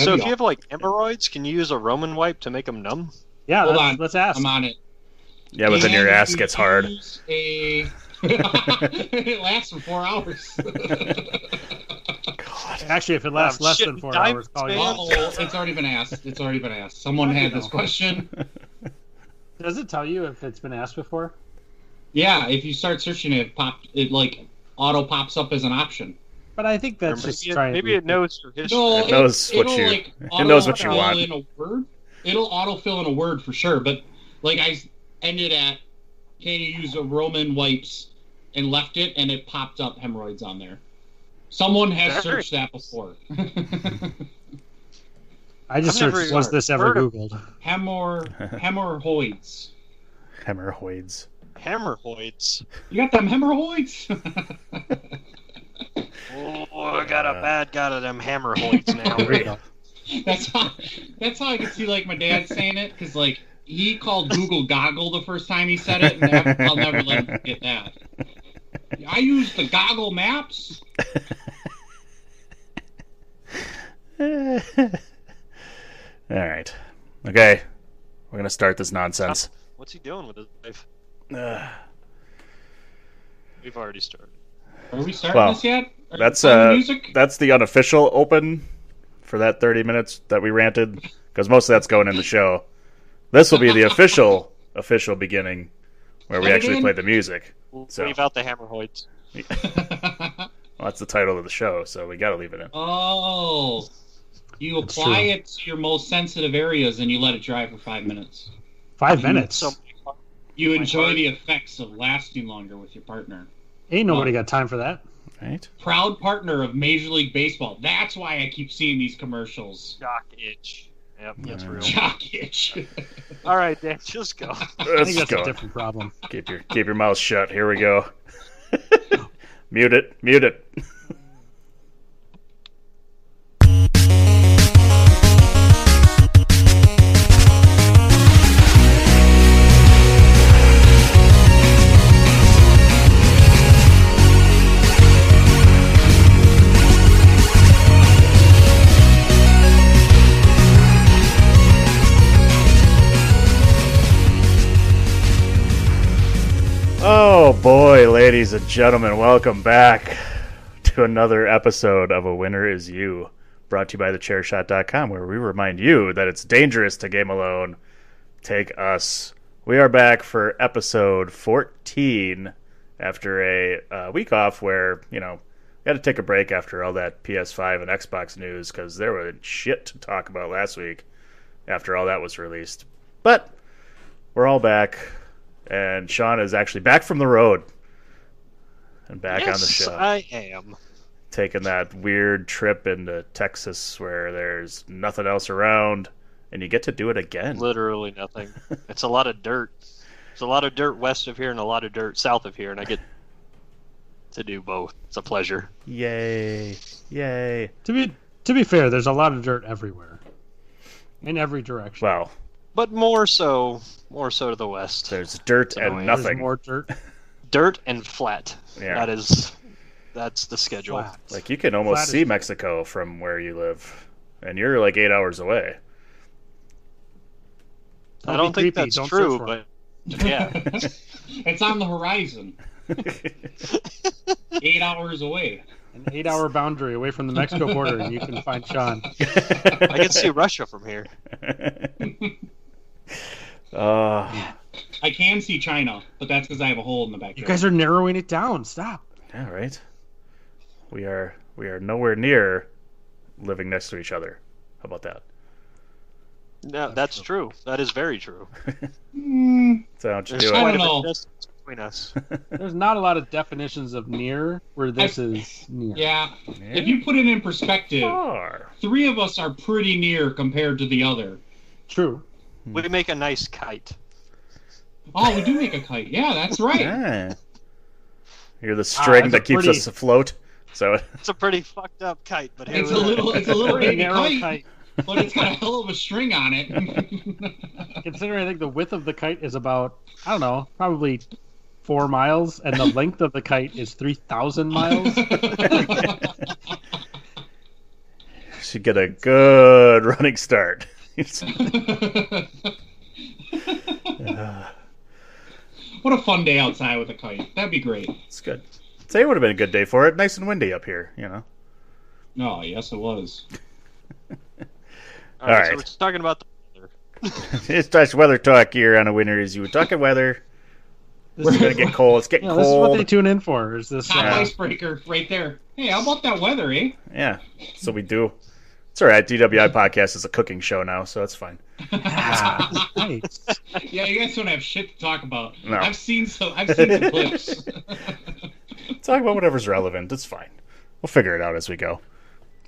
That'd so be if you have like hemorrhoids, can you use a Roman wipe to make them numb? Yeah, Hold let's, on. let's ask. I'm on it. Yeah, but then your ass you gets hard. A... it lasts for four hours. Actually, if it lasts Um, less shit, than four hours, call you. oh, it's already been asked. It's already been asked. Someone had this know? question. Does it tell you if it's been asked before? Yeah, if you start searching it, pop it like auto pops up as an option. But I think Or that's just maybe, it, trying. maybe it knows your history. No, It knows what it'll, you- like, it knows what you auto-fill want. In a word, it'll autofill in a word for sure. But like I ended at, can you use a Roman wipes and left it, and it popped up hemorrhoids on there. Someone has Very searched that before. I just I've searched, was this ever Googled? Hemor hemorrhoids. Hemorrhoids. Hemorrhoids. You got them hemorrhoids? Oh, I got a bad got of them hammer hemorrhoids now. There we go. that's how. That's how I could see like my dad saying it because like he called Google Goggle the first time he said it, and that- I'll never let him get that. I use the Goggle Maps. All right. Okay. We're going to start this nonsense. What's he doing with his life? Uh, We've already started. Are we starting Well, this yet? Are that's the uh music. that's the unofficial open for that 30 minutes that we ranted because most of that's going in the show. This will be the official official beginning where we Let actually play the music. We'll So- leave out the hemorrhoids. Well, that's the title of the show, so we got to leave it in. oh, you apply it to your most sensitive areas and you let it dry for five minutes. Five minutes. So You enjoy the effects of lasting longer with your partner. Ain't nobody got time for that. Right? Proud partner of Major League Baseball. That's why I keep seeing these commercials. jock itch. Yep, that's real. Jock itch. All right, Dan, just go. I think Let's that's go. a different problem. Keep your keep your mouth shut. Here we go. mute it. Mute it. Boy, ladies and gentlemen, welcome back to another episode of A Winner Is You, brought to you by thechairshot.com, where we remind you that it's dangerous to game alone. Take us. We are back for episode 14 after a uh, week off where, you know, we had to take a break after all that PS5 and Xbox news because there was shit to talk about last week after all that was released. But we're all back, and Sean is actually back from the road and back on the yes, show, I am. taking that weird trip into Texas where there's nothing else around, and you get to do it again. Literally nothing. It's a lot of dirt. It's a lot of dirt west of here and a lot of dirt south of here, and I get to do both. It's a pleasure. Yay! Yay! To be to be fair, there's a lot of dirt everywhere, in every direction. Well, But more so, more so to the west. there's dirt annoying. and There's There's nothing. more dirt. Dirt and flat. Yeah. That is, that's the schedule. Flat. Like you can almost Flat is see flat. Mexico from where you live, and you're like eight hours away. I Don't don't think creepy, that's don't true, search for but yeah. it's on the horizon. Eight hours away. An eight-hour boundary away from the Mexico border, and you can find Sean. I can see Russia from here. Uh, I can see China, but that's because I have a hole in the back. You guys are narrowing it down. Stop. yeah, right. We are we are nowhere near living next to each other. How about that? No, that's true. That is very true. Mm, So don't you There's do I quite it? don't a know. bit distance between us. There's not a lot of definitions of near where this is near. yeah. If you put it in perspective, Far. three of us are pretty near compared to the other. True. Hmm. We make a nice kite. Oh, we do make a kite. Yeah, that's right. Yeah. You're the ah, string that's that keeps pretty- us afloat. So It's a pretty fucked up kite, but It's a little, it's a little Pretty baby narrow kite, kite. but it's got a hell of a string on it. Considering I think the width of the kite is about I don't know, probably four miles, and the length of the kite is three thousand miles. Should get a good running start. what a fun day outside with a kite. That'd be great. It's good. Today would have been a good day for it. Nice and windy up here, you know. No, yes, it was. All right, right. so we're just talking about the weather. it's just weather talk here on a Winner Is You. We're talking weather. This It's is, gonna get cold. It's getting you know, this is what they tune in for. Is this? Uh, icebreaker right there. Hey, how about that weather, eh? Yeah, so we do. It's all right. DWI podcast is a cooking show now, so it's fine. Yeah, you guys don't have shit to talk about. No. I've seen some. I've seen some clips. Talk about whatever's relevant. It's fine. We'll figure it out as we go.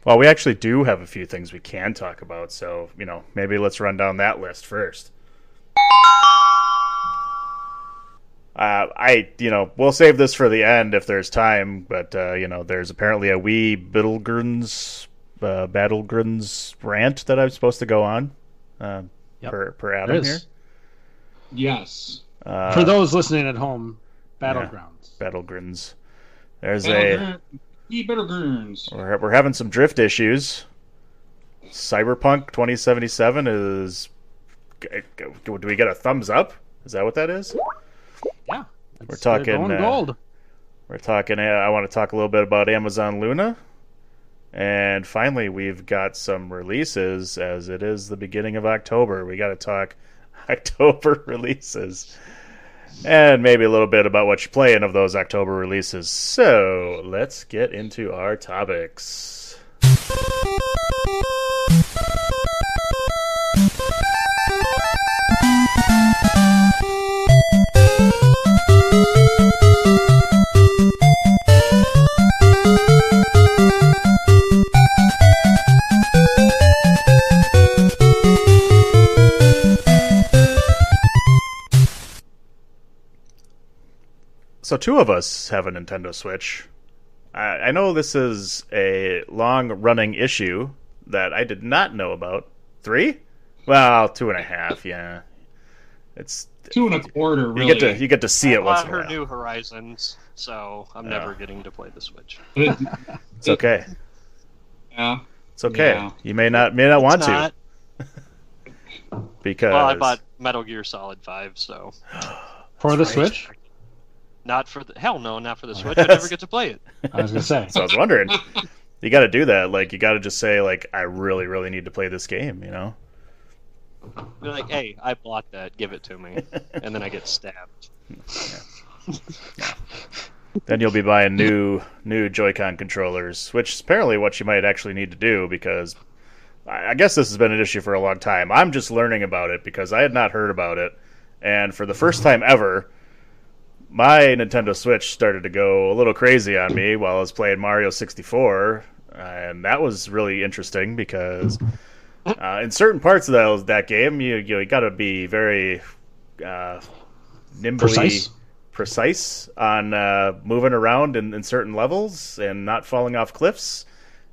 Well, we actually do have a few things we can talk about, so you know maybe let's run down that list first. Uh, I, you know, we'll save this for the end if there's time, but uh, you know, there's apparently a wee Battlegrounds, uh, Battlegrounds rant that I'm supposed to go on. Uh, Yep. per per Adam here. yes. Uh, For those listening at home, battlegrounds. Battlegrounds, there's a Ye Battlegrounds. we're we're having some drift issues. Cyberpunk 2077 is. Do we get a thumbs up? Is that what that is? Yeah, We're talking, going uh, gold. We're talking. Uh, I want to talk a little bit about Amazon Luna, and finally, we've got some releases. As it is the beginning of October, we got to talk October releases, and maybe a little bit about what you're playing of those October releases. So let's get into our topics. So two of us have a Nintendo Switch. I, I know this is a long-running issue that I did not know about. Three? Well, two and a half. Yeah, it's Two and a quarter, Really, you get to you get to see I it once bought in a her while. New Horizons, so I'm Yeah. never getting to play the Switch. It's okay. yeah. It's okay. Yeah. You may not may not want It's to because Well, I bought Metal Gear Solid Five, so For the right. Switch? Not for the hell no, not for the Switch. I never get to play it. I was gonna say. So I was wondering, you got to do that. Like you got to just say like, I really, really need to play this game. You know. Be like, hey, I bought that. Give it to me, and then I get stabbed. Then you'll be buying new new Joy-Con controllers, which is apparently what you might actually need to do because I I guess this has been an issue for a long time. I'm just learning about it because I had not heard about it, and for the first time ever, my Nintendo Switch started to go a little crazy on me while I was playing Mario 64, and that was really interesting because uh, in certain parts of that that game, you you got to be very uh, nimbly Precise? precise on uh, moving around in, in certain levels and not falling off cliffs.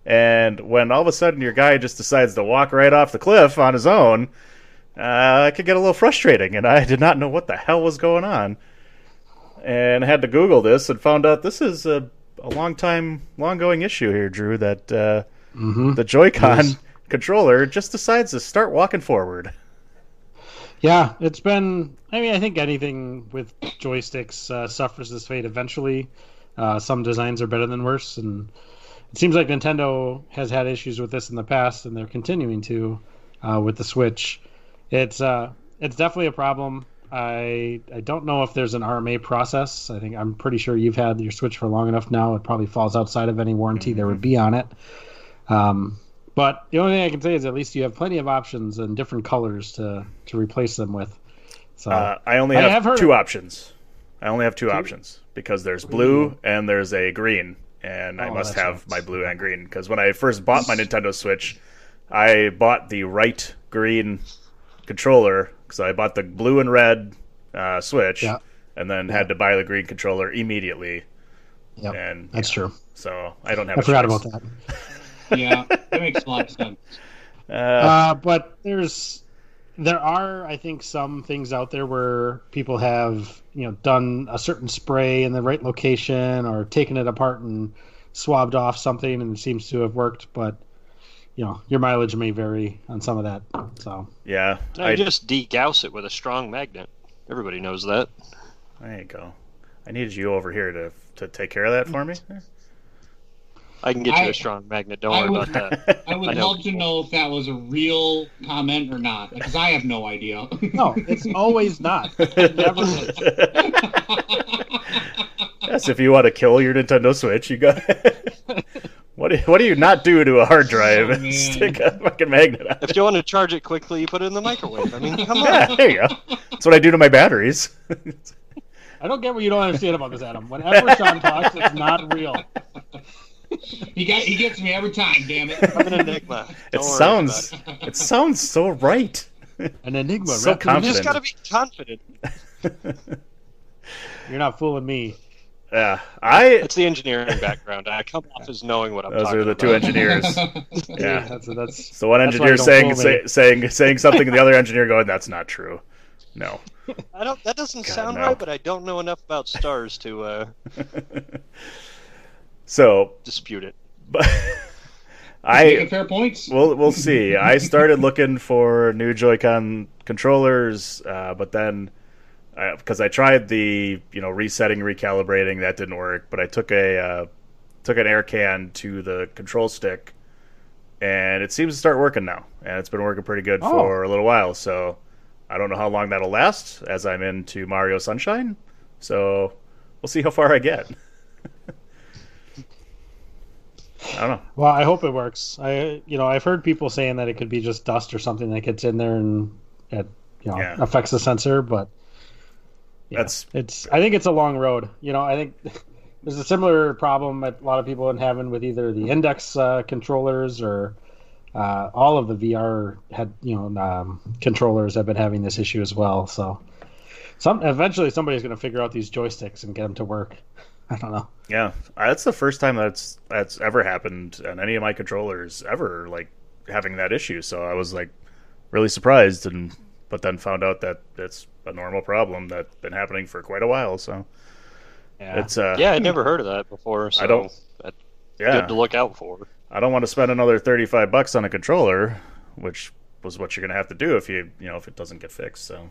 And when all of a sudden your guy just decides to walk right off the cliff on his own, uh, it could get a little frustrating. And I did not know what the hell was going on. And I had to Google this and found out this is a, a long time, long going issue here, Drew, that uh, hmm the Joy-Con Yes. controller just decides to start walking forward. Yeah, it's been. I mean, I think anything with joysticks uh, suffers this fate eventually. Uh, some designs are better than worse, and it seems like Nintendo has had issues with this in the past, and they're continuing to uh, with the Switch. It's uh, it's definitely a problem. I I don't know if there's an RMA process. I think I'm pretty sure you've had your Switch for long enough now. It probably falls outside of any warranty there would be on it. Um, but the only thing I can say is at least you have plenty of options and different colors to to replace them with. So Uh, I only I have, have two options. I only have two, options because there's blue and there's a green, and I Oh, must have right. my blue and green because when I first bought my Nintendo Switch, I bought the right green controller because I bought the blue and red uh, Switch, Yeah. and then had to buy the green controller immediately. Yep, And that's true. so I don't have. I a forgot choice. about that. Yeah, that makes a lot of sense. Uh, Uh, but there's there are I think some things out there where people have you know done a certain spray in the right location or taken it apart and swabbed off something and it seems to have worked. But you know your mileage may vary on some of that. So Yeah, No, I you just degauss it with a strong magnet. Everybody knows that. there you go. I needed you over here to to take care of that for me. I can get you I- a strong magnet. Don't I worry would- about that. I would I love to know if that was a real comment or not, because I have no idea. no, it's always not. Never is. yes, if you want to kill your Nintendo Switch, you got. What do what do you not do to a hard drive? Oh. Stick a fucking magnet on it. If you want to charge it quickly, you put it in the microwave. I mean, come on. Yeah, there you go. That's what I do to my batteries. I don't get what you don't understand about this, Adam. Whenever Sean talks, it's not real. he got he gets me every time. Damn it. I'm an enigma. It Don't worry sounds about it. it sounds so right. An enigma. So wrapped in a You just gotta be confident. You're not fooling me. Yeah, I. It's the engineering background. I come off as knowing what I'm Those talking are the about. two engineers. Yeah. that's that's. So one That's why engineer saying say, saying saying something, and the other engineer going, "That's not true." No. I don't. That doesn't God, sound no. right, but I don't know enough about stars to uh, so, dispute it. but I fair points. we'll we'll see. I started looking for new Joy-Con controllers, uh, but then because I tried the you know resetting, recalibrating, that didn't work. But I took a uh, took an air can to the control stick, and it seems to start working now, and it's been working pretty good Oh. for a little while. So I don't know how long that'll last as I'm into Mario Sunshine. So we'll see how far I get. I don't know. Well, I hope it works. I, you know, I've heard people saying that it could be just dust or something that gets in there and it, you know, Yeah. affects the sensor. But yeah, That's- it's. I think it's a long road. You know, I think there's a similar problem that a lot of people have been having with either the index uh, controllers or uh, all of the VR had, you know, um, controllers have been having this issue as well. So, some eventually somebody's going to figure out these joysticks and get them to work. I don't know. Yeah, that's the first time that's that's ever happened on any of my controllers ever, like having that issue. So I was like really surprised, and but then found out that it's a normal problem that's been happening for quite a while. So Yeah. it's uh, Yeah, I'd never heard of that before. So I don't- That's yeah. good to look out for. I don't want to spend another thirty five bucks on a controller, which was what you're gonna have to do if you you know if it doesn't get fixed. So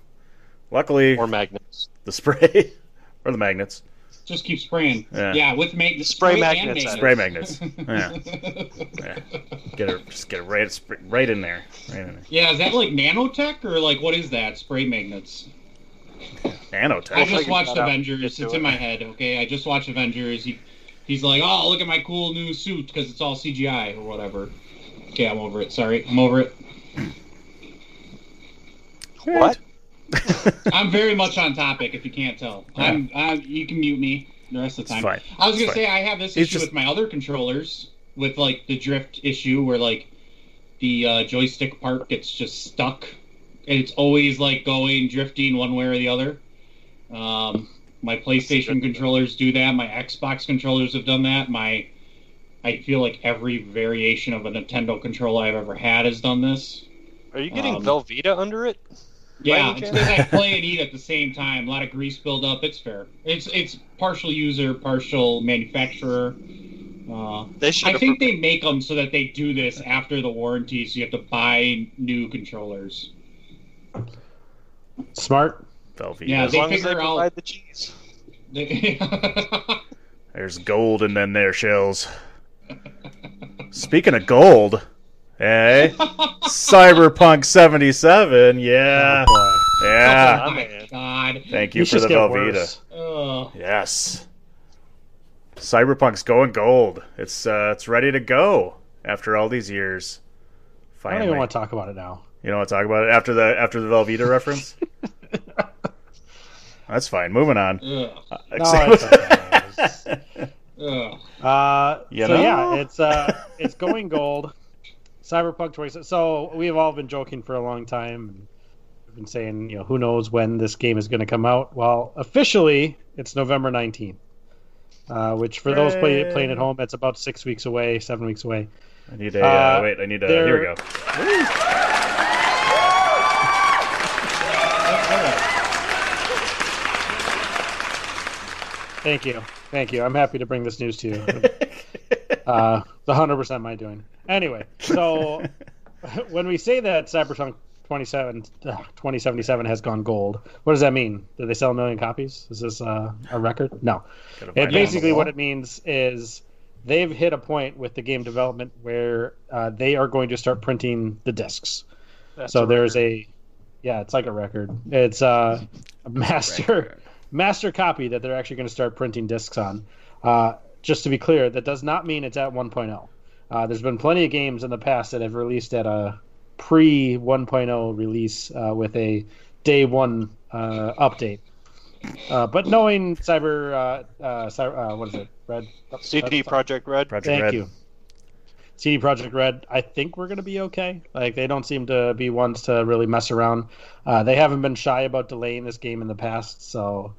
luckily, Or magnets. the spray or the magnets, Just keep spraying. Yeah. Yeah, with magnets. Spray and magnets. spray magnets. Yeah, yeah. Get it, just get it right right in there, right in there. Yeah, is that like nanotech or like what is that? Spray magnets. I Nanotech. We'll just figure watched. Avengers. It's to in my head. Okay, I just watched Avengers. He, he's like, oh, look at my cool new suit because it's all CGI or whatever. Okay, I'm over it. Sorry, I'm over it. What? I'm very much on topic. If you can't tell, I'm. i you can mute me the rest of the It's time. fine. I was It's gonna fine. say I have this He's issue just- with my other controllers with like the drift issue where like the uh, joystick part gets just stuck and it's always like going drifting one way or the other. Um, my PlayStation controllers do that. My Xbox controllers have done that. My I feel like every variation of a Nintendo controller I've ever had has done this. Are you getting Um, Velveeta under it? Yeah, any it's because I play and eat at the same time. A lot of grease buildup. It's fair. It's it's partial user, partial manufacturer. Uh, They should. I have think they make them so that they do this after the warranty, so you have to buy new controllers. Smart. Velveeta. Yeah, as they long as they figure out- provide the cheese. They- There's gold in them there shells. Speaking of gold, eh? Cyberpunk 77, yeah. Oh, Yeah. oh my god. Thank you These for the just Velveeta. worse. Ugh. Yes. Cyberpunk's going gold. It's uh, it's ready to go after all these years. I don't Finally. even want to talk about it now. You don't want to talk about it after the after the Velveeta reference? That's fine. Moving on. Ugh. No, it's okay. Uh, You so know? yeah, it's uh, it's going gold. Cyberpunk 20. So we've all been joking for a long time. and We've been saying, you know, who knows when this game is going to come out. Well, officially, it's November 19th. Uh, which for those play, playing at home, that's about six weeks away, seven weeks away. I need a uh, Uh, wait. I need a. Here we go. Thank you, thank you. I'm happy to bring this news to you. uh, the hundred percent my doing. Anyway, so when we say that Cyberpunk 27, uh, 2077 has gone gold, what does that mean? Did they sell a million copies? Is this uh, a record? No. It basically what it means is they've hit a point with the game development where uh, they are going to start printing the discs. That's so a there's a yeah, it's like a record. It's uh, a master master copy that they're actually going to start printing discs on. Uh, just to be clear, that does not mean it's at 1.0. Uh, there's been plenty of games in the past that have released at a pre 1.0 release uh, with a day one uh, update. Uh, but knowing Cyber, uh, uh, Cyber uh, what is it? Red. CD Projekt Red. Project Thank Red. you. CD Projekt Red, I think we're going to be okay. Like they don't seem to be ones to really mess around. Uh, they haven't been shy about delaying this game in the past, so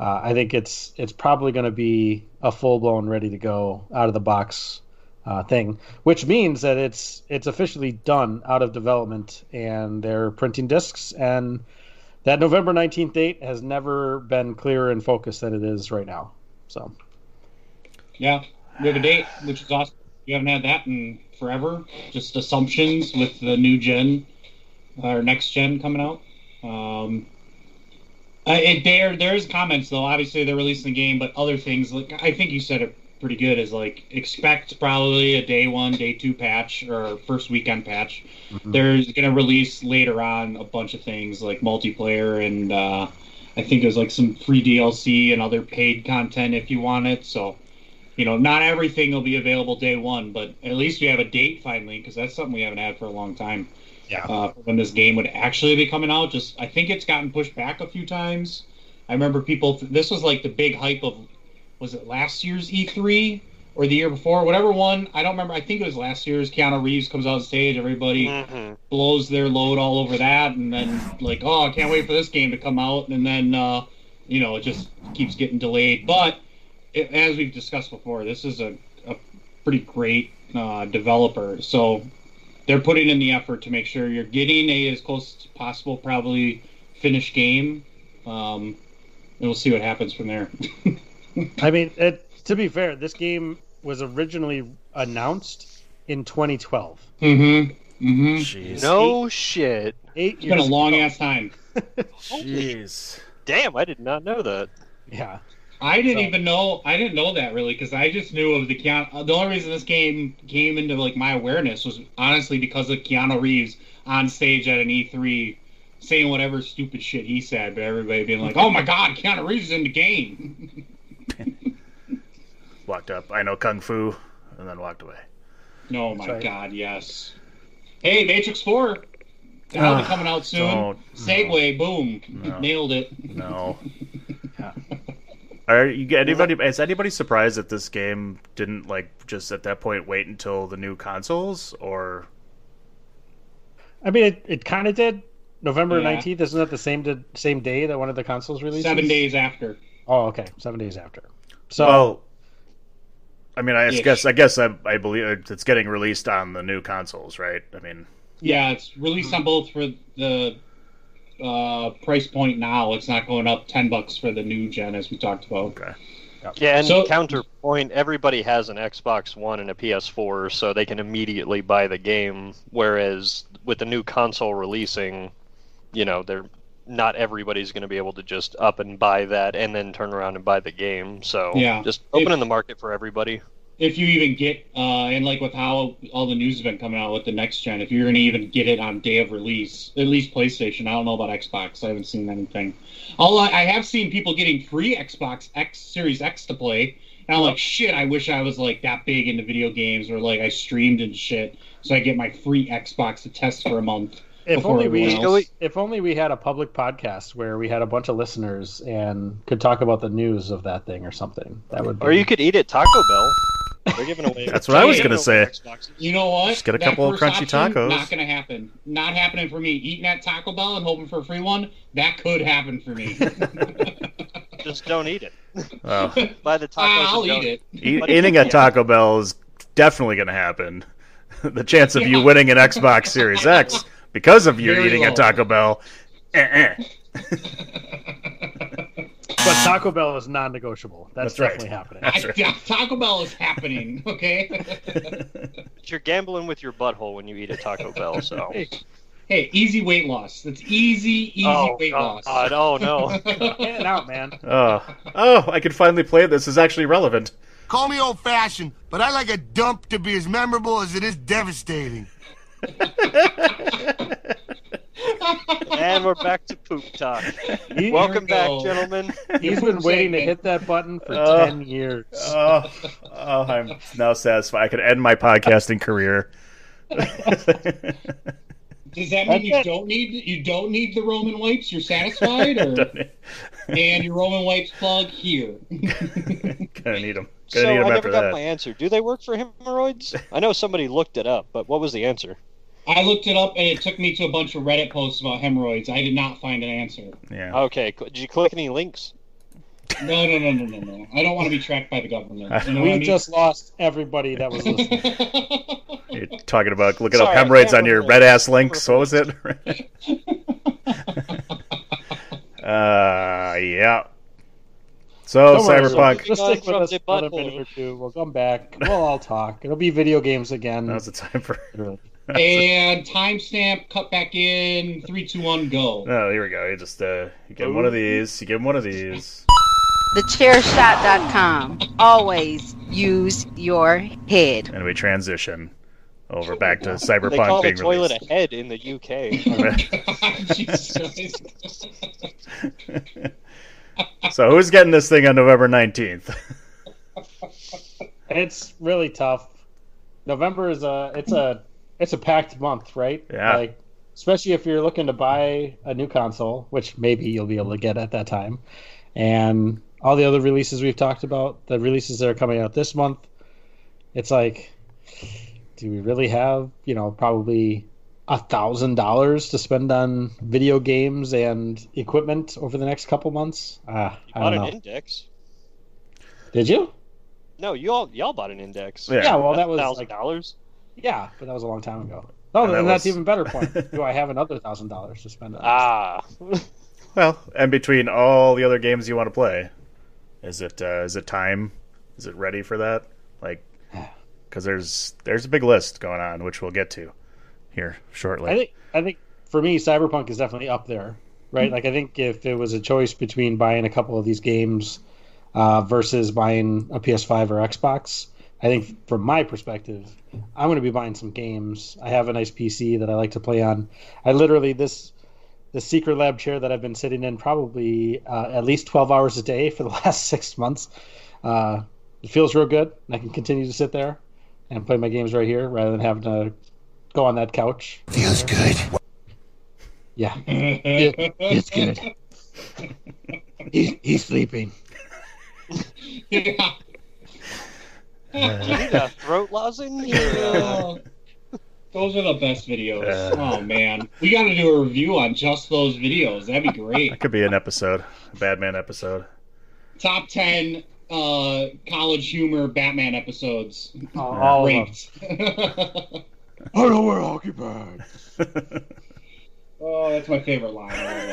uh, I think it's it's probably going to be a full blown, ready to go, out of the box uh, thing. Which means that it's it's officially done out of development, and they're printing discs. And that November nineteenth date has never been clearer in focus than it is right now. So Yeah, we have a date, which is awesome. You haven't had that in forever. Just assumptions with the new gen or next gen coming out. Um, uh, it, there, there's comments though. Obviously, they're releasing the game, but other things like I think you said it pretty good. Is like expect probably a day one, day two patch or first weekend patch. There's gonna release later on a bunch of things like multiplayer and uh, I think there's like some free DLC and other paid content if you want it. So you know, not everything will be available day one, but at least we have a date finally because that's something we haven't had for a long time. Yeah. Uh, when this game would actually be coming out, just I think it's gotten pushed back a few times. I remember people. This was like the big hype of, was it last year's E3 or the year before? Whatever one. I don't remember. I think it was last year's. Keanu Reeves comes on stage. Everybody Mhm. blows their load all over that, and then like, oh, I can't wait for this game to come out, and then uh, you know it just keeps getting delayed. But it, as we've discussed before, this is a, a pretty great uh, developer, so they're putting in the effort to make sure you're getting a as close as possible, probably finished game. Um, and we'll see what happens from there. I mean, it, to be fair, this game was originally announced in 2012. mm-hmm. Mm-hmm. Jeez. No shit. Eight It's been a long ago. ass time. Jeez. Damn, I did not know that. Yeah. I didn't So- even know. I didn't know that really because I just knew of the Keanu. The only reason this game came into like my awareness was honestly because of Keanu Reeves on stage at an E3 saying whatever stupid shit he said, but everybody being like, "Oh my God, Keanu Reeves is in the game." Walked up. I know kung fu, and then walked away. oh my right. God, yes. Hey, Matrix Four. That'll be coming out soon. don't- Segue, boom, No. nailed it. No. Are you anybody? Is anybody surprised that this game didn't like just at that point wait until the new consoles? Or I mean, it, it kind of did. November Yeah. 19th, isn't that the same di- same day that one of the consoles released? Seven days after. Oh, okay. Seven days after. So, well, I mean, I Ish. guess I guess I, I believe it's getting released on the new consoles, right? I mean, Yeah, it's released on both for the uh, price point now. It's not going up ten bucks for the new gen, as we talked about. okay. Yeah, and So- counterpoint, everybody has an Xbox One and a PS4, so they can immediately buy the game. Whereas with the new console releasing, you know, they're not everybody's going to be able to just up and buy that and then turn around and buy the game. So Yeah. just opening the market for everybody. If you even get, uh, and like with how all the news has been coming out with the next gen, if you're going to even get it on day of release, at least PlayStation. I don't know about Xbox. I haven't seen anything. Although I have seen people getting free Xbox X Series X to play, and I'm like, shit. I wish I was like that big into video games, or like I streamed and shit, so I get my free Xbox to test for a month. If only we else. if only we had a public podcast where we had a bunch of listeners and could talk about the news of that thing or something. That would be Or you could eat at Taco Bell. They're giving away. That's what I was gonna say. Xboxes. You know what? Just get a That couple of crunchy option, tacos. Not gonna happen. Not happening for me. Eating at Taco Bell and hoping for a free one. That could happen for me. Just don't eat it. Well, Buy the tacos. I'll eat it. e- eating yeah. at Taco Bell is definitely going to happen. the chance of you winning an Xbox Series X because of you Very eating low. at Taco Bell, eh, eh. But Taco Bell is non-negotiable. That's, That's right. definitely happening. That's right. I- Taco Bell is happening. Okay. You're gambling with your butthole when you eat a Taco Bell. So. Hey, hey, easy weight loss. That's easy, easy oh weight loss. God! Oh no! get it out, man. oh, oh! I can finally play this. Is actually relevant. Call me old fashioned, but I like a dump to be as memorable as it is devastating. and we're back to poop talk. He, Welcome back, go. gentlemen. he's been waiting to hit that button for Oh. ten years. Oh, oh! I'm now satisfied. I could end my podcasting career. Does that mean you don't need you don't need the Roman wipes? You're satisfied, or and your Roman wipes plug here? Gonna need them. Gonna So need I never after got that. my answer. Do they work for hemorrhoids? I know somebody looked it up, but what was the answer? I looked it up and it took me to a bunch of Reddit posts about hemorrhoids. I did not find an answer. Yeah. Okay, did you click any links? No, no, no, no, no, no. I don't want to be tracked by the government. You know we I mean? just lost everybody that was listening. You're talking about looking up Sorry, hemorrhoids on your red ass links. What was it? uh, yeah. So Don't worry, Cyberpunk. Just stick with us for a minute or two. We'll come back. We'll all talk. It'll be video games again. Now's the time for. And timestamp cut back in three, two, one, go. Oh, here we go. You just uh, you give him one of these. You give him one of these. TheChairShot.com. Always use your head. and we transition over back to They Cyberpunk call the being toilet released. a head in the UK. So who's getting this thing on November nineteenth? It's really tough. November is a it's a it's a packed month, right? Yeah. Like especially if you're looking to buy a new console, which maybe you'll be able to get at that time, and all the other releases we've talked about, the releases that are coming out this month. It's like, do we really have you know probably a thousand dollars to spend on video games and equipment over the next couple months? Uh, You I bought don't an know. index. Did you? No, you all y'all bought an index. Yeah. Yeah, well, that was thousand like dollars. Yeah, but that was a long time ago. No, And that that's was- even better point. Do I have another thousand dollars to spend on? Ah, Well, and between all the other games you want to play, is it uh, is it time? Is it ready for that? Like, because there's there's a big list going on, which we'll get to here shortly. I think I think for me, Cyberpunk is definitely up there, right? Like I think if it was a choice between buying a couple of these games uh, versus buying a PS5 or Xbox, I think from my perspective, I'm going to be buying some games. I have a nice PC that I like to play on. I literally this the Secretlab chair that I've been sitting in probably uh, at least 12 hours a day for the last six months. Uh, it feels real good. and I can continue to sit there and play my games right here rather than having to go on that couch. Feels good. Yeah, it, it's good. He's, he's sleeping. yeah. you need throat lozenge? Or, Oh, those are the best videos. Uh. oh man, we got to do a review on just those videos. That'd be great. that could be an episode, a Batman episode. Top ten uh, CollegeHumor Batman episodes All of them. ranked. I don't wear hockey pads. oh, that's my favorite line. I love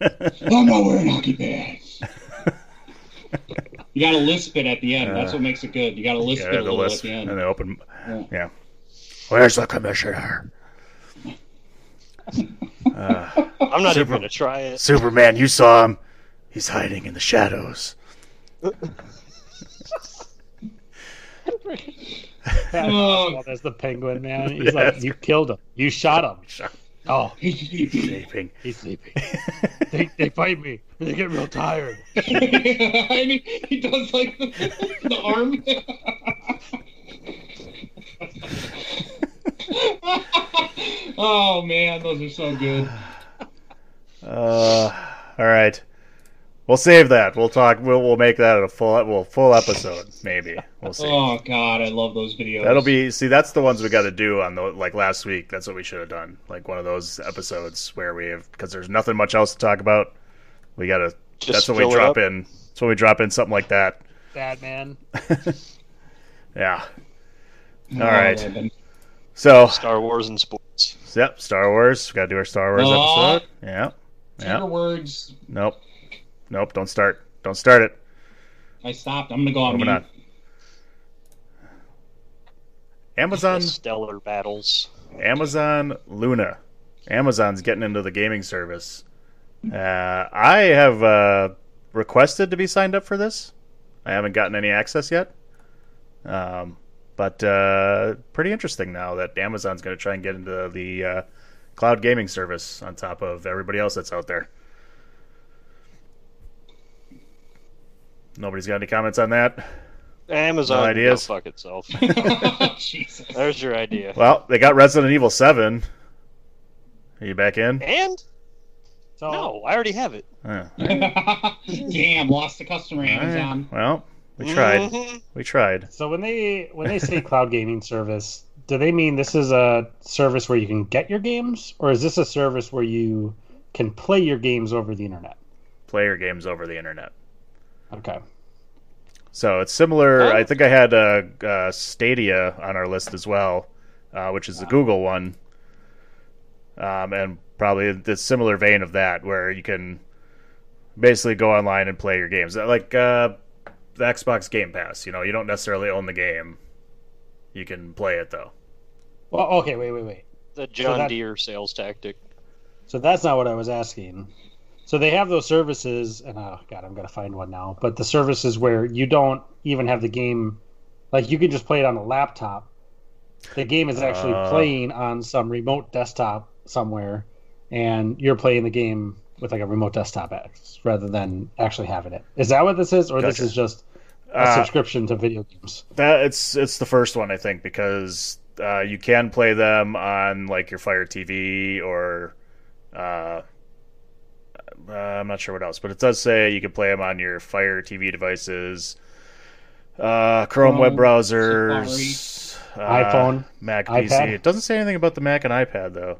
that one. I'm not wearing hockey pads. You got to lisp it at the end. That's what makes it good. You got to lisp yeah, it a the little list at the and end. the open. Yeah. Yeah. Where's the commissioner? Uh, I'm not Super- even gonna try it. Superman, you saw him. He's hiding in the shadows. Oh. well, there's the penguin man. He's like, you killed him. You shot him. Oh, He's Sleeping. he's sleeping. they, they fight me. They get real tired. I mean, he does like the, the arm. oh man, those are so good. Uh, all right. We'll save that. We'll talk. We'll we'll make that a full well full episode maybe. We'll see. Oh god, I love those videos. That'll be see. That's the ones we got to do on the like last week. That's what we should have done. Like one of those episodes where we have because there's nothing much else to talk about. We got to. Just That's when we drop up. in. That's when we drop in something like that. Batman. Yeah. Oh, All right. Robin. So Star Wars and sports. yep, Star Wars. We got to do our Star Wars Aw. episode. Yeah. Trigger Yeah. words. Nope. Nope. Don't start. Don't start it. I stopped. I'm gonna go on Moving mute. on. Amazon The stellar battles. Amazon Luna. Amazon's getting into the gaming service. Uh, I have uh, requested to be signed up for this. I haven't gotten any access yet. Um, but uh, pretty interesting now that Amazon's going to try and get into the uh, cloud gaming service on top of everybody else that's out there. Nobody's got any comments on that. Amazon No ideas? fuck itself. Jesus. There's your idea. Well, they got Resident Evil 7. Are you back in? And So no, I already have it. Uh, Damn, lost a customer, Amazon. well, we tried. Mhm. We tried. So when they when they say cloud gaming service, do they mean this is a service where you can get your games, or is this a service where you can play your games over the internet? Play your games over the internet. Okay. So it's similar. Huh? I think I had uh, uh, Stadia on our list as well, uh, which is the Google one, um, and probably the similar vein of that, where you can basically go online and play your games, like uh, the Xbox Game Pass. You know, you don't necessarily own the game; you can play it though. Well, okay, wait, wait, wait. The John that- Deere sales tactic. So that's not what I was asking. So they have those services, and oh god, I'm gonna find one now. But the services where you don't even have the game, like you can just play it on a laptop. The game is actually Uh. playing on some remote desktop somewhere, and you're playing the game with like a remote desktop X rather than actually having it. Is that what this is, or this is just a Uh, subscription to video games? That it's it's the first one I think because uh, you can play them on like your Fire TV or uh, uh, I'm not sure what else, but it does say you can play them on your Fire TV devices, uh, Chrome, web Chrome, browsers, uh, iPhone, Mac, iPad. PC. It doesn't say anything about the Mac and iPad though.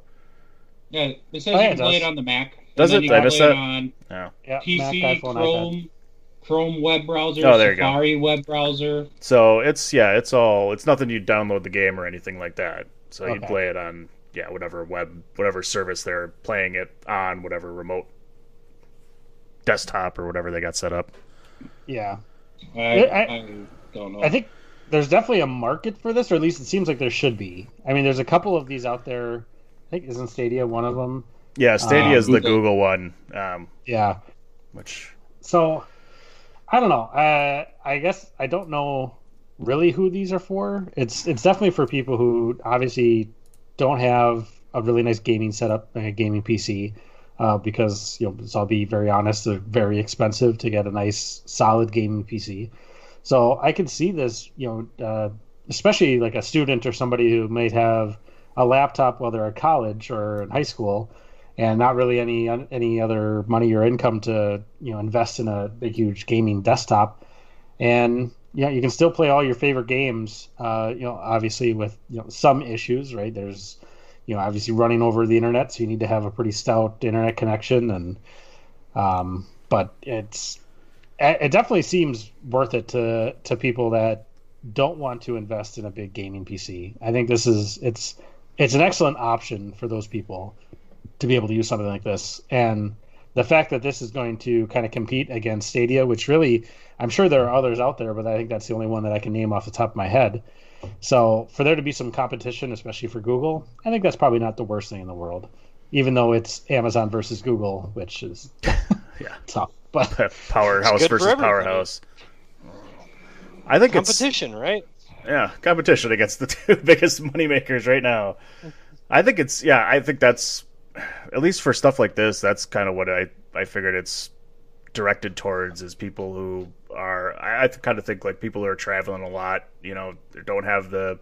Yeah, it says Oh, yeah, you it can play it on the Mac. Does it? Did I can miss that? it on No. Yeah, PC, Mac, iPhone, iPad. Chrome, Chrome web browser, Oh, there you go. Safari web browser. So it's yeah, it's all it's nothing you download the game or anything like that. So you'd play it on yeah, whatever web whatever service they're playing it on, whatever remote desktop or whatever they got set up. Yeah. I, I- I don't know. I think there's definitely a market for this, or at least it seems like there should be. I mean, there's a couple of these out there. I think isn't Stadia one of them? Yeah, Stadia Um, is the Google. Google one, um, Yeah. which So I don't know. Uh, I guess I don't know really who these are for. It's it's definitely for people who obviously don't have a really nice gaming setup, like a gaming PC, uh, because you know, so I'll be very honest, they're very expensive to get a nice solid gaming PC. So I can see this, you know, uh, especially like a student or somebody who might have a laptop while they're at college or in high school, and not really any any other money or income to you know invest in a big huge gaming desktop, and yeah, you can still play all your favorite games. Uh, you know, obviously with you know some issues, right? There's you know obviously running over the internet, so you need to have a pretty stout internet connection, and um, but it's it definitely seems worth it to to people that don't want to invest in a big gaming PC. I think this is it's it's an excellent option for those people to be able to use something like this. And the fact that this is going to kind of compete against Stadia, which really I'm sure there are others out there, but I think that's the only one that I can name off the top of my head. So for there to be some competition, especially for Google, I think that's probably not the worst thing in the world. Even though it's Amazon versus Google, which is Yeah. tough. But powerhouse versus powerhouse. I think it's Competition, right? Yeah, competition against the two biggest moneymakers right now. I think it's yeah, I think that's at least for stuff like this, that's kind of what I I figured it's directed towards is people who are I, kind of think like people who are traveling a lot, you know, don't have the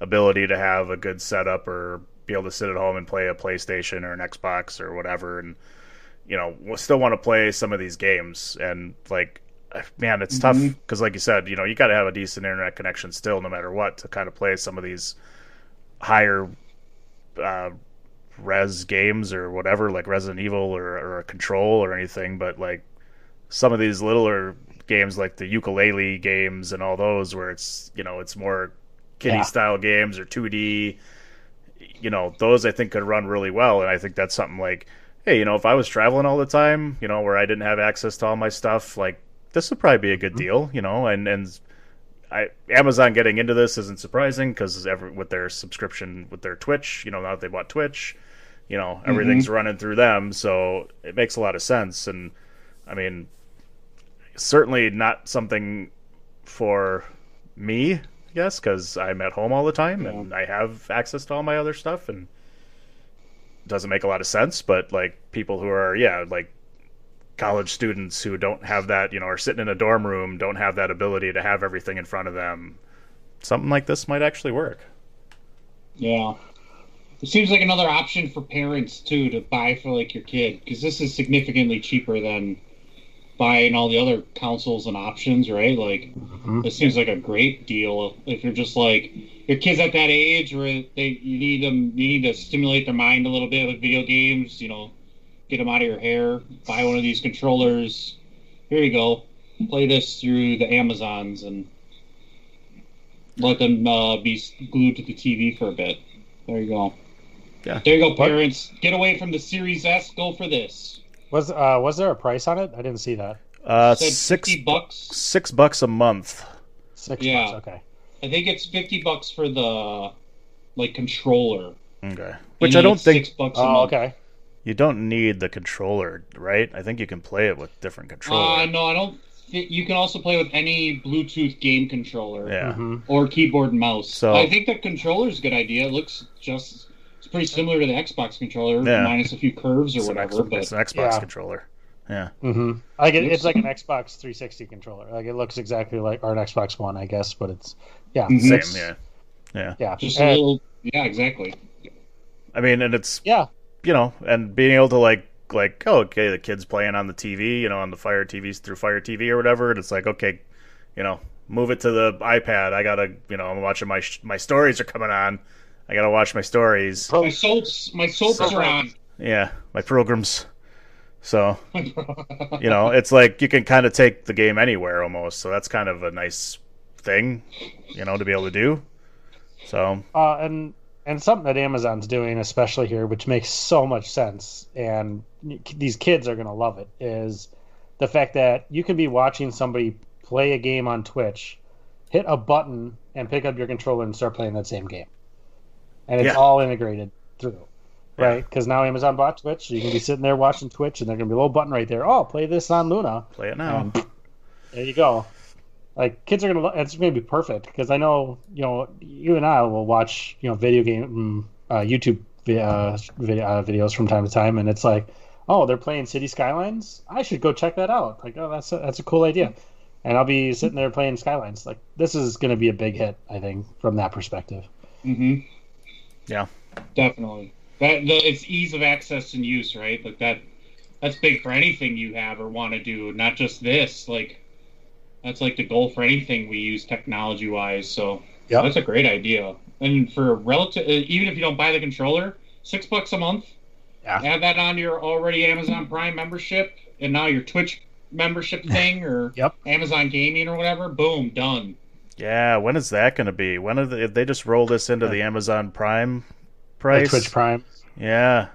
ability to have a good setup or be able to sit at home and play a PlayStation or an Xbox or whatever and you know, still want to play some of these games and like man, it's tough because, like you said, you know, you got to have a decent internet connection still, no matter what, to kind of play some of these higher uh, res games or whatever, like Resident Evil or, or a Control or anything. But like some of these littler games, like the ukulele games and all those, where it's you know it's more kiddie Yeah. style games or 2D. You know, those I think could run really well, and I think that's something like hey, you know, if I was traveling all the time, you know, where I didn't have access to all my stuff, like this would probably be a good mm-hmm. deal, you know, and and I Amazon getting into this isn't surprising because with their subscription with their Twitch, you know, now that they bought Twitch, you know, everything's mm-hmm. running through them, so it makes a lot of sense. And I mean, certainly not something for me, I guess, because I'm at home all the time and I have access to all my other stuff, and it doesn't make a lot of sense. But like people who are, yeah, like college students who don't have that, you know, are sitting in a dorm room, don't have that ability to have everything in front of them. Something like this might actually work. Yeah. It seems like another option for parents too to buy for like your kid because this is significantly cheaper than buying all the other consoles and options, right? Like, it seems like a great deal if you're just like your kids at that age where they you need them you need to stimulate their mind a little bit with video games. You know, get them out of your hair. Buy one of these controllers. Here you go. Play this through the Amazons and let them uh, be glued to the TV for a bit. There you go. Yeah. There you go, parents. Get away from the Series S. Go for this. Was uh was there a price on it? I didn't see that. Uh, Said six bucks. six bucks a month. Six Yeah. bucks. Okay. I think it's fifty bucks for the like controller. Okay. Which then I don't think Six bucks a Oh, month. okay. you don't need the controller, right? I think you can play it with different Uh, controllers. no, I don't. Think, you can also play with any Bluetooth game controller yeah. hmm or keyboard and mouse. So- I think the controller is a good idea. It looks just. It's pretty similar to the Xbox controller, Yeah. minus a few curves or It's an, whatever. X- but it's an Xbox Yeah. controller. Yeah. Mm-hmm. Like it, it's like an Xbox 360 controller. Like it looks exactly like or an Xbox One, I guess, but it's yeah, Mhm. Same. it's- Yeah. Yeah. yeah, just a little. Yeah, exactly. I mean, and it's yeah. you know, and being able to like like oh, okay, the kid's playing on the TV, you know, on the Fire TVs through Fire TV or whatever, and it's like okay, you know, move it to the iPad. I gotta, you know, I'm watching my sh- my stories are coming on. I gotta watch my stories. My soaps, my soaps are on. Yeah, my programs. So you know, it's like you can kind of take the game anywhere almost. So that's kind of a nice thing, you know, to be able to do. So Uh, and and something that Amazon's doing, especially here, which makes so much sense, and these kids are gonna love it, is the fact that you can be watching somebody play a game on Twitch, hit a button, and pick up your controller and start playing that same game, and it's Yeah. all integrated through. Right, because now Amazon bought Twitch, you can be sitting there watching Twitch, and there's gonna be a little button right there. Oh, play this on Luna. play it now. And there you go. Like kids are gonna. lo- It's gonna be perfect because I know you know you and I will watch you know video game uh, YouTube uh, video, uh, videos from time to time, and it's like, oh, they're playing City Skylines. I should go check that out. Like, oh, that's a, that's a cool idea. And I'll be sitting there playing Skylines. Like, this is gonna be a big hit, I think, from that perspective. hmm Yeah. Definitely. That the, it's ease of access and use, right? Like that. That's big for anything you have or want to do, not just this. Like that's like the goal for anything we use technology wise. So yeah, that's a great idea. And for relative, uh, even if you don't buy the controller, six bucks a month. Yeah. Add that on your already Amazon Prime membership, and now your Twitch membership thing, or Yep. Amazon Gaming or whatever. Boom, done. Yeah, when is that going to be? When are they, if they just roll this into the uh, Amazon Prime price? Like Twitch Prime. Yeah,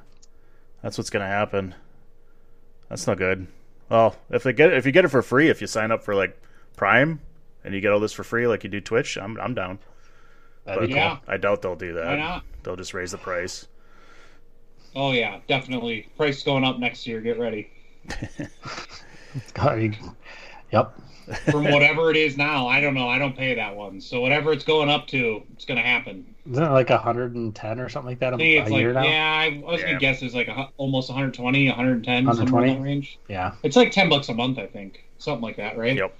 that's what's going to happen. That's not good. Well, if they get if you get it for free, if you sign up for like Prime and you get all this for free, like you do Twitch, I'm I'm down. That'd But be Yeah. I doubt they'll do Why that. not? They'll just raise the price. Oh yeah, definitely. Price going up next year. Get ready. I mean, Yep. From whatever it is now, I don't know. I don't pay that one, so whatever it's going up to, it's gonna happen. Isn't it like 110 or something like that a, I think it's a like year now? yeah. I, I was Yeah. gonna guess it's like a, almost 120, 110, somewhere in 120? that range. Yeah. It's like ten bucks a month, I think, something like that, right? Yep.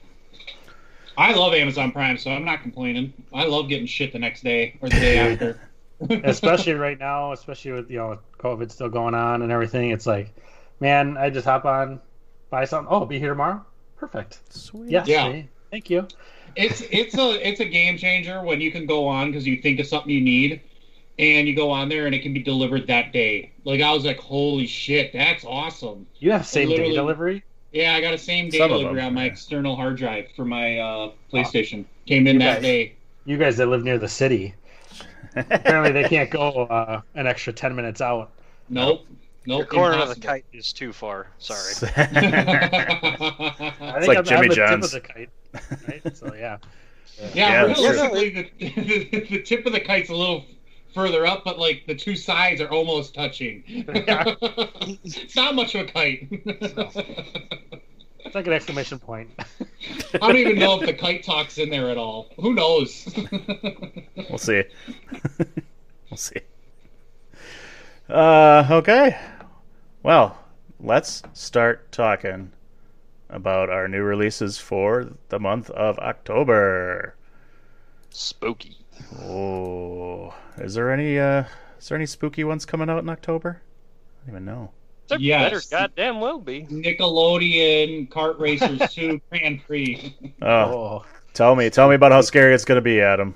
I love Amazon Prime, so I'm not complaining. I love getting shit the next day or the day after. especially right now, especially with you know COVID still going on and everything. It's like, man, I just hop on, buy something. Oh, be here tomorrow. Perfect. Sweet. Yes. Yeah. Thank you. it's it's a it's a game changer when you can go on because you think of something you need, and you go on there and it can be delivered that day. Like I was like, holy shit, that's awesome. You have same day delivery. Yeah, I got a same day Some delivery them, on my yeah. external hard drive for my uh, PlayStation. Came in You that guys- day. You guys that live near the city, apparently they can't go uh, an extra 10 minutes out. Nope. Nope. Your corner of the kite is too far. Sorry. I think like I'm, Jimmy I'm the John's. tip of the kite. Right? So yeah. Yeah, Yeah, that's true. realistically, the, the tip of the kite's a little further up, but like the two sides are almost touching. it's not much of a kite. It's like an exclamation point. I don't even know if the kite talks in there at all. Who knows? We'll see. we'll see. Uh, okay. Well, let's start talking about our new releases for the month of October. Spooky. Oh, is there any uh, is there any spooky ones coming out in October? I don't even know. There Yes. better goddamn well be. Nickelodeon Kart Racers 2 Grand Prix. Oh, Oh, tell me, tell me about how scary it's gonna be, Adam.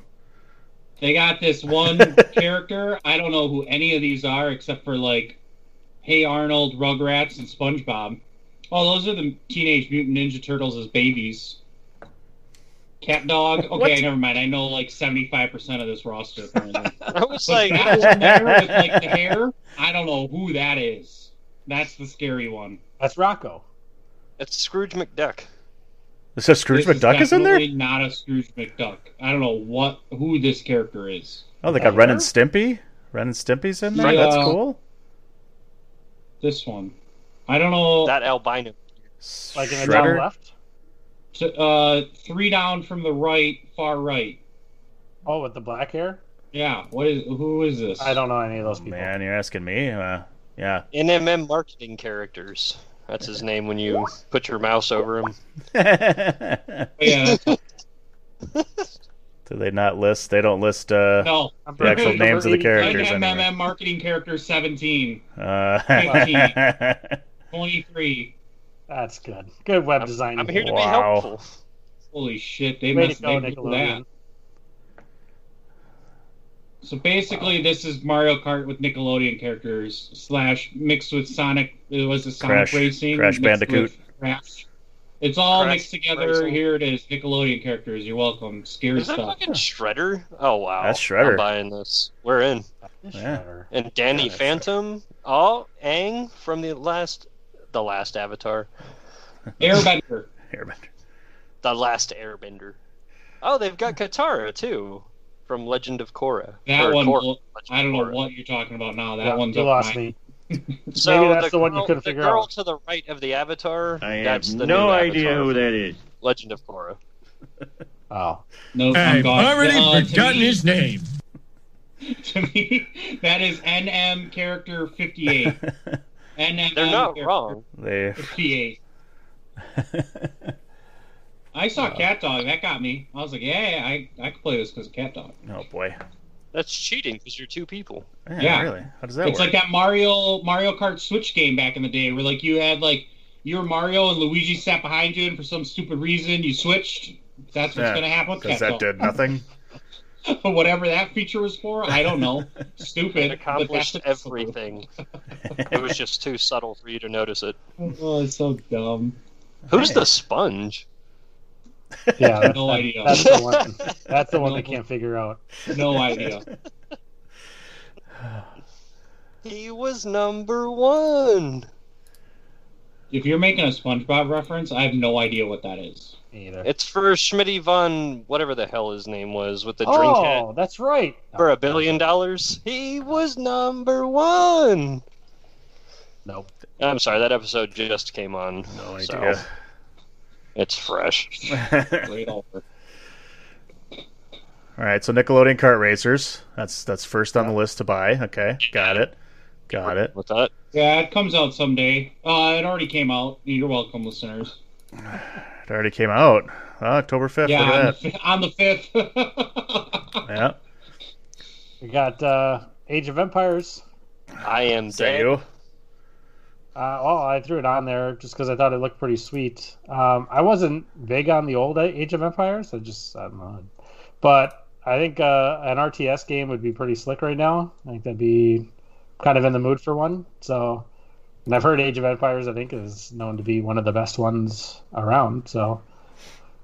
They got this one character. I don't know who any of these are except for like Hey Arnold, Rugrats, and SpongeBob. Oh, those are the Teenage Mutant Ninja Turtles as babies. Cat Dog. Okay, What? never mind. I know like seventy-five percent of this roster apparently. I was But like, that one there with like the hair, I don't know who that is. That's the scary one. that's Rocco. it's Scrooge McDuck. It says Scrooge This McDuck is in there. Not a Scrooge McDuck. I don't know what who this character is. Oh, they got Ren and Stimpy. Ren and Stimpy's in there. Yeah. That's uh, cool. This one. I don't know. That albino. Like in the Shredder. top left. To, uh, three down from the right, far right. Oh, with the black hair. Yeah. What is? Who is this? I don't know any of those people. Man, you're asking me. Uh, yeah. NMM marketing characters. That's his name when you put your mouse over him. Oh, yeah. That's, Do they not list? They don't list uh, no. The actual number names of the 80. characters MMM anyway. marketing character 17, Uh, 23. That's good. Good web design. I'm here to be helpful. Holy shit! They Way to must go, Nickelodeon. that. So basically, this is Mario Kart with Nickelodeon characters slash mixed with Sonic. It was a Sonic Crash- Racing. Crash Bandicoot. with Crash. It's all Crash mixed together. Racing. Here it is, Nickelodeon characters. You're welcome. Scary Is that stuff. fucking Shredder? Oh wow, That's Shredder. I'm buying this. We're in. Yeah. And Danny Yeah, that's Phantom. Oh, Aang from the last, the last Avatar, Airbender. Airbender. the last Airbender. Oh, they've got Katara too, from Legend of Korra. That Or one. Korra, I don't know what you're talking about now. That Yeah, one's you up lost mine. me. So Maybe that's the one you girl- couldn't the figure girl out. to the right of the Avatar. I that's have the no idea Avatar who that is. Legend of Korra. Oh, No, I'm I've already Uh, forgotten me- his name. To me, that is NM character 58. NM They're not character wrong. they 58. I saw Cat Dog. That got me. I was like, yeah, yeah I, I could play this because of Cat Dog. oh boy. That's cheating because you're two people. Yeah, Yeah. Really? How does that work? it's work? like that Mario Mario Kart Switch game back in the day, where like you had like you were Mario and Luigi sat behind you, and for some stupid reason you switched. That's what's Yeah, gonna happen with Because that did nothing. Whatever that feature was for, I don't know. Stupid. It accomplished everything. it was just too subtle for you to notice it. Oh, it's so dumb. Who's the sponge? Yeah. That's, No idea. that's the one. That's the one they can't figure out. No idea. He was number one. If you're making a SpongeBob reference, I have no idea what that is. Either. It's for Schmitty von whatever the hell his name was with the drink hat oh, that's right. for a billion dollars. He was number one. Nope. I'm sorry, that episode just came on. No so idea. It's fresh. Great. All right, so Nickelodeon Kart Racers. That's that's first on the list to buy. Okay, got it, got it. With that, Yeah, it comes out someday. Uh, it already came out. You're welcome, listeners. It already came out. Oh, October fifth. yeah, on the, on the fifth. Yeah. We got uh, Age of Empires. I am Is that dead. Uh, well, I threw it on there just because I thought it looked pretty sweet. Um, I wasn't big on the old Age of Empires. I just, I don't know. But I think uh, an RTS game would be pretty slick right now. I think that'd be kind of in the mood for one. So, and I've heard Age of Empires, I think, is known to be one of the best ones around. So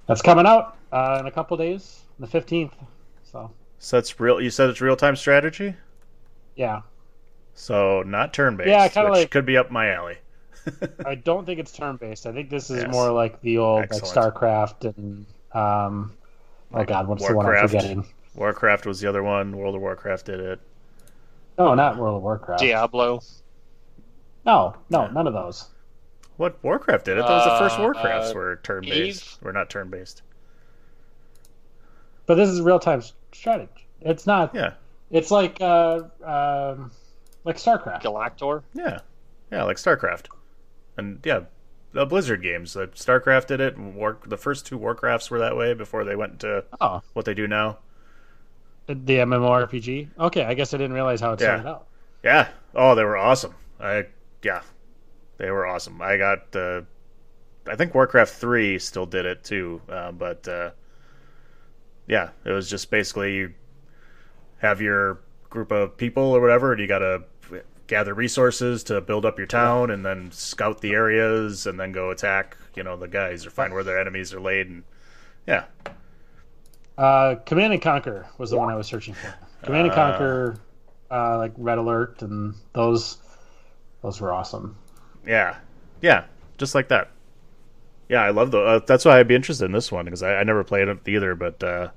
that's coming out uh, in a couple days, the 15th. So, So that's real. You said it's real time strategy. yeah. So not turn based. Yeah, kinda which like- could be up my alley. I don't think it's turn based. I think this is Yes. more like the old Excellent. like StarCraft and um oh god, what's the one I'm Warcraft. forgetting? Warcraft was the other one. World of Warcraft did it. No, not World of Warcraft. Diablo. No, no, none of those. What Warcraft did it? That was the first Uh, Warcrafts uh, were turn based. Were not turn based. But this is real time strategy. It's not. Yeah, It's like uh, um, like StarCraft. Galactor. yeah, yeah, like StarCraft, and yeah, the Blizzard games. Like StarCraft did it. War, the first two Warcrafts were that way before they went to Oh, what they do now. the MMORPG. Okay, I guess I didn't realize how it Yeah. started out. Yeah. Oh, they were awesome. I yeah, they were awesome. I got uh, I think Warcraft three still did it too, uh, but uh, yeah, it was just basically you have your group of people or whatever, and you got to gather resources to build up your town, and then scout the areas, and then go attack. You know the guys or find where their enemies are laid, and yeah, Uh, Command and Conquer was the one I was searching for. Command and Uh. Conquer, uh, like Red Alert, and those those were awesome. Yeah, yeah, just like that. Yeah, I love the. Uh, that's why I'd be interested in this one because I, I never played it either. But uh,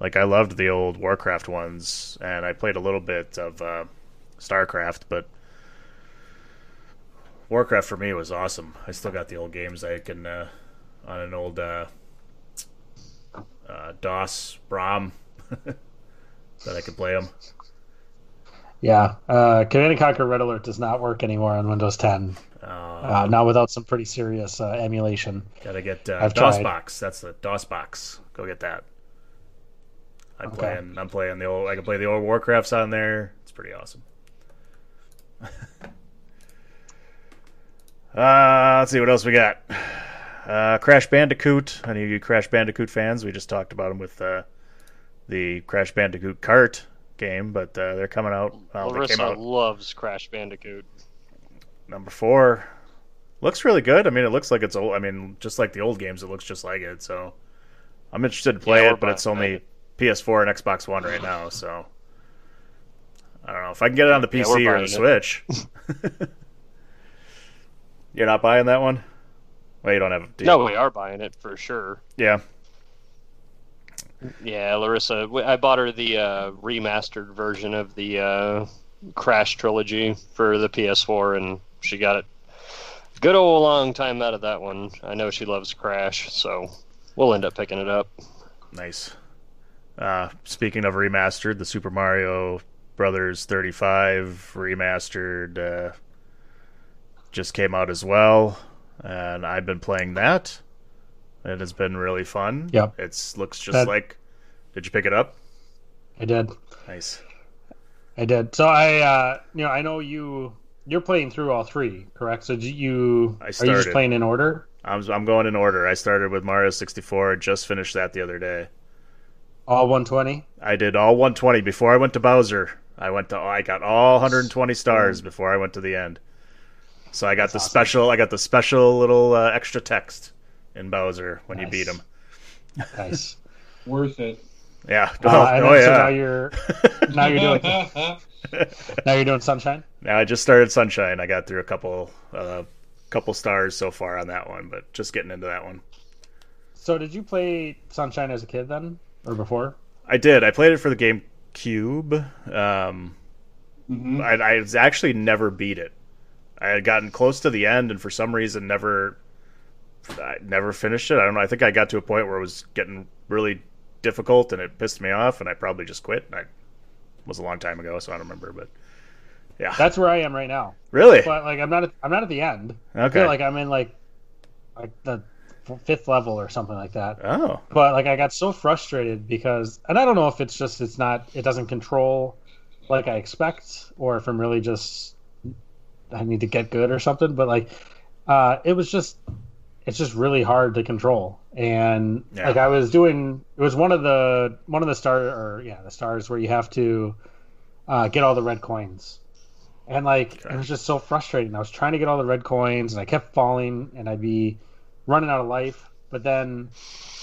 like, I loved the old Warcraft ones, and I played a little bit of uh, Starcraft. But Warcraft for me was awesome. I still got the old games I can uh, on an old uh, uh, DOS Brom that I could play them. Yeah, uh, Command and Conquer Red Alert does not work anymore on Windows 10. Uh, Uh, not without some pretty serious uh, emulation. Gotta get uh, I've DOS tried. box. That's the DOSBox. Go get that. I'm Okay. playing. I'm playing the old. I can play the old Warcrafts on there. It's pretty awesome. uh, let's see what else we got. Uh, Crash Bandicoot. Any of you Crash Bandicoot fans? We just talked about them with uh, the Crash Bandicoot Kart game, but uh, they're coming out. Well, they came Larissa out loves Crash Bandicoot. number four. Looks really good. I mean, it looks like it's old. I mean, just like the old games, it looks just like it. So I'm interested to play Yeah, it, but it's only it. PS4 and Xbox One right now. So I don't know if I can get it on the PC we're or the it. Switch. You're not buying that one? Well, you don't have. do? No, we are buying it for sure. Yeah. Yeah, Larissa. I bought her the uh, remastered version of the uh, Crash trilogy for the PS4, and she got it. Good old long time out of that one. I know she loves Crash, so we'll end up picking it up. Nice. Uh, speaking of remastered, the Super Mario Brothers 35 remastered uh, just came out as well, and I've been playing that. It has been really fun. Yeah, it looks just That- like. Did you pick it up? I did. Nice. I did. So I, uh, you know, I know you. You're playing through all three, correct? So you I are you just started. playing in order? I'm I'm going in order. I started with Mario 64. Just finished that the other day. All 120. I did all 120 before I went to Bowser. I went to I got all 120 stars before I went to the end. So I got the awesome. special I got the special little uh, extra text in Bowser when you beat him. Nice. Worth it. Yeah. Uh, Oh, and oh, then, So now you're now you're doing now you're doing Sunshine. now I just started Sunshine. I got through a couple uh, couple stars so far on that one, but just getting into that one. So did you play Sunshine as a kid then, or before? I did. I played it for the GameCube. Um, Mhm. I, I actually never beat it. I had gotten close to the end, and for some reason, never, I never finished it. I don't know. I think I got to a point where it was getting really difficult, and it pissed me off, and I probably just quit. And I, it was a long time ago, so I don't remember. But yeah, That's where I am right now. really But like I'm not at, I'm not at the end. I okay. feel like I'm in like like the fifth level or something like that. oh, But like I got so frustrated because and I don't know if it's just it's not it doesn't control like I expect or if I'm really just I need to get good or something. But like uh it was just it's just really hard to control. And Yeah. like I was doing it was one of the one of the star or yeah, the stars where you have to uh get all the red coins. And like Okay. it was just so frustrating. I was trying to get all the red coins and I kept falling and I'd be running out of life. But then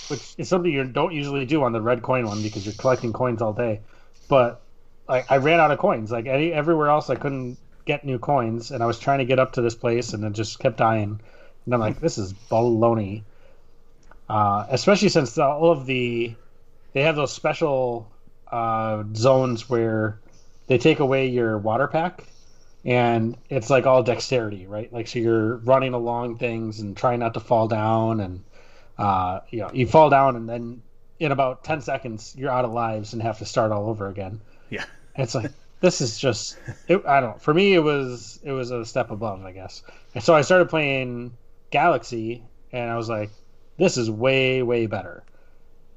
which is something you don't usually do on the red coin one because you're collecting coins all day. But like I ran out of coins. Like any everywhere else I couldn't get new coins, and I was trying to get up to this place, and it just kept dying. And I'm like, this is baloney. Uh, especially since all of the they have those special uh, zones where they take away your water pack, and it's like all dexterity, right? Like so you're running along things and trying not to fall down, and uh, you know you fall down, and then in about ten seconds you're out of lives and have to start all over again. Yeah. And it's like this is just it, I don't know. For me, it was it was a step above, I guess. And so I started playing Galaxy, and I was like, this is way way better.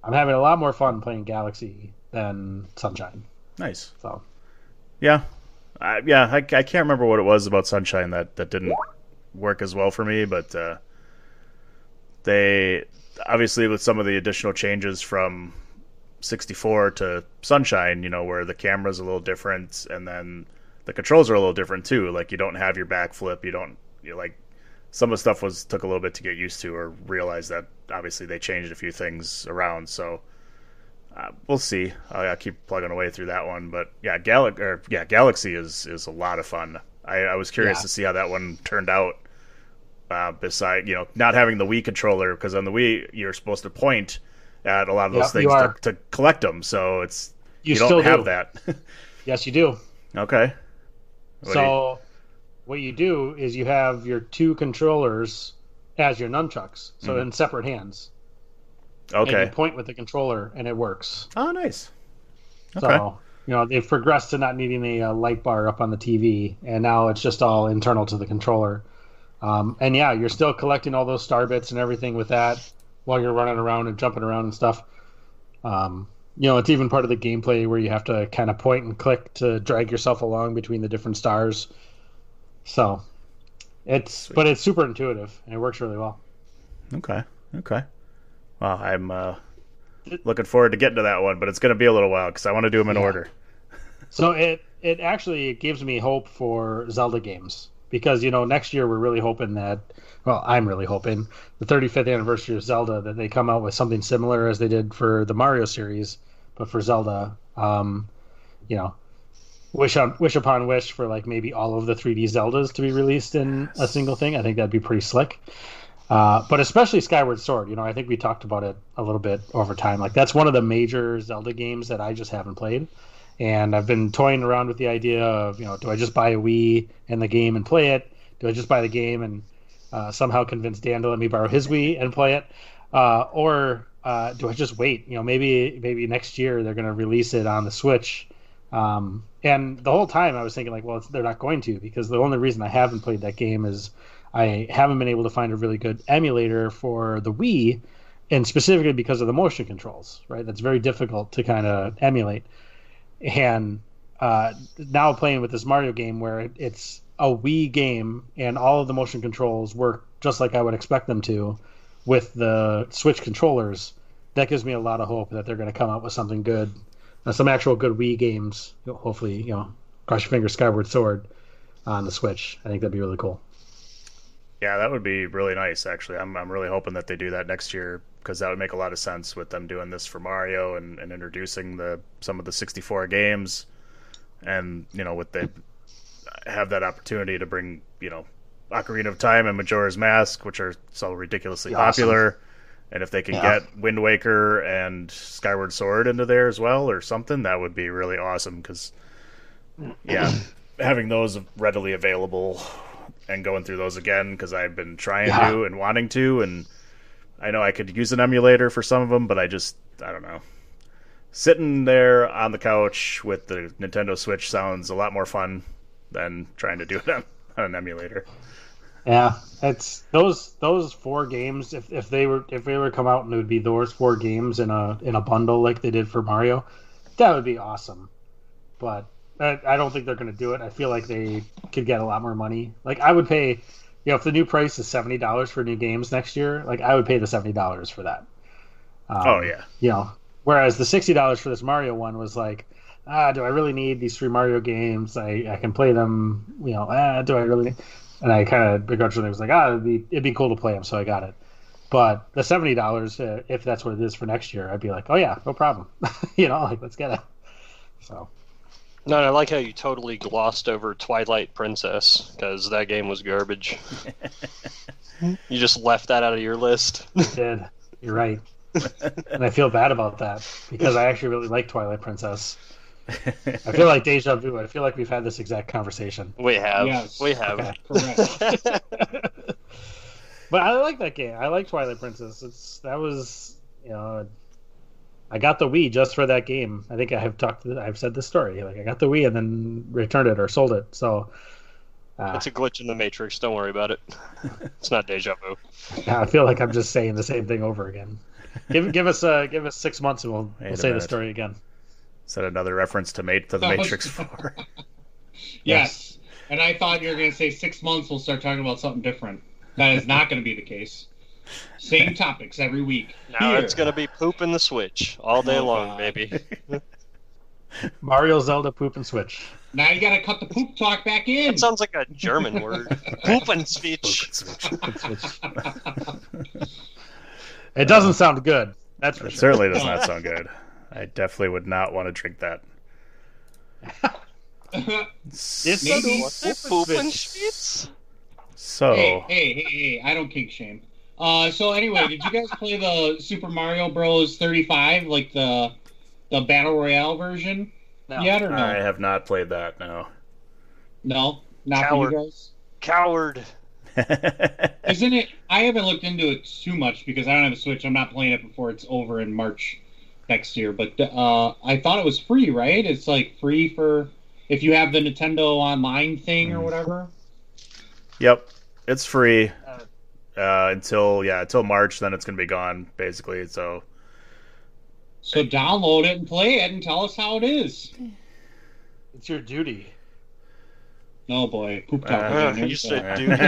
I'm having a lot more fun playing Galaxy than Sunshine. Nice. So Yeah, I, yeah. I, I can't remember what it was about Sunshine that that didn't work as well for me, but uh, they obviously with some of the additional changes from 64 to Sunshine, you know, where the camera's a little different and then the controls are a little different too. Like you don't have your backflip, you don't you like some of the stuff was took a little bit to get used to or realize that obviously they changed a few things around. So uh, we'll see. I'll, I'll keep plugging away through that one, but yeah, Gal- or, yeah, Galaxy is is a lot of fun. I, I was curious Yeah. to see how that one turned out. Uh, beside, you know, not having the Wii controller because on the Wii you're supposed to point at a lot of those Yep, things to, to collect them. So it's you, you, don't still have do. that. Yes, you do. okay. What do you- so what you do is you have your two controllers as your nunchucks, so in separate hands. And okay. you point with the controller, and it works. Oh, nice. Okay. So you know they've progressed to not needing a, uh light bar up on the TV, and now it's just all internal to the controller. Um, and yeah, you're still collecting all those star bits and everything with that while you're running around and jumping around and stuff. Um, you know, it's even part of the gameplay where you have to kind of point and click to drag yourself along between the different stars. So it's but it's super intuitive and it works really well. Okay. Okay. Well, I'm uh, looking forward to getting to that one, but it's going to be a little while because I want to do them in Yeah. order. So it it actually gives me hope for Zelda games because you know next year we're really hoping that well I'm really hoping the 35th anniversary of Zelda that they come out with something similar as they did for the Mario series, but for Zelda, um, you know, wish on wish upon wish for like maybe all of the 3D Zeldas to be released in a single thing. I think that'd be pretty slick. Uh, but especially Skyward Sword, you know, I think we talked about it a little bit over time. Like that's one of the major Zelda games that I just haven't played and I've been toying around with the idea of you know do I just buy a Wii and the game and play it? Do I just buy the game and uh, somehow convince Dan to let me borrow his Wii and play it, uh, or uh, do I just wait? You know, maybe maybe next year they're going to release it on the Switch. Um, and the whole time I was thinking like, well, they're not going to because the only reason I haven't played that game is I haven't been able to find a really good emulator for the Wii, and specifically because of the motion controls. Right, that's very difficult to kind of emulate and uh, now playing with this Mario game where it, it's a Wii game and all of the motion controls work just like I would expect them to with the Switch controllers. That gives me a lot of hope that they're going to come out with something good, uh, some actual good Wii games. Hopefully, you know, cross your fingers, Skyward Sword on the Switch. I think that'd be really cool. Yeah, that would be really nice. Actually, I'm I'm really hoping that they do that next year because that would make a lot of sense with them doing this for Mario and, and introducing the some of the 64 games, and you know, with the have that opportunity to bring you know Ocarina of Time and Majora's Mask, which are so ridiculously Awesome. popular. And if they can Yeah. get Wind Waker and Skyward Sword into there as well, or something, that would be really awesome. Because, yeah, having those readily available and going through those again because I've been trying Yeah. to and wanting to, and I know I could use an emulator for some of them, but I just I don't know. Sitting there on the couch with the Nintendo Switch sounds a lot more fun than trying to do it on, on an emulator. Yeah, it's those those four games. If, if they were if they were to come out and it would be those four games in a in a bundle like they did for Mario, that would be awesome. But I, I don't think they're going to do it. I feel like they could get a lot more money. Like I would pay, you know, if the new price is seventy dollars for new games next year, like I would pay the seventy dollars for that. Um, oh yeah, you know, whereas the sixty dollars for this Mario one was like, ah, do I really need these three Mario games? I, I can play them, you know, ah, do I really? Need... And I kind of begrudgingly was like, ah, it'd be it'd be cool to play them, so I got it. But the seventy dollars, uh, if that's what it is for next year, I'd be like, oh yeah, no problem, you know, like let's get it. So No, I like how you totally glossed over Twilight Princess because that game was garbage. you just left that out of your list. did. You're right. and I feel bad about that because I actually really like Twilight Princess. I feel like deja vu. I feel like we've had this exact conversation. We have. Yes. We have. Okay. Correct. But I like that game. I like Twilight Princess. It's that was you know I got the Wii just for that game. I think I have talked. I've said this story. Like I got the Wii and then returned it or sold it. So uh, It's a glitch in the Matrix. Don't worry about it. It's not deja vu. I feel like I'm just saying the same thing over again. Give give us uh give us six months and we'll we'll a say the story again. Is that another reference to mate to the Matrix Four? yes. And I thought you were going to say six months we'll start talking about something different. That is not going to be the case. Same topics every week. Now Here. it's gonna be poop in the switch all day Oh, long, God. baby. Mario, Zelda, poop and switch. Now you got to cut the poop talk back in. That sounds like a German word. Poop and speech. It doesn't sound good. That's for It sure. certainly does not sound good. I definitely would not want to drink that. It's Maybe- a poop Poop and and switch. speech? So hey, hey, hey, hey! I don't kink shame. Uh, so anyway, did you guys play the Super Mario Bros. 35, like the the battle royale version No. yet, or no? I have not played that. No. No, not Coward. for you guys. Coward. Isn't it? I haven't looked into it too much because I don't have a Switch. I'm not playing it before it's over in March next year. But uh, I thought it was free, right? It's like free for if you have the Nintendo Online thing or Mm. whatever. yep, it's free uh, until yeah until March. Then it's gonna be gone basically. So So download it and play it and tell us how it is. It's your duty. Oh boy, poop talk. Uh, again. you said dude.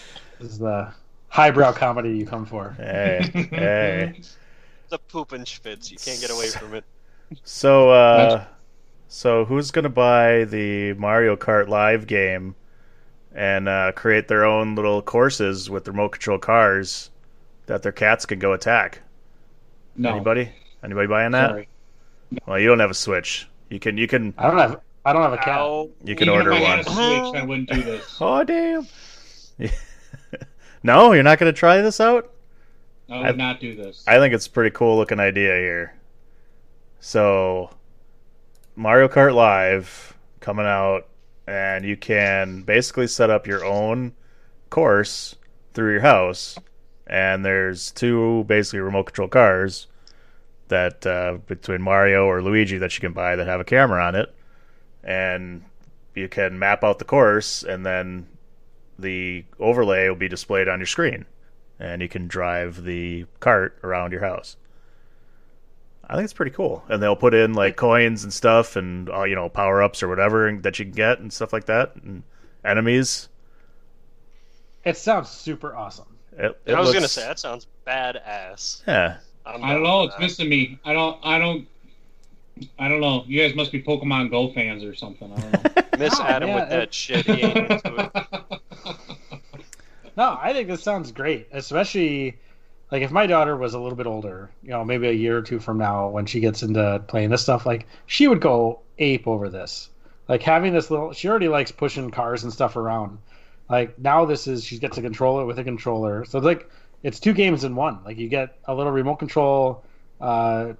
This is the highbrow comedy you come for. hey, hey. the poop and spitz. You can't get away from it. So uh, so who's gonna buy the Mario Kart Live game and uh, create their own little courses with remote control cars that their cats can go attack? no, Anybody? Anybody buying that? sorry. Well, you don't have a Switch. You can you can I don't have. I don't have a cat. Ow. you can Even order if I one. had a Switch, I wouldn't do this. Oh damn! no, you're not going to try this out. I would I've- not do this. I think it's a pretty cool looking idea here. So, Mario Kart Live coming out, and you can basically set up your own course through your house. And there's two basically remote control cars that uh, between Mario or Luigi that you can buy that have a camera on it, and you can map out the course, and then the overlay will be displayed on your screen and you can drive the cart around your house. I think it's pretty cool, and they'll put in like coins and stuff, and uh, you know power ups or whatever that you can get and stuff like that, and enemies. It sounds super awesome. It, it I was looks- gonna say that sounds badass. yeah. I'm don't know. It's missing me. I don't. I don't. I don't know. You guys must be Pokemon Go fans or something. I don't know. Miss No, Adam yeah, with that shit. He ain't into it. No, I think this sounds great, especially like if my daughter was a little bit older, you know, maybe a year or two from now when she gets into playing this stuff, like she would go ape over this. Like having this little she already likes pushing cars and stuff around. Like now this is she gets to control it with a controller. So it's like it's two games in one. Like you get a little remote control uh,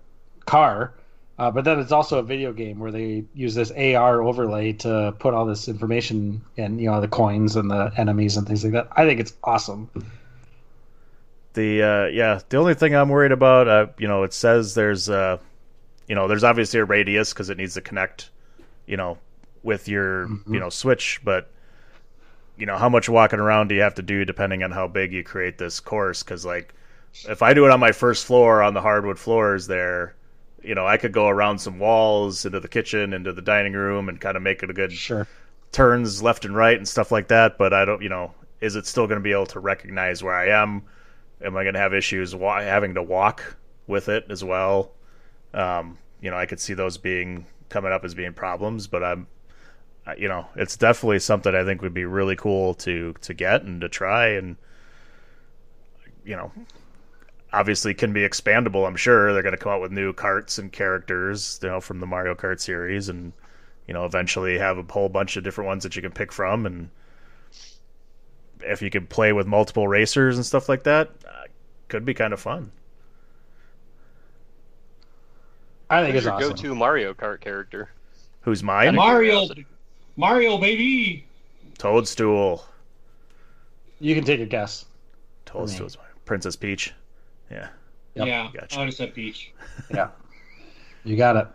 car, uh, but then it's also a video game where they use this AR overlay to put all this information and you know the coins and the enemies and things like that. I think it's awesome. The uh, yeah, the only thing I'm worried about, uh, you know, it says there's uh, you know, there's obviously a radius because it needs to connect, you know, with your you know switch, but you know how much walking around do you have to do depending on how big you create this course? Because like, if I do it on my first floor on the hardwood floors there, you know, I could go around some walls into the kitchen, into the dining room, and kind of make it a good Sure. turns left and right and stuff like that. But I don't, you know, is it still going to be able to recognize where I am? Am I going to have issues wa- having to walk with it as well? Um, you know, I could see those being coming up as being problems, but I'm, you know, it's definitely something I think would be really cool to to get and to try and, you know, obviously can be expandable. I'm sure they're going to come out with new carts and characters, you know, from the Mario Kart series, and you know, eventually have a whole bunch of different ones that you can pick from, and if you could play with multiple racers and stuff like that, uh, could be kind of fun. I think Who's it's your awesome. go-to Mario Kart character? Who's mine? Mario. Mario, baby. Toadstool. You can take a guess. Toadstool's mine. Princess Peach. Yeah. Yep. Yeah, Gotcha. I would have said Peach. Yeah, you got it.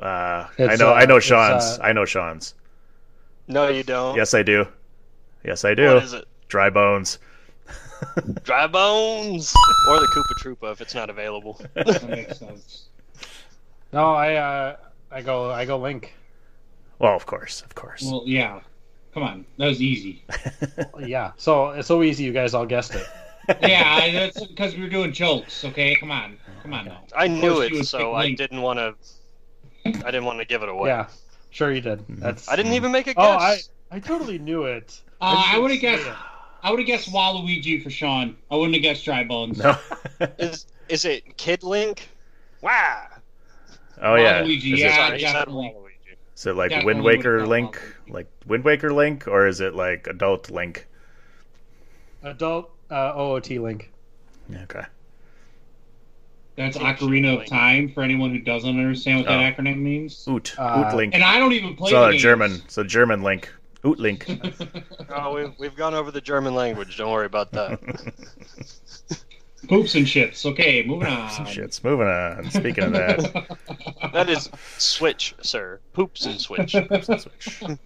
Uh, I know. uh, I know Sean's. uh, I know Sean's. No, you don't. Yes, I do. Yes, I do. What is it? Dry bones. Dry Bones or the Koopa Troopa if it's not available. That makes sense. No, I uh, I go I go Link. Well, of course, of course. Well, yeah. Come on, that was easy. Yeah, so it's so easy. You guys all guessed it. Yeah, that's because we were doing jokes. Okay, come on, come on now. I knew it, so I didn't want to. I didn't want to give it away. Yeah, sure you did. That's. I didn't even make a guess. Oh, I I totally knew it. Uh, just I would have guessed. it. I would have guessed Waluigi for Sean. I wouldn't have guessed Dry Bones. no. Is is it Kid Link? Wow. oh yeah. Waluigi, Is, yeah. it, Sorry, you said definitely. Waluigi. is it like definitely Wind Waker Link, Waluigi. like Wind Waker Link, or is it like Adult Link? Adult uh, OOT Link. Okay. That's Ocarina of Time for anyone who doesn't understand what that Oh. acronym means. Oot. Uh, Oot Link. And I don't even play So the a games. German. So German Link. Oot Link. Oh, we've, we've gone over the German language. Don't worry about that. Poops and shits. Okay, moving on. Some shits. Moving on. Speaking of that, that is Switch, sir. Poops and Switch. Switch.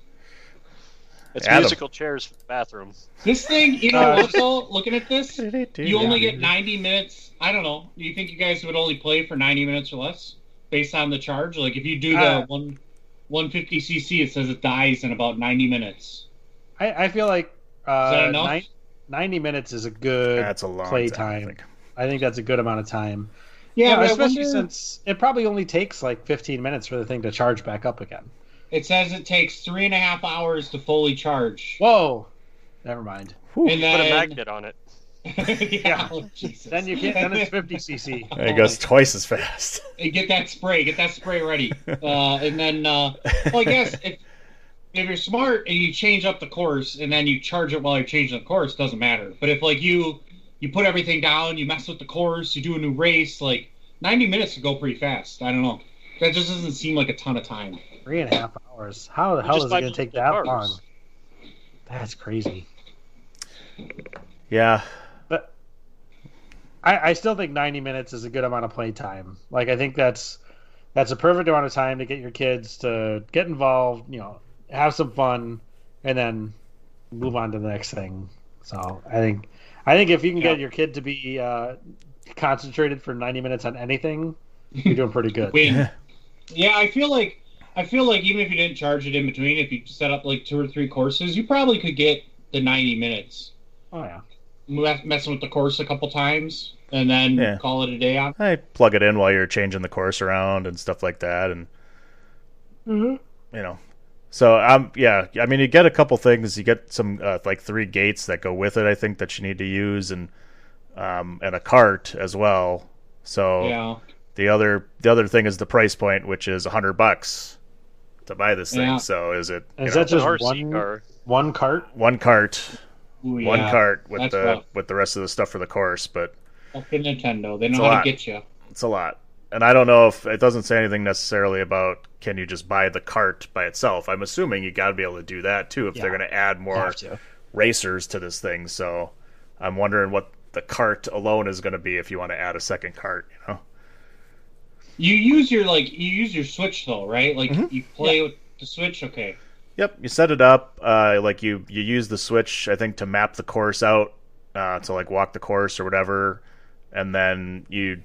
It's Adam. musical chairs for the bathroom. This thing, you know Uh, what? Looking at this, you only get 90 minutes. I don't know. Do you think you guys would only play for 90 minutes or less based on the charge? Like if you do the Uh, one 150cc, it says it dies in about 90 minutes. I, I feel like Is that uh, enough? nine, 90 minutes is a good That's a long play time. I think. I think that's a good amount of time. Yeah, Yeah, especially wonder- since it probably only takes like 15 minutes for the thing to charge back up again. It says it takes three and a half hours to fully charge. Whoa. Never mind. And Put a magnet on it. yeah, oh, Jesus. Then you can't. Then it's 50 cc. It goes twice as fast. Hey, get that spray. Get that spray ready. Uh, and then, uh, well, I guess if if you're smart and you change up the course and then you charge it while you're changing the course, doesn't matter. But if like you you put everything down, you mess with the course, you do a new race, like 90 minutes could go pretty fast. I don't know. That just doesn't seem like a ton of time. Three and a half hours. How the You hell is it going to take that cars. long? That's crazy. Yeah. But I, I still think 90 minutes is a good amount of play time. Like I think that's that's a perfect amount of time to get your kids to get involved, you know, have some fun, and then move on to the next thing. So I think I think if you can Yeah. get your kid to be uh, concentrated for 90 minutes on anything, you're doing pretty good. Win. yeah, I feel like I feel like even if you didn't charge it in between, if you set up like two or three courses, you probably could get the 90 minutes. Oh yeah. Me- Messing with the course a couple times and then Yeah. call it a day on. I plug it in while you're changing the course around and stuff like that, and Mm-hmm. you know. So um yeah, I mean you get a couple things. You get some uh, like three gates that go with it. I think that you need to use and um and a cart as well. So Yeah. the other the other thing is the price point, which is a hundred bucks to buy this thing. Yeah. So is it? Is you know, that just RC one car. one cart? one cart, Ooh, one cart with That's the rough. with the rest of the stuff for the course, but Fucking Nintendo. They know how lot. to get you. it's a lot. And I don't know if it doesn't say anything necessarily about can you just buy the cart by itself. I'm assuming you got to be able to do that too if they're going to add more to. racers to this thing. So I'm wondering what the cart alone is going to be if you want to add a second cart. You know, You use your like you use your Switch though, right? Like Mhm. you play with the Switch. Okay. Yep, you set it up. Uh, like you you use the switch, I think, to map the course out, uh, to like walk the course or whatever, and then you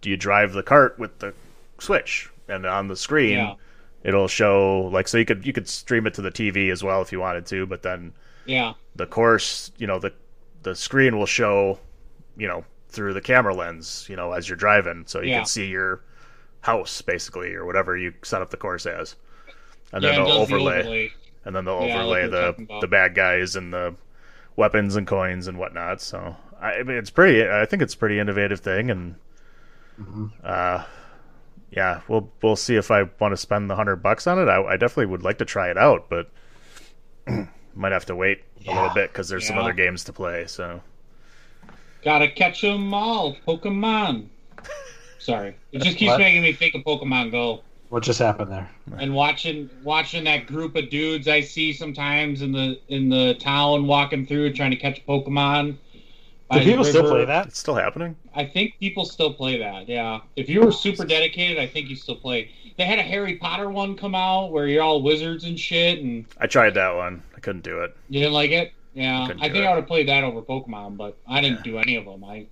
do you drive the cart with the switch, and on the screen Yeah. it'll show like so you could you could stream it to the TV as well if you wanted to, but then Yeah. the course, you know, the the screen will show, you know, through the camera lens, you know, as you're driving, so you Yeah. can see your house basically or whatever you set up the course as, and yeah, then it they'll does the overlay overlay. and then they'll Yeah, overlay we the the bad guys and the weapons and coins and whatnot. So I, I mean, it's pretty. I think it's a pretty innovative thing, and Mm-hmm. uh, yeah, we'll we'll see if I want to spend the hundred bucks on it. I, I definitely would like to try it out, but might have to wait a little bit because there's some other games to play. So Gotta catch 'em all, Pokemon. Sorry, it just keeps What? making me think of Pokemon Go What just happened there? and watching watching that group of dudes I see sometimes in the in the town walking through trying to catch Pokemon. by Do people still play that? it's still happening. I think people still play that. Yeah, if you were super dedicated, I think you still play. They had a Harry Potter one come out where you're all wizards and shit, and I tried that one. I couldn't do it. you didn't like it. Yeah, Couldn't I think it. I would have played that over Pokemon, but I didn't do any of them. I,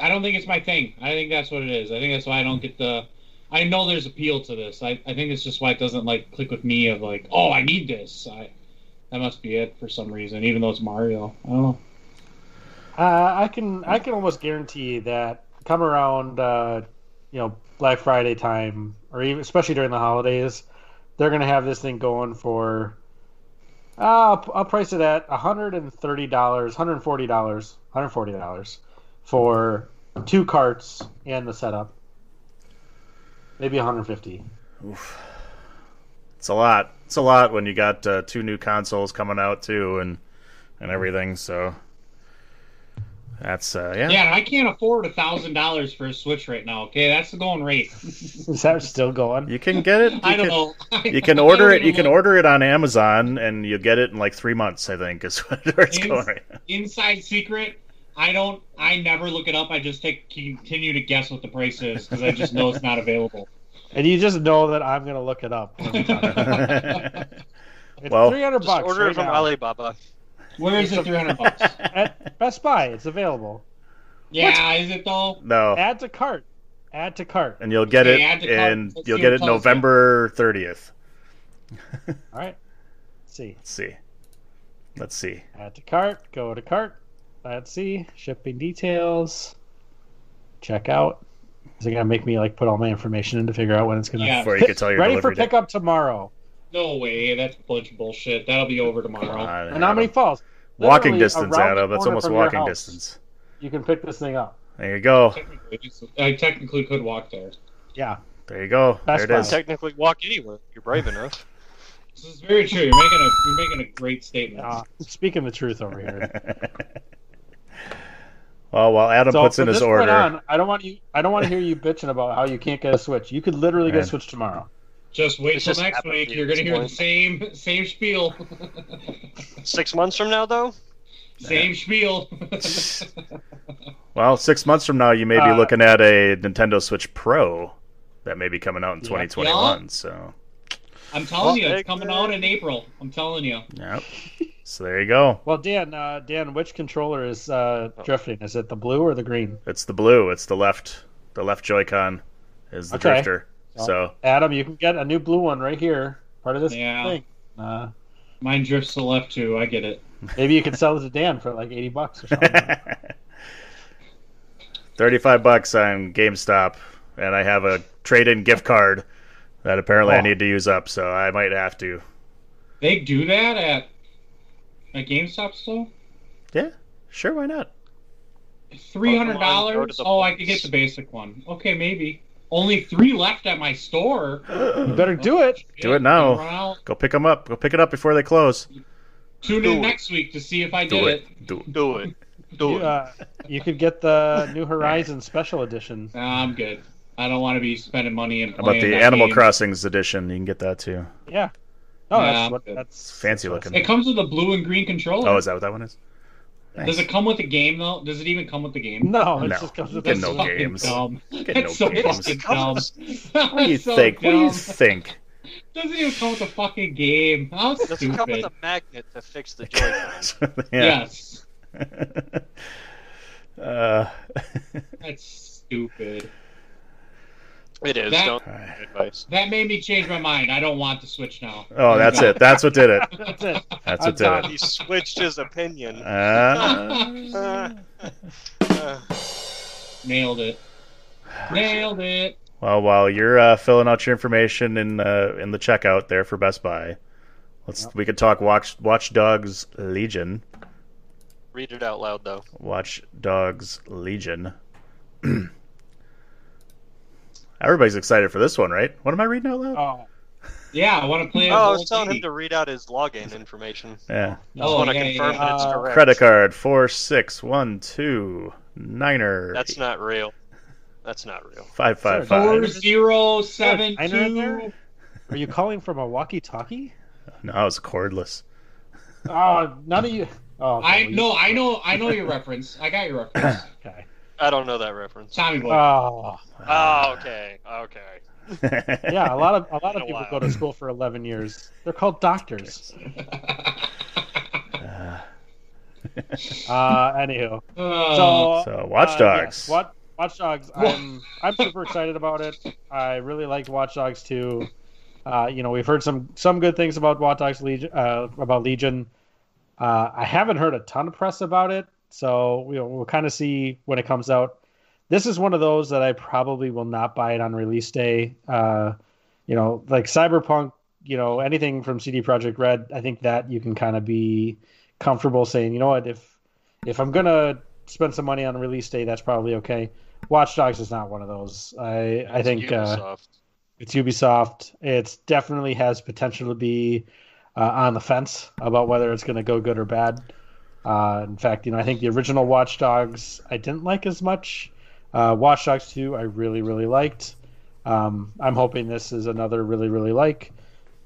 I don't think it's my thing. I think that's what it is. I think that's why I don't get the. I know there's appeal to this. I, I think it's just why it doesn't like click with me of like, oh, I need this. I, that must be it for some reason, even though it's Mario. I don't know. Uh, I can I can almost guarantee that come around uh, you know Black Friday time or even especially during the holidays, they're gonna have this thing going for. Uh, I'll, price it at hundred and thirty dollars, hundred forty dollars, hundred forty dollars for two carts and the setup. Maybe one hundred fifty. It's a lot. It's a lot when you got uh, two new consoles coming out too, and and everything. So that's uh, yeah. Yeah, I can't afford a thousand dollars for a Switch right now. Okay, that's the going rate. Is that still going? You can get it. You I don't can, know. You can order it. You even can look. order it on Amazon, and you'll get it in like three months. I think is where it's Ins- going right now. Inside secret. I don't. I never look it up. I just take continue to guess what the price is because I just know it's not available. And you just know that I'm gonna look it up. when we talk about it. It's Well- three hundred Just bucks. order right it from now. Alibaba. Where is it? Three hundred bucks. At Best Buy. It's available. Yeah, is it though? No, Add to cart. Add to cart. and you'll get Okay, it, add to cart. and Let's you'll get it tells you. November thirtieth. All right. Let's see. Let's see. Let's see. Add to cart. Go to cart. Let's see. Shipping details. Check out. Is it gonna make me like put all my information in to figure out when it's gonna? Yeah. Before you can tell your Ready for delivery date. pickup tomorrow. No way. That's a bunch of bullshit. That'll be over tomorrow. Uh, And how many falls? walking distance, around the Adam. That's corner almost from your walking house. distance. You can pick this thing up. There you go. Technically, I technically could walk there. Yeah. There you go. Best there it Buy. is. Technically, walk anywhere if you're brave enough. This is very true. You're making a you're making a great statement. Uh, speaking the truth over here. well, while Adam so puts in his order, on, I don't want you. I don't want to hear you bitching about how you can't get a Switch. You could literally get a Switch tomorrow. Just wait It's till just next week. You're gonna this hear the same same spiel. Six months from now, though, same spiel. well, six months from now, you may be Uh, looking at a Nintendo Switch Pro that may be coming out in Yeah. 2021. So, I'm telling you, it's coming out in April. I'm telling you. yep. So there you go. Well, Dan, uh, Dan, which controller is uh, drifting? Is it the blue or the green? It's the blue. It's the left. The left Joy-Con is the Okay. drifter. So Adam, you can get a new blue one right here. Part of this Yeah. thing. Uh, Mine drifts to the left too. I get it. maybe you could sell it to Dan for like eighty bucks or something. 35 bucks on GameStop, and I have a trade-in gift card that apparently I Oh. need to use up, so I might have to. They do that at at GameStop still. Yeah, sure, why not? Three hundred dollars. to the Oh, I could get the basic one. Okay, maybe. Only three left at my store. you better do it. Do it now. Go pick them up. Go pick it up before they close. Tune Do in it. next week to see if I Do did it. it. Do it. do it. Do You, it. uh, you could get the New Horizons Special Edition. Nah, I'm good. I don't want to be spending money and How about playing the that Animal game. Crossings edition? You can get that too. Yeah. Oh, Yeah, that's what, that's Fancy looking. It comes with a blue and green controller. Oh, is that what that one is? Does it come with the game though? Does it even come with the game? No, it No. just comes with Get no games. Dumb. Get That's no so games. fucking dumb. What do you so think? What do you think? Doesn't even come with a fucking game. How Does it come with a magnet to fix the Joy-Con? yeah. Yes, uh, that's stupid. It is. That- Don't advice. That made me change my mind. I don't want the Switch now. oh, that's it. That's what did it. That's it. That's what did it. He switched his opinion. it. Uh, Uh, Nailed it. Nailed it. well, while you're uh, filling out your information in uh, in the checkout there for Best Buy, let's we could talk Watch Watch Dogs Legion. Read it out loud though. Watch Dogs Legion. Everybody's excited for this one, right? What am I reading out loud? Oh, Yeah, I want to play. Oh, I was telling him to read out his login information. Yeah. Just Oh, want to yeah, confirm yeah. that it's Uh, correct. Credit card four six one two niner. That's not real. That's not real. five five Four five. zero seven Is there a diner in two. there? are you calling from a walkie-talkie? No, it's cordless. Oh, none of you. Oh, okay, I well, you- no, I know, I know your reference. I got your reference. Okay. I don't know that reference. Tommy boy. Oh, Oh, okay, okay. yeah. A lot of a lot of a people while. go to school for eleven years. They're called doctors. Uh, anywho, Uh, so So, Watch uh, Dogs. yes, Watch, Watch Dogs. I'm I'm super excited about it. I really liked Watch Dogs 2. Uh, you know, we've heard some some good things about Watch Dogs Legion. Uh, about Legion. Uh, I haven't heard a ton of press about it, so we'll, we'll kind of see when it comes out. This is one of those that I probably will not buy it on release day. Uh, you know, like Cyberpunk. You know, anything from CD Projekt Red. I think that you can kind of be comfortable saying, you know what, if if I'm gonna spend some money on release day, that's probably okay. Watch Dogs is not one of those. I I think uh, it's Ubisoft. It definitely has potential to be uh, on the fence about whether it's going to go good or bad. Uh, in fact, you know, I think the original Watch Dogs I didn't like as much. Uh, Watch Dogs 2 I really really liked. Um, I'm hoping this is another really really like.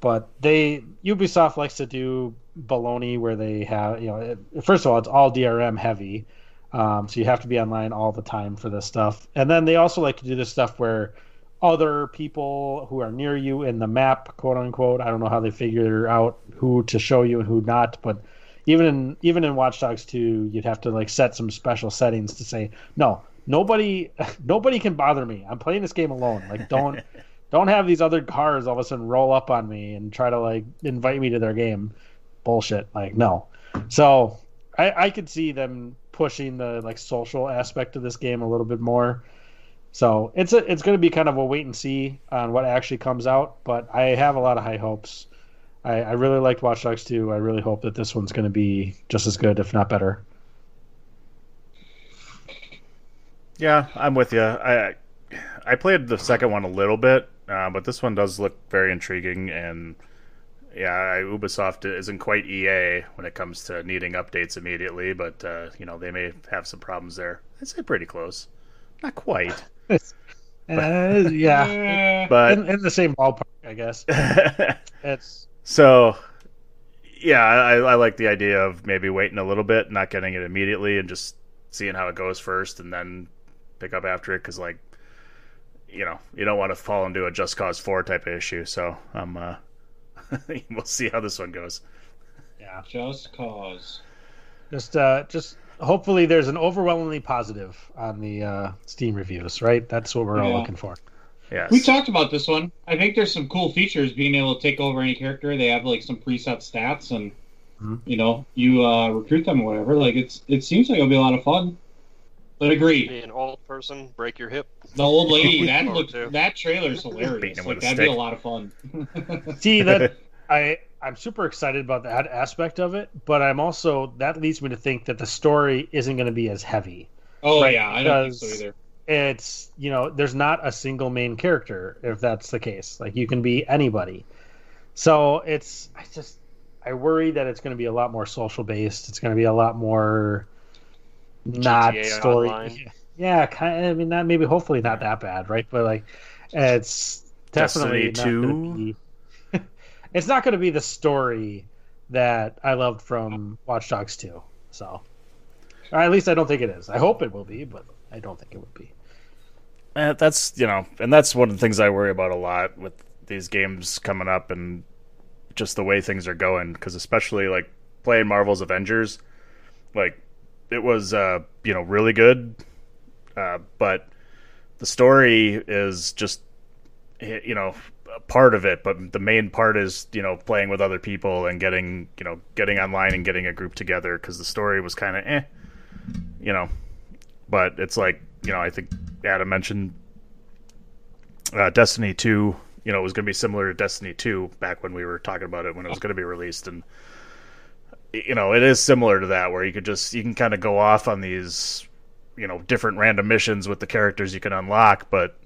But they Ubisoft likes to do baloney where they have you know it, first of all it's all DRM heavy. Um, so you have to be online all the time for this stuff. And then they also like to do this stuff where other people who are near you in the map, quote unquote. I don't know how they figure out who to show you and who not, but even in even in Watch Dogs 2, you'd have to like set some special settings to say, no, nobody nobody can bother me. I'm playing this game alone. Like don't don't have these other cars all of a sudden roll up on me and try to like invite me to their game. Bullshit. Like no. So I, I could see them pushing the like social aspect of this game a little bit more. So it's a, it's going to be kind of a wait and see on what actually comes out, but I have a lot of high hopes. I, I really liked Watch Dogs 2. I really hope that this one's going to be just as good, if not better. Yeah, I'm with you. I I played the second one a little bit, uh, but this one does look very intriguing. And yeah, I, Ubisoft isn't quite EA when it comes to needing updates immediately, but uh, you know they may have some problems there. I'd say pretty close, not quite, Uh, yeah, but in, in the same ballpark, I guess. It's so yeah, I, I like the idea of maybe waiting a little bit, not getting it immediately, and just seeing how it goes first, and then pick up after it. Because like, you know, you don't want to fall into a Just Cause Four type of issue. So I'm, uh, we'll see how this one goes. yeah, just cause. just uh, just hopefully there's an overwhelmingly positive on the uh, Steam reviews, right? That's what we're all looking for. Yes. We talked about this one. I think there's some cool features being able to take over any character. They have like some preset stats, and Mhm. you know, you uh, recruit them or whatever. Like it's it seems like it'll be a lot of fun. But agree. Be an old person, break your hip. the old lady that Or looked that trailer's Beating hilarious. Like that'd be a lot of fun. See that I I'm super excited about that aspect of it, but I'm also that leads me to think that the story isn't going to be as heavy. oh Right, yeah, I don't think so either. It's you know there's not a single main character if that's the case. Like you can be anybody. So it's I just I worry that it's going to be a lot more social based. It's going to be a lot more not GTA story. Online. Yeah, kind of, I mean, not maybe hopefully not that bad, right? But like, it's definitely Destiny 2? be. it's not going to be the story that I loved from Watch Dogs 2. So, or at least I don't think it is. I hope it will be, but I don't think it would be. Uh, that's you know, and that's one of the things I worry about a lot with these games coming up and just the way things are going. Because especially like playing Marvel's Avengers, like it was uh, you know really good, uh, but the story is just you know a part of it. But the main part is you know playing with other people and getting you know getting online and getting a group together. Because the story was kind of eh, you know. But it's like you know I think Adam mentioned uh, Destiny 2, you know, it was going to be similar to Destiny 2 back when we were talking about it when it was going to be released. And you know, it is similar to that where you could just you can kind of go off on these, you know, different random missions with the characters you can unlock, but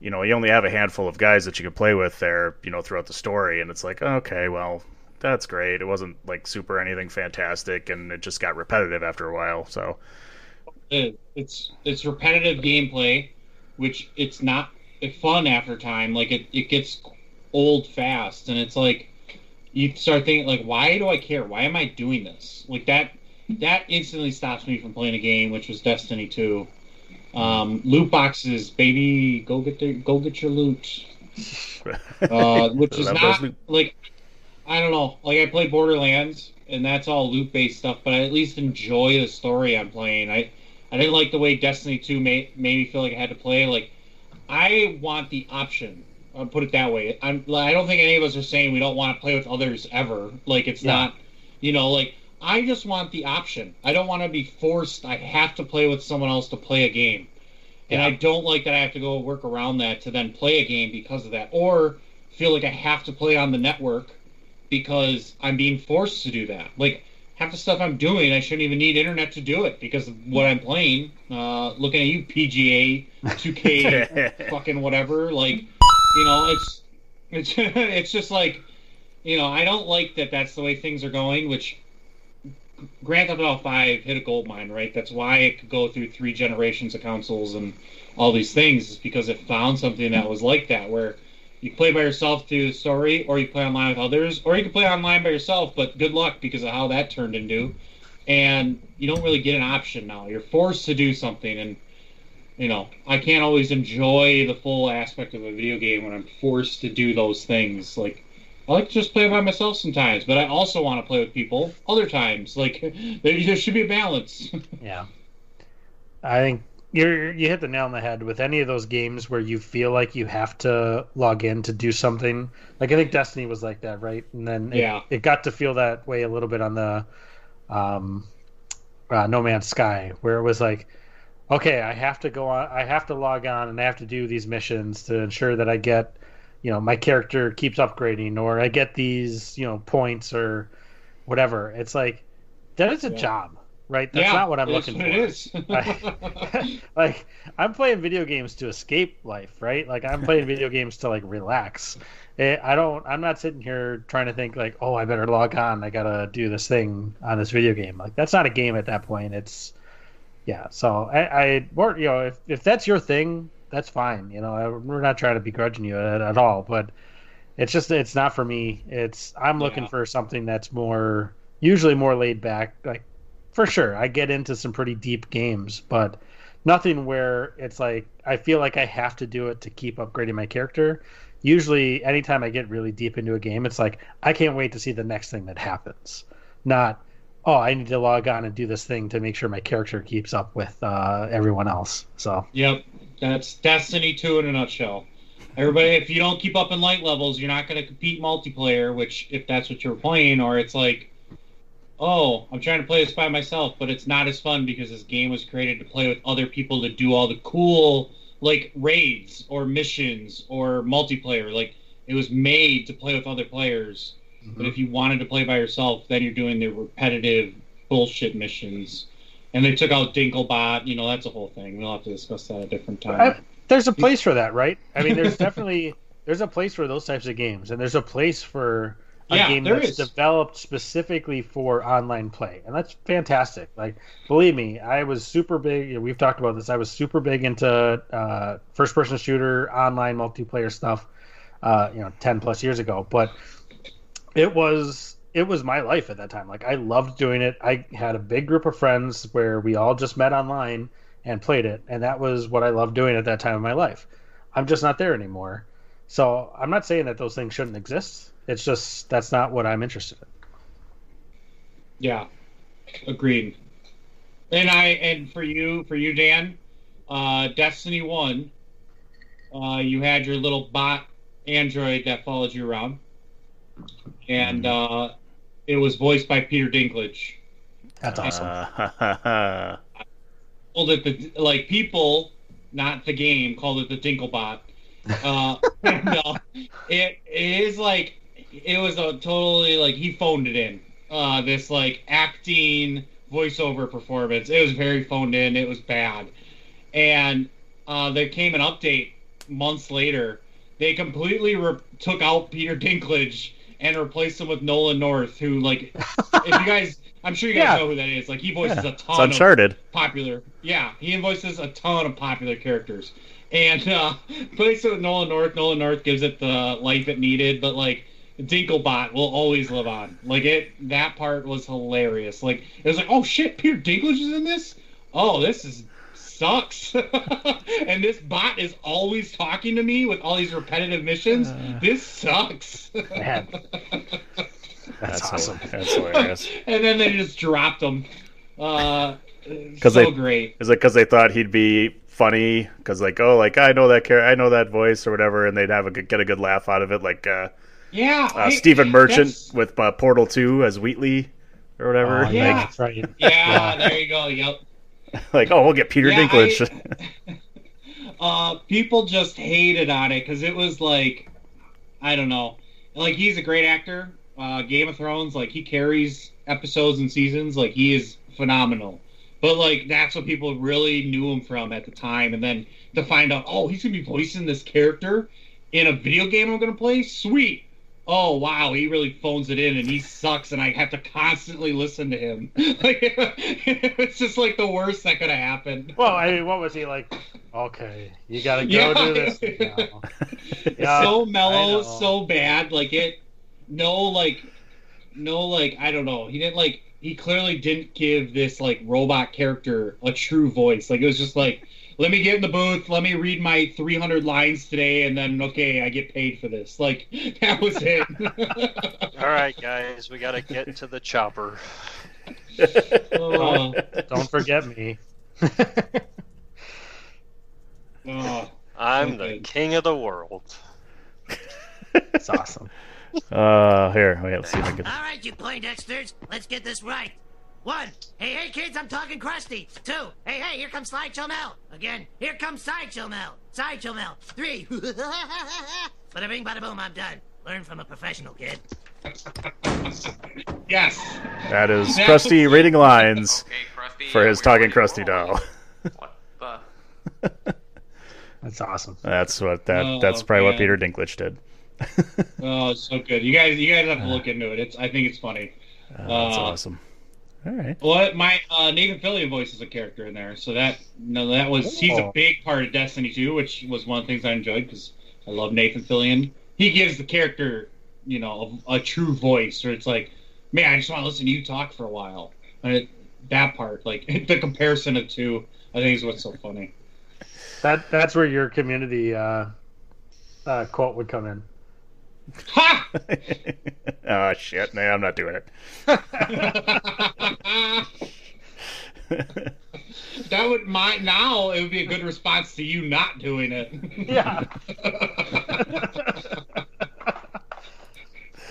you know, you only have a handful of guys that you can play with there, you know, throughout the story, and it's like, okay, well, that's great. It wasn't like super anything fantastic, and it just got repetitive after a while. So It- It's it's repetitive gameplay, which it's not fun after time. Like it, it gets old fast, and it's like you start thinking like, why do I care? Why am I doing this? Like that that instantly stops me from playing a game, which was Destiny two. Um, loot boxes, baby, go get the, go get your loot. Uh, which is not like I don't know. Like I play Borderlands, and that's all loot based stuff. But I at least enjoy the story I'm playing. I I didn't like the way Destiny Two made made me feel like I had to play. Like I want the option. I'll put it that way. I'm. I don't think any of us are saying we don't want to play with others ever. Like it's Yeah. not. You know, like I just want the option. I don't want to be forced. I have to play with someone else to play a game. And Yeah. I don't like that I have to go work around that to then play a game because of that, or feel like I have to play on the network because I'm being forced to do that. Like half the stuff I'm doing, I shouldn't even need internet to do it because of what I'm playing. Uh, looking at you, PGA, 2K, fucking whatever. Like, you know, it's it's it's just like, you know, I don't like that. That's the way things are going. Which Grand Theft Auto Five hit a gold mine, right? That's why it could go through three generations of consoles and all these things, is because it found something that was like that, where you play by yourself through the story, or you play online with others, or you can play online by yourself. But good luck because of how that turned into, and you don't really get an option now. You're forced to do something, and you know I can't always enjoy the full aspect of a video game when I'm forced to do those things. Like I like to just play by myself sometimes, but I also want to play with people other times. Like there, there should be a balance. Yeah, I think you you hit the nail on the head with any of those games where you feel like you have to log in to do something. Like I think Destiny was like that, right? And then it, Yeah. it got to feel that way a little bit on the um, uh, No Man's Sky, where it was like, okay, I have to go on, I have to log on, and I have to do these missions to ensure that I get, you know, my character keeps upgrading, or I get these, you know, points or whatever. It's like that is a Yeah. job, right? That's yeah, not what I'm looking for. It is. I- like I'm playing video games to escape life, right? Like I'm playing video games to like relax. Eh, I don't. I'm not sitting here trying to think like, oh, I better log on. I gotta do this thing on this video game. Like that's not a game at that point. It's yeah. So I, I or you know, if if that's your thing, that's fine. You know, I, we're not trying to begrudging you at, at all, but it's just it's not for me. It's I'm looking Yeah. for something that's more usually more laid back. Like for sure, I get into some pretty deep games, but nothing where it's like I feel like I have to do it to keep upgrading my character. Usually, anytime I get really deep into a game, it's like I can't wait to see the next thing that happens. Not, oh, I need to log on and do this thing to make sure my character keeps up with uh, everyone else. So Yep, that's Destiny 2 in a nutshell. Everybody, if you don't keep up in light levels, you're not going to compete multiplayer. Which, if that's what you're playing, or it's like, oh, I'm trying to play this by myself, but it's not as fun because this game was created to play with other people to do all the cool like raids or missions or multiplayer. Like it was made to play with other players. But mm-hmm. if you wanted to play by yourself, then you're doing the repetitive bullshit missions. And they took out Dinklebot. You know, that's a whole thing. We'll have to discuss that at a different uh, time. I- there's a place for that, right? I mean, there's definitely there's a place for those types of games, and there's a place for a Yeah, game that's is. developed specifically for online play, and that's fantastic. Like, believe me, I was super big. we've talked about this. I was super big into uh, first-person shooter, online multiplayer stuff. Uh, you know, ten plus years ago, but it was it was my life at that time. Like, I loved doing it. I had a big group of friends where we all just met online and played it, and that was what I loved doing at that time of my life. I'm just not there anymore. So I'm not saying that those things shouldn't exist. It's just that's not what I'm interested in. Yeah, agreed. And I and for you, for you, Dan, uh, Destiny One, uh, you had your little bot android that followed you around, and uh, it was voiced by Peter Dinklage. That's awesome. Uh, Called it the like people, not the game, called it the Dinklebot. Uh, no, it, it is like it was a totally like he phoned it in. uh, this like acting voiceover performance. It was very phoned in. It was bad, and uh, there came an update months later. They completely re- took out Peter Dinklage and replaced him with Nolan North, who like, if you guys, I'm sure you guys Yeah. know who that is. Like he voices Yeah, a it's ton of Uncharted. popular. Yeah, he voices a ton of popular characters. And uh plays it with Nolan North. Nolan North gives it the life it needed, but like Dinklebot will always live on. Like it that part was hilarious. Like it was like, oh shit, Peter Dinklage is in this? Oh, this is sucks. and this bot is always talking to me with all these repetitive missions. this sucks. Man. That's, That's awesome. hil- That's hilarious. and then they just dropped him. Uh, 'Cause so they- great. Is it because they thought he'd be funny? Because like, oh, like I know that character, I know that voice or whatever, and they'd have a good, get a good laugh out of it, like uh, Yeah, uh, I- Stephen Merchant that's- with uh, Portal Two as Wheatley or whatever. Oh, yeah. yeah, that's right. Yeah, there you go. Yep. Like, like, oh, we'll get Peter Yeah, Dinklage. Uh, people just hated on it because it was like, I don't know, like he's a great actor. Uh, Game of Thrones, like he carries episodes and seasons, like he is phenomenal. But like that's what people really knew him from at the time, and then to find out, oh, he's gonna be voicing this character in a video game I'm gonna play, sweet. Oh wow, he really phones it in, and he sucks, and I have to constantly listen to him. like it's just like the worst that could have happened. Well, I mean, what was he like? Okay, you gotta go Yeah. do this. now. Yeah, so mellow, so bad. Like it, no, like, no, like I don't know. He didn't like. He clearly didn't give this like robot character a true voice. Like it was just like, let me get in the booth, let me read my 300 lines today, and then okay, I get paid for this. Like that was it. All right, guys, we got to get to the chopper. oh, Don't forget me. oh. I'm the king of the world. It's awesome. uh, here, wait, let's see if I can. All right, you point Poindexters, let's get this right. One, hey, hey, kids, I'm talking Krusty. Two, hey, hey, here comes Sideshow Mel. Again, here comes Sideshow Mel. Sideshow Mel. Three, bada bing, bada boom, I'm done. Learn from a professional, kid. Yes. That is That Krusty was- reading lines Okay, Krusty. for his we're talking ready to Krusty roll. doll. What the? That's awesome. That's what that. Oh, that's probably what man. Peter Dinklage did. Oh, it's so good. You guys, you guys have to look into it. It's. I think it's funny. Uh, that's Uh, awesome. All right. Well, my uh, Nathan Fillion voices a character in there, so that no, that was he's a Oh. big part of Destiny 2, which was one of the things I enjoyed because I love Nathan Fillion. He gives the character, you know, a, a true voice, or it's like, man, I just want to listen to you talk for a while. And it, that part, like the comparison of two, I think is what's so funny. That that's where your community uh, uh, quote would come in. Ha! oh shit! No, I'm not doing it. that would my now it would be a good response to you not doing it. Yeah.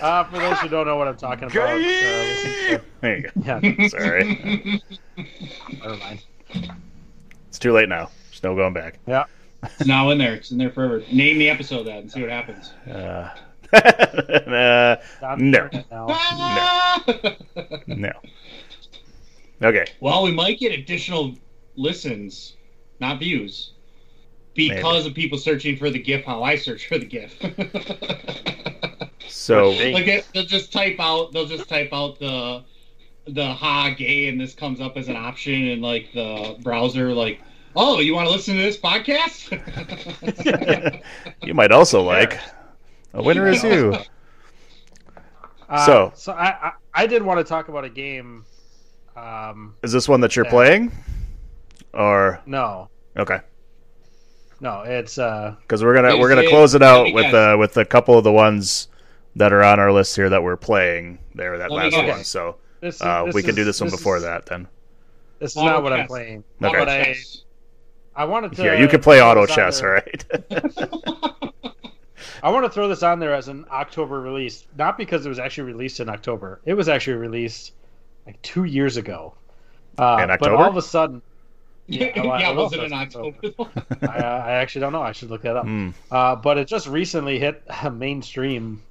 Uh, for those who don't know what I'm talking about, uh, to- there you go. yeah, Sorry, never mind. it's too late now. There's no going back. Yeah, It's now in there. It's in there forever. Name the episode that and see what happens. Uh, uh, I'm No. doing it now. no. Okay. well, we might get additional listens, not views, because of people searching for the GIF. How I search for the GIF. So They- like they, they'll just type out. They'll just type out the the ha gay, and this comes up as an option in like the browser. Like, oh, you want to listen to this podcast? you might also like a winner is you. Uh, So- so I, I I did want to talk about a game. Um, Is this one that you're Yeah. playing? Or no, okay, no, it's uh, because we're gonna we're gonna close it out with uh, with a couple of the ones that are on our list here that we're playing. There, that last guess. one. So this, uh, this we can do this one before is- that. Then This is Auto not what I'm playing. Okay. But I, I wanted to. yeah, you can play auto chess. All there- right. I want to throw this on there as an October release, not because it was actually released in October. It was actually released like two years ago. Uh, In But all of a sudden, Yeah, well, I was it in October? I, uh, I actually don't know. I should look that up. Hmm. Uh, but it just recently hit mainstream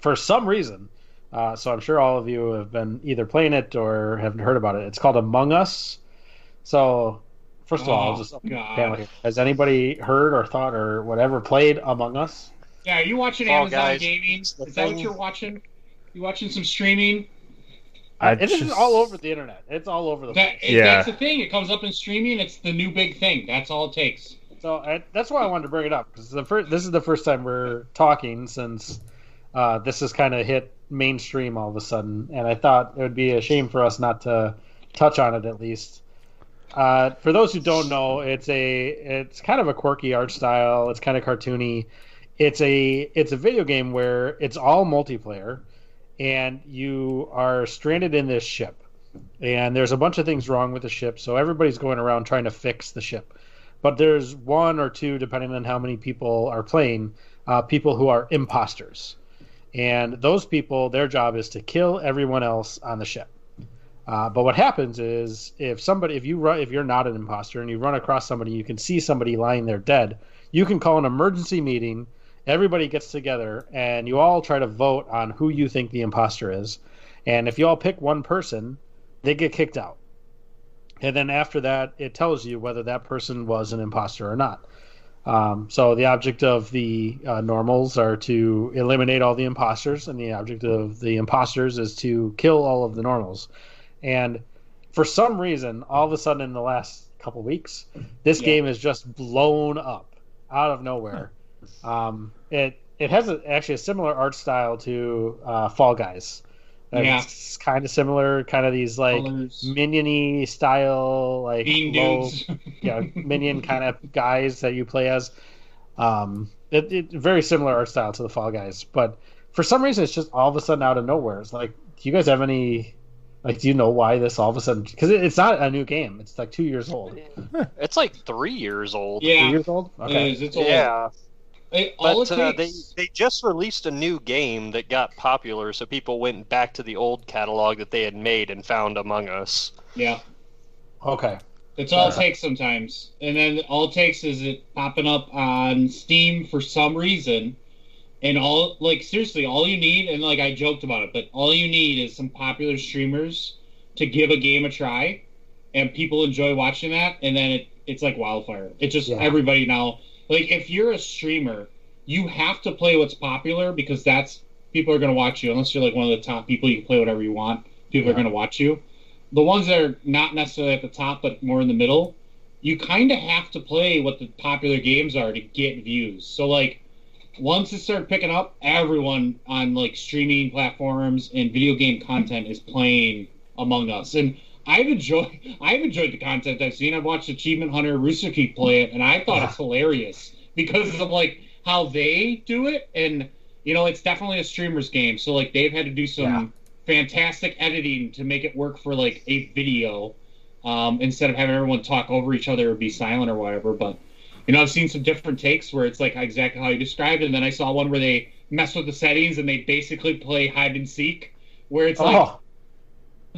for some reason. Uh, so I'm sure all of you have been either playing it or have heard about it. It's called Among Us. So first of all, I'll Oh, just God. has anybody heard or thought or whatever played Among Us? Yeah, are you watching Amazon Guys. Gaming? Is the that what you're watching? You watching some streaming? I it is just- all over the internet. It's all over the That, place. it- Yeah. That's the thing. It comes up in streaming. It's the new big thing. That's all it takes. So I, that's why I wanted to bring it up because the first this is the first time we're talking since uh, this has kind of hit mainstream all of a sudden, and I thought it would be a shame for us not to touch on it at least. Uh, for those who don't know, it's a it's kind of a quirky art style. It's kind of cartoony. It's a it's a video game where it's all multiplayer, and you are stranded in this ship, and there's a bunch of things wrong with the ship. So everybody's going around trying to fix the ship but there's one or two, depending on how many people are playing, uh, people who are imposters, and those people, their job is to kill everyone else on the ship. Uh, but what happens is, if somebody, if you run, if you're not an imposter and you run across somebody, you can see somebody lying there dead. You can call an emergency meeting. Everybody gets together, and you all try to vote on who you think the imposter is. And if you all pick one person, they get kicked out and then after that it tells you whether that person was an imposter or not um, so the object of the uh, normals are to eliminate all the imposters and the object of the imposters is to kill all of the normals and for some reason all of a sudden in the last couple weeks this Yeah. game is just blown up out of nowhere um, it it has a, actually a similar art style to uh, fall guys Like, Yeah. it's kind of similar kind of these like Colors, miniony style like bean low, dudes. yeah minion kind of guys that you play as um it, it very similar art style to the fall guys but for some reason it's just all of a sudden out of nowhere it's like do you guys have any like do you know why this all of a sudden because it, it's not a new game it's like two years old It's like three years old. two yeah, years old okay is. It's old. Yeah, It- but uh, they they just released a new game that got popular, so people went back to the old catalog that they had made and found Among Us. yeah, okay that's all it takes sometimes. And then all it takes is it popping up on Steam for some reason. And all like seriously, all you need, and like I joked about it, but all you need is some popular streamers to give a game a try, and people enjoy watching that, and then it it's like wildfire. It just Yeah. everybody now like if you're a streamer, you have to play what's popular because that's people are going to watch you unless you're like one of the top people. You can play whatever you want. People are going to watch you. The ones that are not necessarily at the top but more in the middle, you kind of have to play what the popular games are to get views. So like once it started picking up, everyone on like streaming platforms and video game content is playing Among Us, and I've enjoyed I've enjoyed the content I've seen. I've watched Achievement Hunter, Rooster Teeth play it, and I thought it's hilarious because of like how they do it, and you know it's definitely a streamer's game. So like they've had to do some Yeah. fantastic editing to make it work for like a video um, instead of having everyone talk over each other or be silent or whatever. But you know, I've seen some different takes where it's like exactly how you described it. And then I saw one where they mess with the settings and they basically play hide and seek, where it's like oh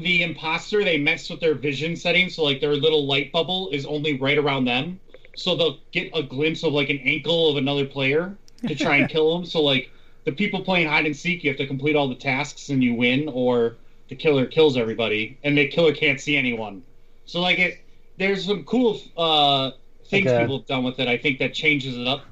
the imposter they mess with their vision settings, so like their little light bubble is only right around them, so they'll get a glimpse of like an ankle of another player to try and kill them. So like the people playing hide and seek, you have to complete all the tasks and you win, or the killer kills everybody and the killer can't see anyone. So like it, there's some cool uh, things Okay. people have done with it. I think that changes it up.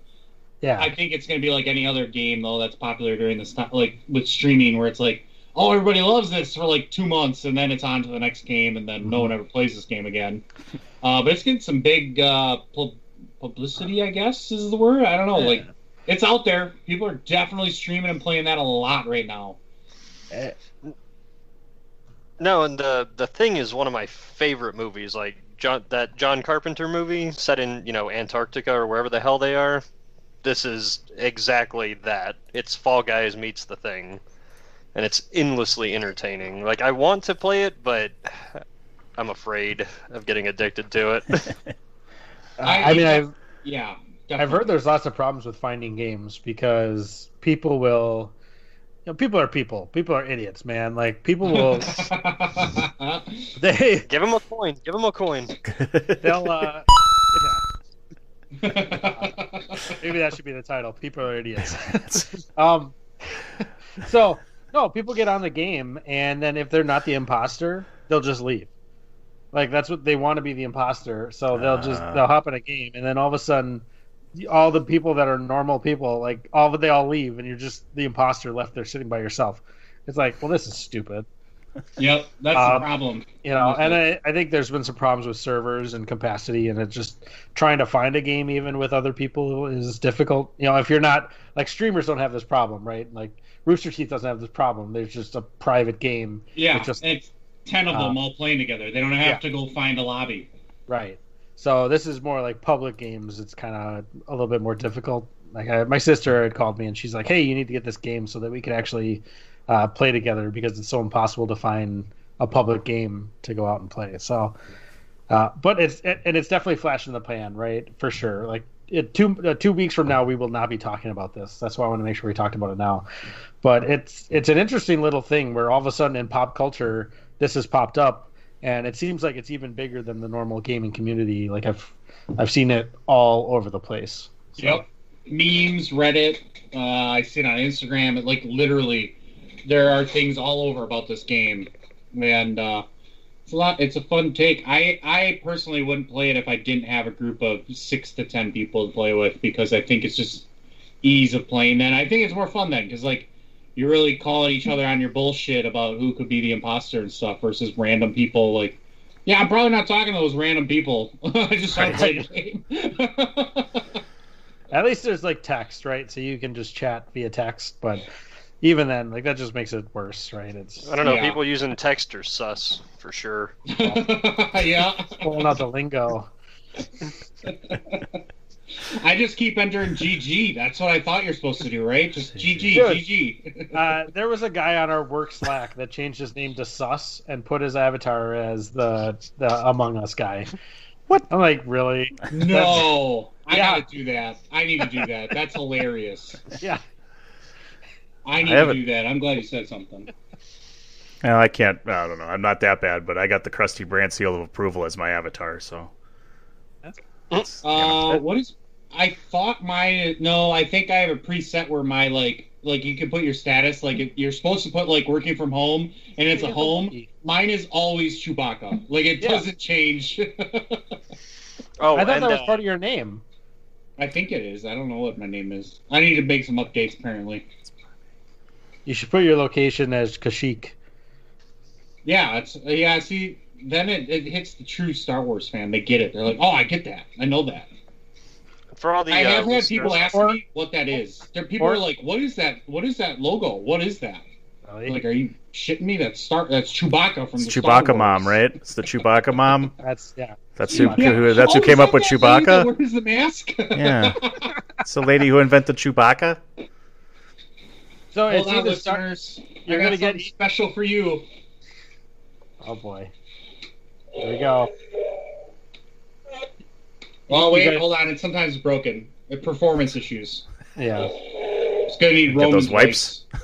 yeah I think it's going to be like any other game though that's popular during this time, like with streaming, where it's like, oh, everybody loves this for like two months, and then it's on to the next game, and then no one ever plays this game again. Uh, but it's getting some big uh, pub- publicity, I guess is the word. I don't know. Like, it's out there. People are definitely streaming and playing that a lot right now. No, and the the thing is one of my favorite movies, like John that John Carpenter movie set in you know Antarctica or wherever the hell they are. This is exactly that. It's Fall Guys meets the Thing, and it's endlessly entertaining. Like I want to play it, but I'm afraid of getting addicted to it. I, I- mean i've Yeah, I've heard there's lots of problems with finding games because people will, you know, people are people. People are idiots, man. Like people will, they give them a coin. Give them a coin. they'll. uh yeah, maybe that should be the title. People are idiots. um, so No, people get on the game, and then if they're not the imposter, they'll just leave. Like that's what they want to be the imposter, so they'll just Ah. they'll hop in a game, and then all of a sudden, all the people that are normal people, like all of they all leave, and you're just the imposter left there sitting by yourself. It's like, well, this is stupid. Yep, that's Um, the problem. You know, and I, I think there's been some problems with servers and capacity, and it's just trying to find a game even with other people is difficult. You know, if you're not like streamers don't have this problem, right? Like Rooster Teeth doesn't have this problem. There's just a private game. Yeah, It's just- it's ten of uh, them all playing together. They don't have yeah. to go find a lobby. Right. So this is more like public games. It's kind of a little bit more difficult. Like I, my sister had called me and she's like, "Hey, you need to get this game so that we can actually uh, play together because it's so impossible to find a public game to go out and play." So, uh, but it's and it's definitely flash in the pan, right? For sure. Like it, two uh, two weeks from now, we will not be talking about this. That's why I want to make sure we talked about it now. But it's it's an interesting little thing where all of a sudden in pop culture, this has popped up and it seems like it's even bigger than the normal gaming community. Like I've I've seen it all over the place. So, Yep. Memes, Reddit. Uh, I see it on Instagram. It, like literally, there are things all over about this game, and uh, it's a lot. It's a fun take. I I personally wouldn't play it if I didn't have a group of six to ten people to play with because I think it's just ease of playing. Then I think it's more fun then because like you're really calling each other on your bullshit about who could be the imposter and stuff versus random people like. Yeah, I'm probably not talking to those random people. I just play the game. At least there's like text, right? So you can just chat via text. But even then, like that just makes it worse, right? It's I don't know. Yeah. People using text are sus for sure. yeah. pulling out the lingo. I just keep entering GG. That's what I thought you're supposed to do, right? Just GG, Dude. GG. Uh, there was a guy on our work Slack that changed his name to Sus and put his avatar as the the Among Us guy. What? I'm like, really? No, I Yeah. gotta do that. I need to do that. That's hilarious. Yeah. I need I to do that. I'm glad you said something. Well, I can't. I don't know. I'm not that bad, but I got the Krusty Brand seal of approval as my avatar. So. It's, you know, Uh, what is? I thought my no. I think I have a preset where my like like you can put your status like if you're supposed to put like working from home and it's a home. Mine is always Chewbacca. Like it Yeah. doesn't change. Oh, I thought and that was uh, part of your name. I think it is. I don't know what my name is. I need to make some updates apparently. You should put your location as Kashyyyk. Yeah, it's yeah. See, then it, it hits the true Star Wars fan. They get it. They're like, oh, I get that. I know that. for all the I uh, have had people ask Or- me what that is. There, people or- are like, what is that? What is that logo? What is that? Really? Like, are you shitting me? That's Star. That's Chewbacca from it's the Star Chewbacca Wars. mom, right? It's the Chewbacca mom. That's yeah. That's who. Yeah. who that's Oh, who came up with that lady Chewbacca. wears the mask. Yeah. It's the lady who invented Chewbacca. So it's on, either Star- listeners. you're I got gonna get- special for you. Oh boy. There we go. Oh You wait, guys- hold on. It's sometimes broken. Uh, Performance issues. Yeah. It's gonna need Get Roman those wipes.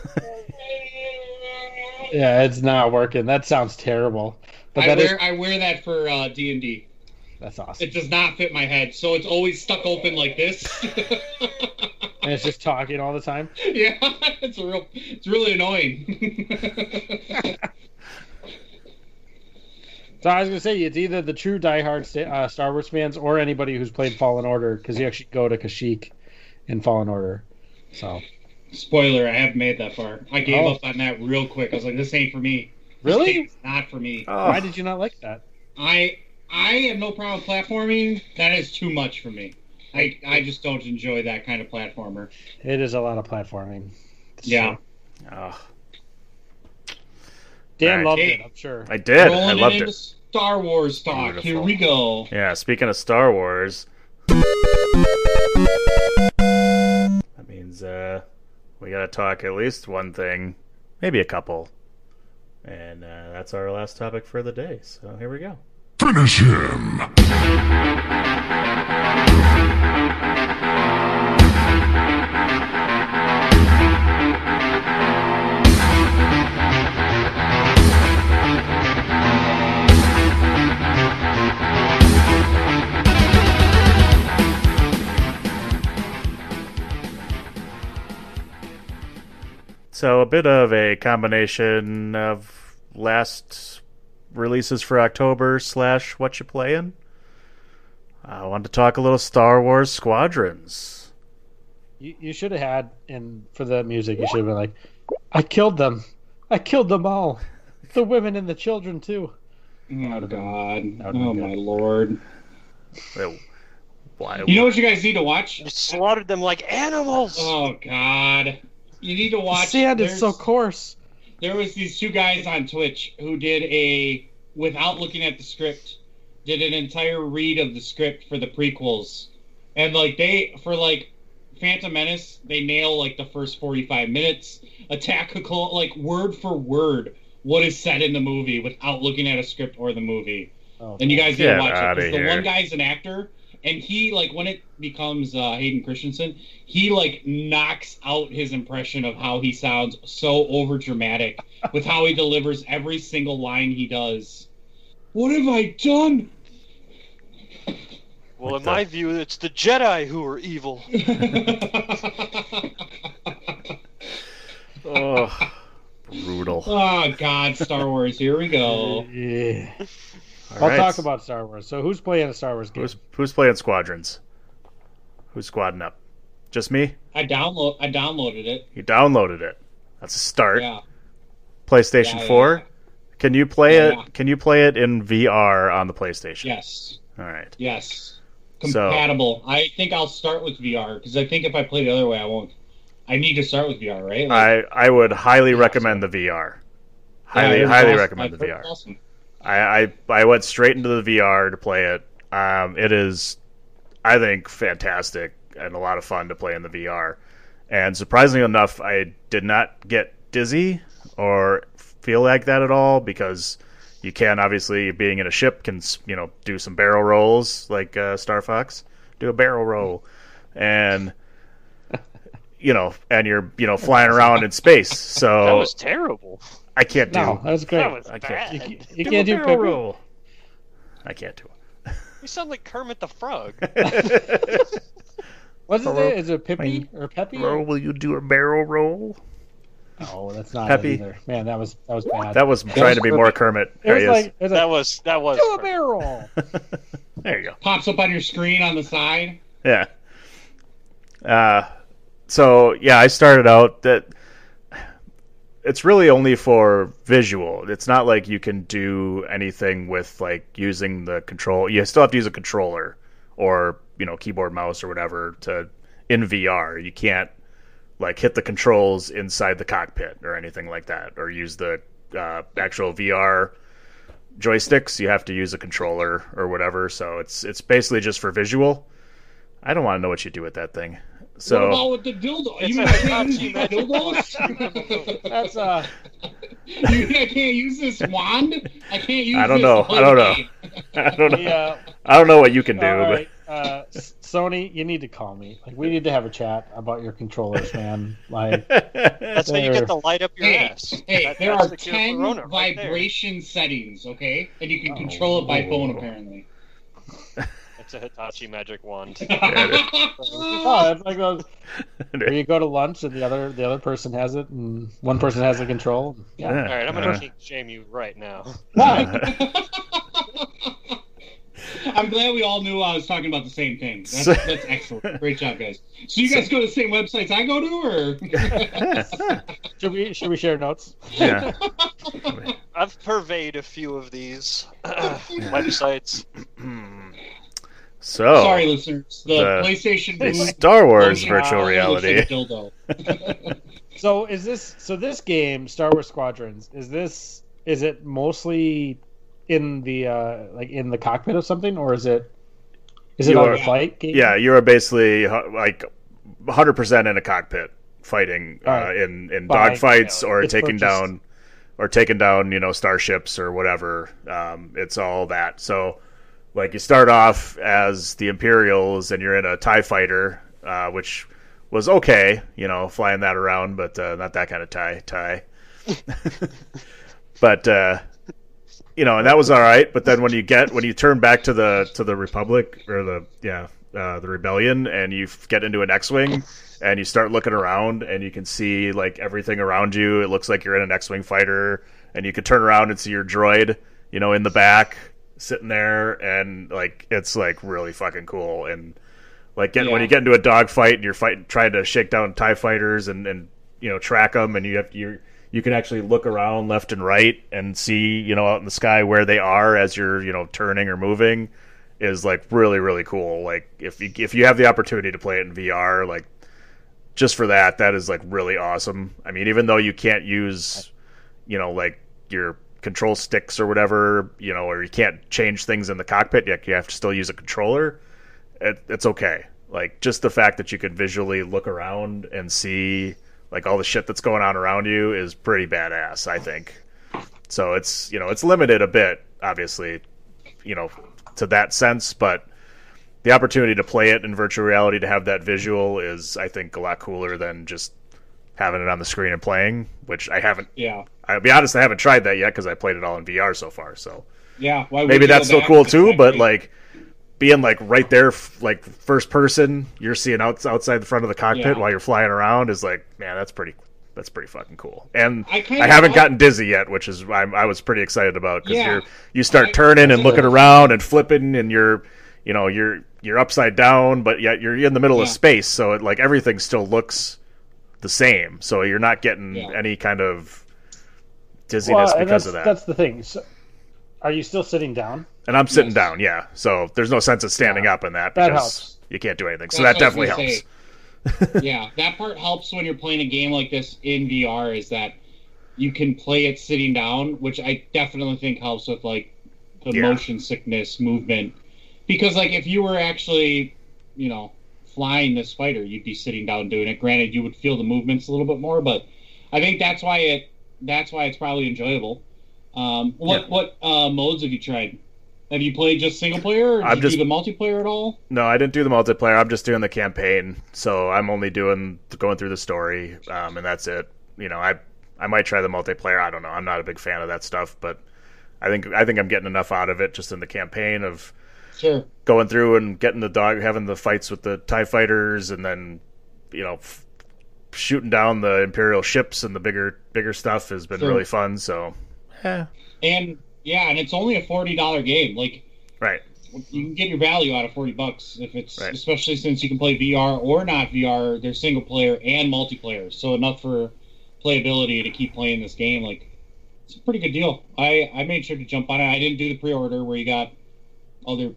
Yeah, it's not working. That sounds terrible. But I that is wear I wear that for uh, D and D. that's awesome. It does not fit my head, so it's always stuck open like this. And it's just talking all the time. yeah, it's a real, it's really annoying. So I was gonna say it's either the true diehard sta- uh, Star Wars fans or anybody who's played Fallen Order because you actually go to Kashyyyk in Fallen Order. So Spoiler: I haven't made that far. I gave Oh. up on that real quick. I was like, this ain't for me. Really, game's not for me. Oh, why did you not like that? I I have no problem platforming. That is too much for me. I I just don't enjoy that kind of platformer. It is a lot of platforming. It's Yeah. true. oh, Dan Alright. loved Hey. it. I'm sure. I did. Rolling I loved into it. Star Wars talk. Here we go. Yeah. Speaking of Star Wars, that means uh, we got to talk at least one thing, maybe a couple, and uh, that's our last topic for the day. So here we go. Finish him! So a bit of a combination of last releases for October slash what you playing. I wanted to talk a little Star Wars Squadrons. You, you should have had, and for the music, you should have been like, I killed them. I killed them all. The women and the children, too. Oh God! Oh, been Oh good. my lord! Why? You know what you guys need to watch? You slaughtered them like animals. Oh God! You need to watch. Sand is so coarse. There was these two guys on Twitch who did a without looking at the script, did an entire read of the script for the prequels, and like they for like Phantom Menace, they nail like the first forty five minutes, Attack of Clone, like word for word what is said in the movie without looking at a script or the movie. Oh, And you guys need Get to watch it because the here. one guy's an actor, and he like when it becomes uh, Hayden Christensen, he like knocks out his impression of how he sounds so over dramatic with how he delivers every single line he does. What have I done? Well, in my view, it's the Jedi who are evil. Oh, brutal. oh God, Star Wars! Here we go. Yeah. All I'll right. talk about Star Wars. So, who's playing a Star Wars game? who's who's playing Squadrons. Who's squadding up? Just me. I download. I downloaded it. You downloaded it. That's a start. Yeah. PlayStation Yeah, yeah, Four. yeah. Can you play Yeah, it? yeah. Can you play it in VR on the PlayStation? Yes. All right. Yes. So- Compatible. I think I'll start with VR because I think if I play the other way, I won't. I need to start with VR, right? Like, I I would highly Yeah, recommend the VR. Highly it highly awesome. recommend I've the VR. Awesome. I, I I went straight into the VR to play it. Um, it is, I think, fantastic and a lot of fun to play in the VR. And surprisingly enough, I did not get dizzy or feel like that at all because you can obviously being in a ship can you know do some barrel rolls like uh, Star Fox, do a barrel roll, and you know, and you're you know flying around in space. So That was terrible. I can't do. No, that's great. That was I bad. can't. you, you do can't a do barrel roll. I can't do it. You sound like Kermit the Frog. it. what is it? Is it Pippi or Peppy? Roll, will you do a barrel roll? Oh, that's not Peppy. it either. Man, that was that was bad. That was trying to be more Kermit. it There was he like, is. it was That like was that was. do a barrel. there you go. Pops up on your screen on the side. Yeah. Uh, so yeah, I started out that it's really only for visual. It's not like you can do anything with like using the control. You still have to use a controller or you know keyboard, mouse, or whatever to in VR. You can't like hit the controls inside the cockpit or anything like that, or use the uh, actual VR joysticks. You have to use a controller or whatever. So it's it's basically just for visual. I don't want to know what you do with that thing. What So about with the dildo? It's You mean a I can't use the dildos? That's uh. you mean I can't use this wand? I can't use. I don't this know. to I don't know. I don't know. Yeah. I don't know what you can do, All but uh, Sony, you need to call me. Like, we need to have a chat about your controllers, man. Like, That's how you get to light up your Hey, ass. Hey, That- there are the cure for ten Rona right vibration settings, okay, and you can control it by phone apparently. It's a Hitachi magic wand. oh, that's like those, where you go to lunch and the other the other person has it, and one person has the control. Yeah. All right, I'm gonna Uh, kink shame you right now. I'm glad we all knew I was talking about the same thing. That's, So- that's excellent. Great job, guys. So you guys go to the same websites I go to, or Should we should we share notes? yeah. I've purveyed a few of these websites. So sorry, listeners, the, the- PlayStation the Star Wars virtual reality. like a dildo. So is this so this game Star Wars Squadrons is this is it mostly in the uh like in the cockpit of something or is it is it You on a flight game? Yeah, you are basically uh, like 100% in a cockpit fighting uh, Alright. in in By- dogfights or It's taking purchased. down or taking down you know starships or whatever. Um, it's all that. So like you start off as the Imperials and you're in a Tie fighter, uh, which was okay, you know, flying that around, but uh, not that kind of tie tie. but uh, you know, and that was all right. But then when you get when you turn back to the to the Republic or the yeah uh, the Rebellion, and you get into an X-wing, and you start looking around, and you can see like everything around you. It looks like you're in an X-wing fighter, and you can turn around and see your droid, you know, in the back sitting there, and like it's like really fucking cool. And like getting when you get into a dogfight and you're fighting, trying to shake down Tie fighters and and you know track them, and you have you you can actually look around left and right and see you know out in the sky where they are as you're you know turning or moving is like really really cool. Like if you if you have the opportunity to play it in VR, like just for that, that is like really awesome. I mean, even though you can't use you know like your control sticks or whatever, you know, or you can't change things in the cockpit, yet you have to still use a controller. It, it's okay. Like just the fact that you can visually look around and see like all the shit that's going on around you is pretty badass. I think. So it's you know it's limited a bit, obviously, you know, to that sense, but the opportunity to play it in virtual reality to have that visual is, I think, a lot cooler than just having it on the screen and playing. Which I haven't. Yeah. I'll be honest, I haven't tried that yet because I played it all in VR so far. So Yeah. Why maybe that's still cool too. But like being like right there, like first person, you're seeing out, outside the front of the cockpit Yeah. while you're flying around is like, man, that's pretty. That's pretty fucking cool. And I I, haven't gotten dizzy yet, which is I'm, I was pretty excited about because Yeah. you're you start I- turning and looking around and flipping, and you're you know you're you're upside down, but yet you're in the middle of space, so it, like everything still looks the same. So you're not getting Yeah. any kind of dizziness and because of that. That's the thing. So, are you still sitting down? And I'm sitting Yes. down, yeah. So there's no sense of standing up in that That helps. you can't do anything. So That's that definitely was helps. say. yeah, that part helps when you're playing a game like this in VR is that you can play it sitting down, which I definitely think helps with like the Yeah. motion sickness movement. Because like if you were actually, you know, flying this fighter, you'd be sitting down doing it. Granted, you would feel the movements a little bit more, but I think that's why it that's why it's probably enjoyable. Um, what Yeah. what uh, modes have you tried? Have you played just single player, or did I'm you just- do the multiplayer at all? No, I didn't do the multiplayer. I'm just doing the campaign. So I'm only doing going through the story, um, and that's it. You know, I I might try the multiplayer. I don't know. I'm not a big fan of that stuff, but I think I think I'm getting enough out of it just in the campaign of Sure. going through and getting the dog, having the fights with the Tie fighters, and then you know f- shooting down the Imperial ships and the bigger bigger stuff has been Sure. really fun. So, yeah, And yeah, and it's only a forty dollar game. Like right. you can get your value out of forty bucks if it's Right. especially since you can play VR or not VR. They're single player and multiplayer, so enough for playability to keep playing this game. Like it's a pretty good deal. I I made sure to jump on it. I didn't do the pre order where you got other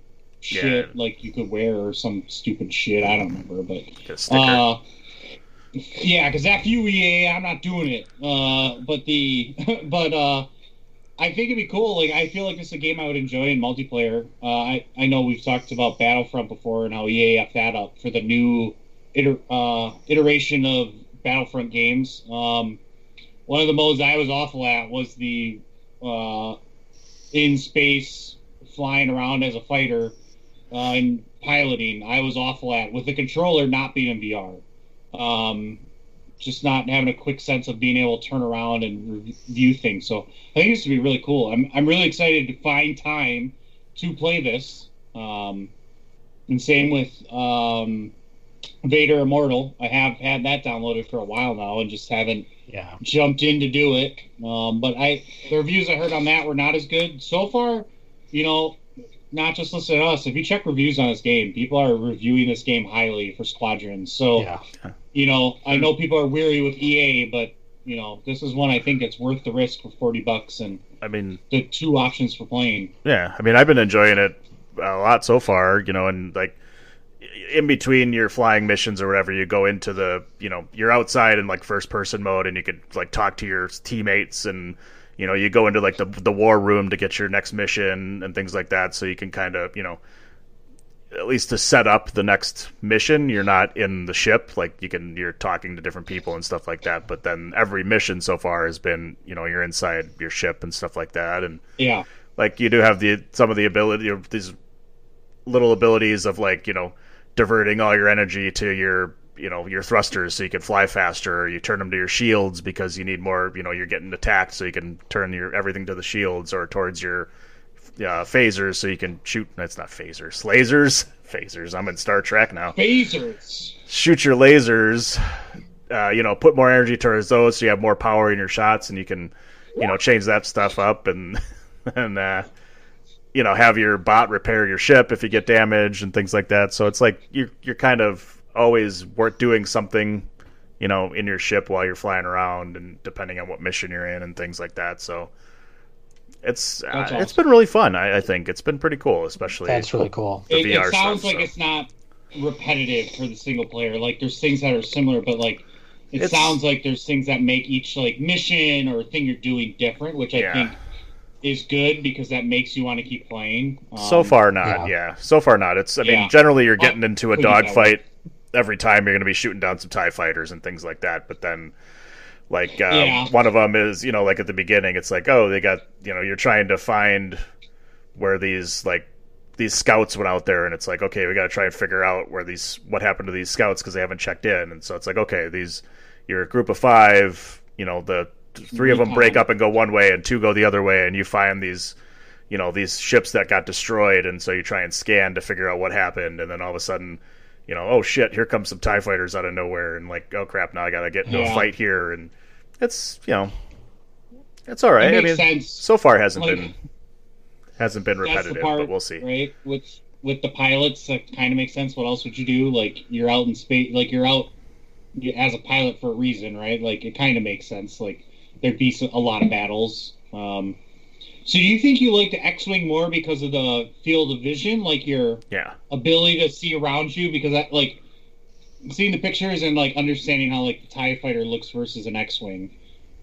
shit Yeah. like you could wear or some stupid shit. I don't remember, but Get a sticker. uh, yeah, because after you EA, I'm not doing it. Uh, but the but uh, I think it'd be cool. Like I feel like this is a game I would enjoy in multiplayer. Uh, I I know we've talked about Battlefront before and how EA f that up for the new iter- uh, iteration of Battlefront games. Um, one of the modes I was awful at was the uh, in space flying around as a fighter uh, and piloting. I was awful at with the controller not being in VR. Um, just not having a quick sense of being able to turn around and review things. So I think this would be really cool. I'm I'm really excited to find time to play this. Um, and same with um, Vader Immortal. I have had that downloaded for a while now and just haven't Yeah. jumped in to do it. Um, but I the reviews I heard on that were not as good so far. You know, not just listen to us. If you check reviews on this game, people are reviewing this game highly for Squadrons. So Yeah. you know, I know people are weary with EA, but you know, this is one I think it's worth the risk for forty bucks and I mean, the two options for playing. Yeah, I mean, I've been enjoying it a lot so far. You know, and like in between your flying missions or whatever, you go into the you know you're outside in like first person mode, and you could like talk to your teammates, and you know you go into like the the war room to get your next mission and things like that. So you can kind of you know at least to set up the next mission you're not in the ship like you can you're talking to different people and stuff like that but then every mission so far has been you know you're inside your ship and stuff like that and Yeah. like you do have the some of the ability of these little abilities of like you know diverting all your energy to your you know your thrusters so you can fly faster or you turn them to your shields because you need more you know you're getting attacked so you can turn your everything to the shields or towards your uh, phasers, so you can shoot. That's not phasers, lasers. Phasers. I'm in Star Trek now. Phasers. Shoot your lasers. Uh, you know, put more energy towards those, so you have more power in your shots, and you can, you know, change that stuff up and and uh, you know have your bot repair your ship if you get damaged and things like that. So it's like you're you're kind of always worth doing something, you know, in your ship while you're flying around, and depending on what mission you're in and things like that. So it's uh, That's it's awesome. been really fun. I, I think it's been pretty cool, especially That's really cool. the It, VR it sounds stuff, like so. it's not repetitive for the single player. Like there's things that are similar, but like it It's- sounds like there's things that make each like mission or thing you're doing different, which I Yeah. think is good because that makes you want to keep playing. So Um, far, not. yeah. Yeah. So far, not. It's. I mean, generally, you're getting into a put it that way. dogfight every time. You're going to be shooting down some Tie fighters and things like that. But then, like, uh, Yeah. one of them is, you know, like at the beginning, it's like, oh, they got, you know, you're trying to find where these like these scouts went out there, and it's like, okay, we got to try and figure out where these what happened to these scouts because they haven't checked in, and so it's like, okay, these you're a group of five, you know, the three of them break up and go one way, and two go the other way, and you find these you know these ships that got destroyed and so you try and scan to figure out what happened and then all of a sudden you know oh shit here comes some tie fighters out of nowhere and like oh crap now i gotta get into a fight here and it's you know it's all right It i mean sense. so far hasn't Like, been hasn't been repetitive part, but we'll see Right with with the pilots, that kind of makes sense. What else would you do? Like you're out in space, like you're out as a pilot for a reason, right? Like it kind of makes sense. Like there'd be a lot of battles. Um, so do you think you like the X-wing more because of the field of vision, like your yeah ability to see around you? Because that, like, seeing the pictures and like understanding how like the Tie Fighter looks versus an X-wing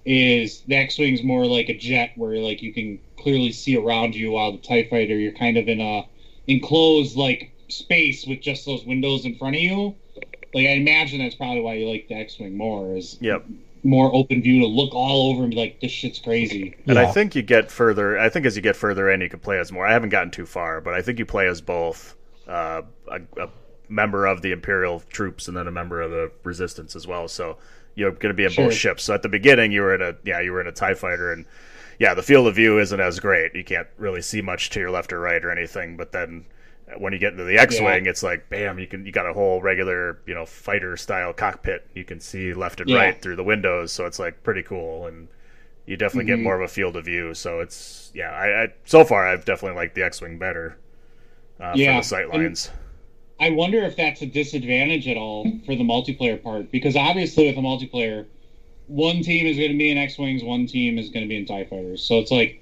is the X-wing's more like a jet where like you can clearly see around you, while the Tie Fighter you're kind of in a enclosed like space with just those windows in front of you. Like I imagine that's probably why you like the X-wing more is yep more open view to look all over and be like, this shit's crazy. and i think you get further i think as you get further in you can play as more. I haven't gotten too far but i think you play as both uh, a, a member of the imperial troops and then a member of the resistance as well. So you're going to be in Sure. both ships. So at the beginning you were in a yeah you were in a tie fighter and yeah the field of view isn't as great. You can't really see much to your left or right or anything but then when you get into the X-wing, it's like bam, you can you got a whole regular you know fighter style cockpit. You can see left and Yeah. right through the windows, so it's like pretty cool, and you definitely get Mhm. more of a field of view. So it's yeah, I, I so far I've definitely liked the X-wing better uh, Yeah, for the sight lines. I wonder if that's a disadvantage at all for the multiplayer part because obviously with a multiplayer, one team is going to be in X Wings, one team is going to be in Tie Fighters. So it's like,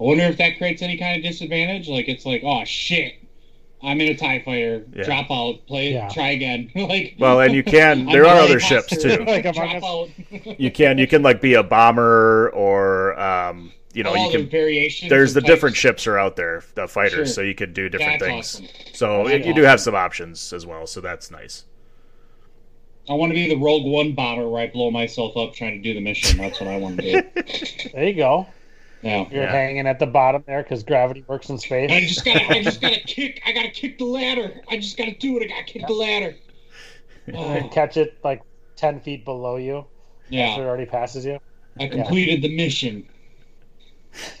I wonder if that creates any kind of disadvantage. Like it's like, oh shit, I'm in a Tie Fighter, Yeah. drop out, play, Yeah. try again. like, Well, and you can- there are other ships, too. Like drop out. You can you can like be a bomber or um, you know All you the can. variations. There's the types. different ships are out there, the fighters, Sure. so you could do different That's things. awesome. So That's you do have some options as well, so that's nice. I want to be the Rogue One bomber where I blow myself up trying to do the mission. That's what I want to do. There you go. Yeah. You're Yeah. hanging at the bottom there because gravity works in space. I just gotta, I just gotta kick. I gotta kick the ladder. I just gotta do it. I gotta kick the ladder. and Oh, then catch it like ten feet below you. So it already passes you. I completed the mission.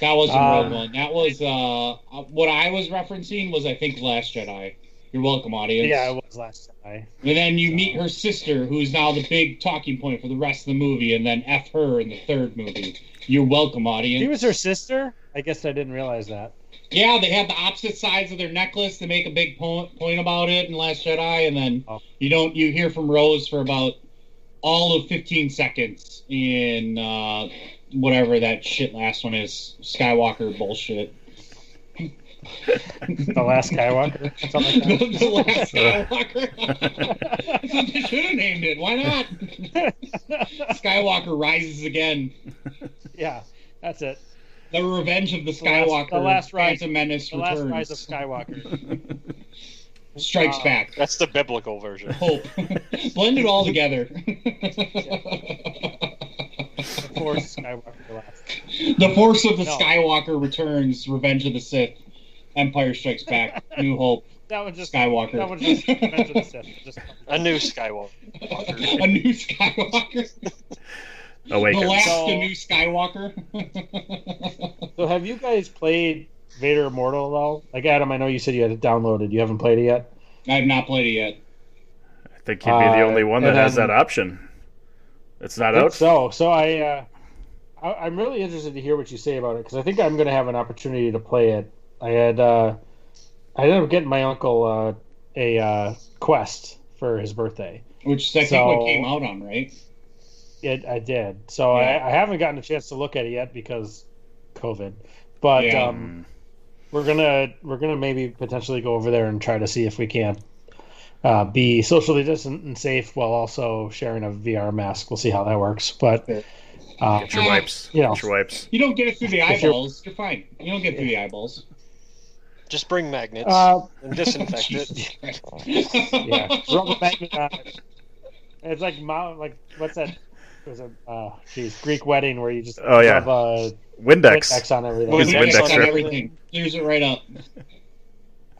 that wasn't Um, Rogue One. That was uh, uh, what I was referencing. Was I think Last Jedi. You're welcome, audience. Yeah, it was last Jedi. And then you meet her sister, who's now the big talking point for the rest of the movie, and then F her in the third movie. You're welcome, audience. She was her sister. I guess I didn't realize that. Yeah, they have the opposite sides of their necklace. They make a big point, point about it in Last Jedi, and then Oh. you don't you hear from Rose for about all of 15 seconds in uh, whatever that shit last one is, Skywalker bullshit. The last Skywalker. Something the, like the last Skywalker. That's what they should have named it. Why not? Skywalker rises again. yeah, that's it. The revenge of the The last- Skywalker. the last rise- Phantom Menace The last rise of Skywalker. Strikes Uh, back. That's the biblical version. Hope. Blend it all together. Force Skywalker last. the Force of the No. Skywalker returns. Revenge of the Sith. Empire Strikes Back. New Hope. That one just Skywalker. That one just Revenge of. Just A new Skywalker. A new Skywalker. The Awakens. last, So- the new Skywalker. So have you guys played Vader Immortal at all? Like Adam, I know you said you had it downloaded. You haven't played it yet. I have not played it yet. I think he'd be the Uh, only one that has that option. It's not out. So, so I, uh, I, I'm really interested to hear what you say about it because I think I'm going to have an opportunity to play it. I had, uh, I ended up getting my uncle uh, a uh, quest for his birthday. Which I think So- what came out on, right? It, I did. So Yeah. I, I haven't gotten a chance to look at it yet because COVID. But Yeah. um, we're gonna we're gonna maybe potentially go over there and try to see if we can uh, be socially distant and safe while also sharing a VR mask. We'll see how that works. But uh, Get your wipes. You know. Get your wipes. You don't get it through the If you're- eyeballs. You're fine. You don't get through the eyeballs. Just bring magnets uh, and disinfect it. Yeah, rubber magnet. Uh, it's like mount like what's that? There's a uh, geez, Greek wedding where you just Oh, yeah. rub a Windex. Windex on everything. It's Windex Windex on strip. everything. Clears it right up.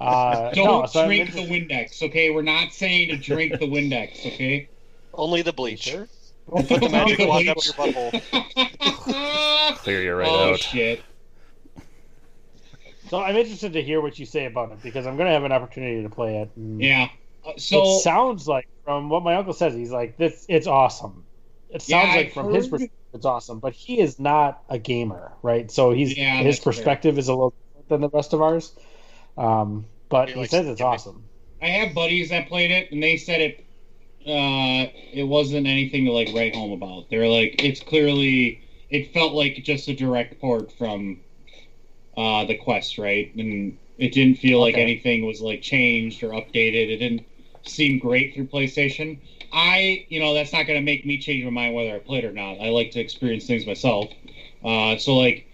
Uh, Don't no, so drink the Windex, okay? We're not saying to drink the Windex, okay? Only the bleach. Sure. Put the magic wand up your butthole. Clear you right oh out. shit! So I'm interested to hear what you say about it because I'm going to have an opportunity to play it. and Yeah. Uh, so it sounds like from what my uncle says, he's like this. It's awesome. It Yeah, sounds like I've from his perspective, it's awesome. But he is not a gamer, right? So he's Yeah, his that's fair. perspective is a little different than the rest of ours. Um, but He he says it's awesome. I have buddies that played it, and they said it. Uh, it wasn't anything to like write home about. They're like, it's clearly. It felt like just a direct port from uh, the quest, right? And it didn't feel like anything was like changed or updated. It didn't seem great through PlayStation. I, you know, that's not going to make me change my mind whether I play it or not. I like to experience things myself. Uh, so like,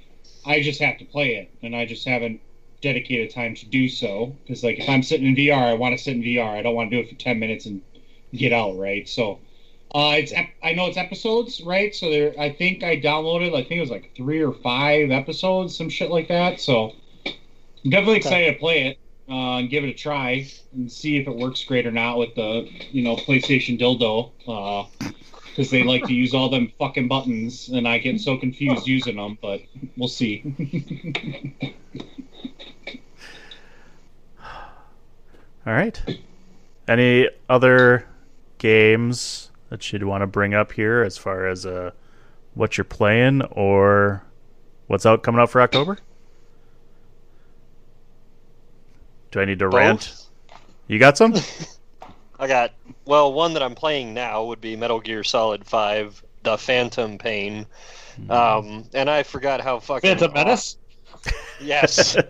I just have to play it, and I just haven't dedicated time to do so because like if i'm sitting in vr i want to sit in vr i don't want to do it for 10 minutes and get out right so uh it's ep- i know it's episodes right? So there i think i downloaded i think it was like three or five episodes some shit like that. So i'm definitely excited to play it uh, and give it a try and see if it works great or not with the you know playstation dildo uh because they like to use all them fucking buttons and i get so confused using them but we'll see. All right. Any other games that you'd want to bring up here as far as uh, what you're playing or what's out coming out for October? Do I need to rant? You got some? I got well, one that I'm playing now would be Metal Gear Solid Five: The Phantom Pain. Um, and I forgot how fucking Phantom Menace. Yes, I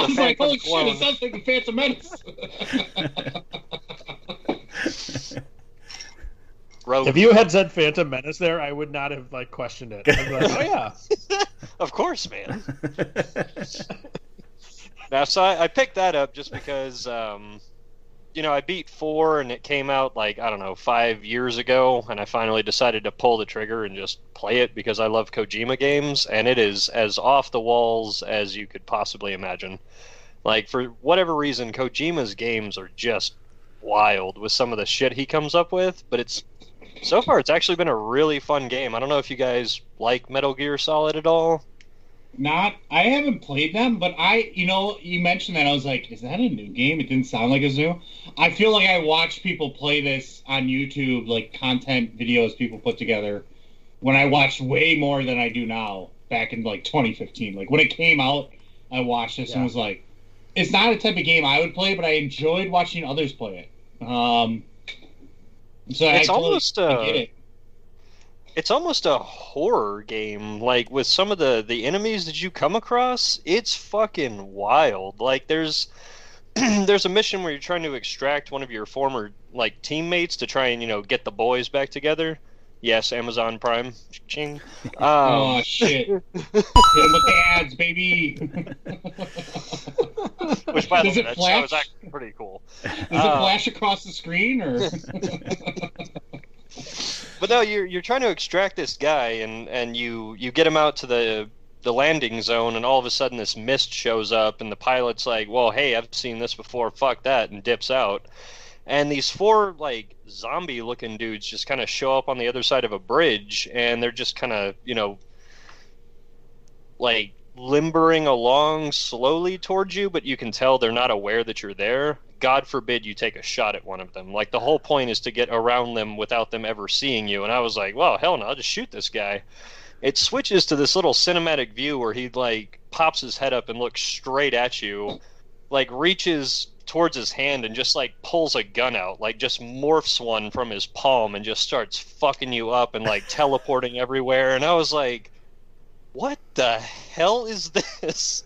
was like, Phantom holy shit, it sounds like the Phantom Menace. Rogue. If you had said Phantom Menace there, I would not have like questioned it. I'd be like, oh yeah. Of course, man. Now, so I, I picked that up just because, um, you know, I beat four and it came out like, I don't know, five years ago, and I finally decided to pull the trigger and just play it because I love Kojima games, and it is as off the walls as you could possibly imagine. Like, for whatever reason, Kojima's games are just wild with some of the shit he comes up with, but it's. So far, it's actually been a really fun game. I don't know if you guys like Metal Gear Solid at all. Not, I haven't played them, but I, you know, you mentioned that I was like, is that a new game? It didn't sound like a new. I feel like I watched people play this on YouTube, like content videos people put together, when I watched way more than I do now. Back in like 2015, like when it came out, I watched this and Yeah. was like, it's not a type of game I would play, but I enjoyed watching others play it. Um, so It's totally almost, uh, it's almost a horror game like with some of the the enemies that you come across. It's fucking wild. Like there's there's a mission where you're trying to extract one of your former like teammates to try and you know get the boys back together yes amazon prime ching oh shit! shit! him with the ads, baby. which by the Does way it that show flash? is actually pretty cool Does it Uh, flash across the screen or? But no, you're you're trying to extract this guy, and and you you get him out to the the landing zone, and all of a sudden this mist shows up, and the pilot's like, "Well, hey, I've seen this before. Fuck that," and dips out. and these four like zombie looking dudes just kind of show up on the other side of a bridge and they're just kind of you know like limbering along slowly towards you but you can tell they're not aware that you're there. God forbid you take a shot at one of them. Like the whole point is to get around them without them ever seeing you. And i was like well hell no i'll just shoot this guy. It switches to this little cinematic view where he like pops his head up and looks straight at you like reaches towards his hand and just like pulls a gun out, like just morphs one from his palm and just starts fucking you up and like teleporting everywhere. And I was like, what the hell is this?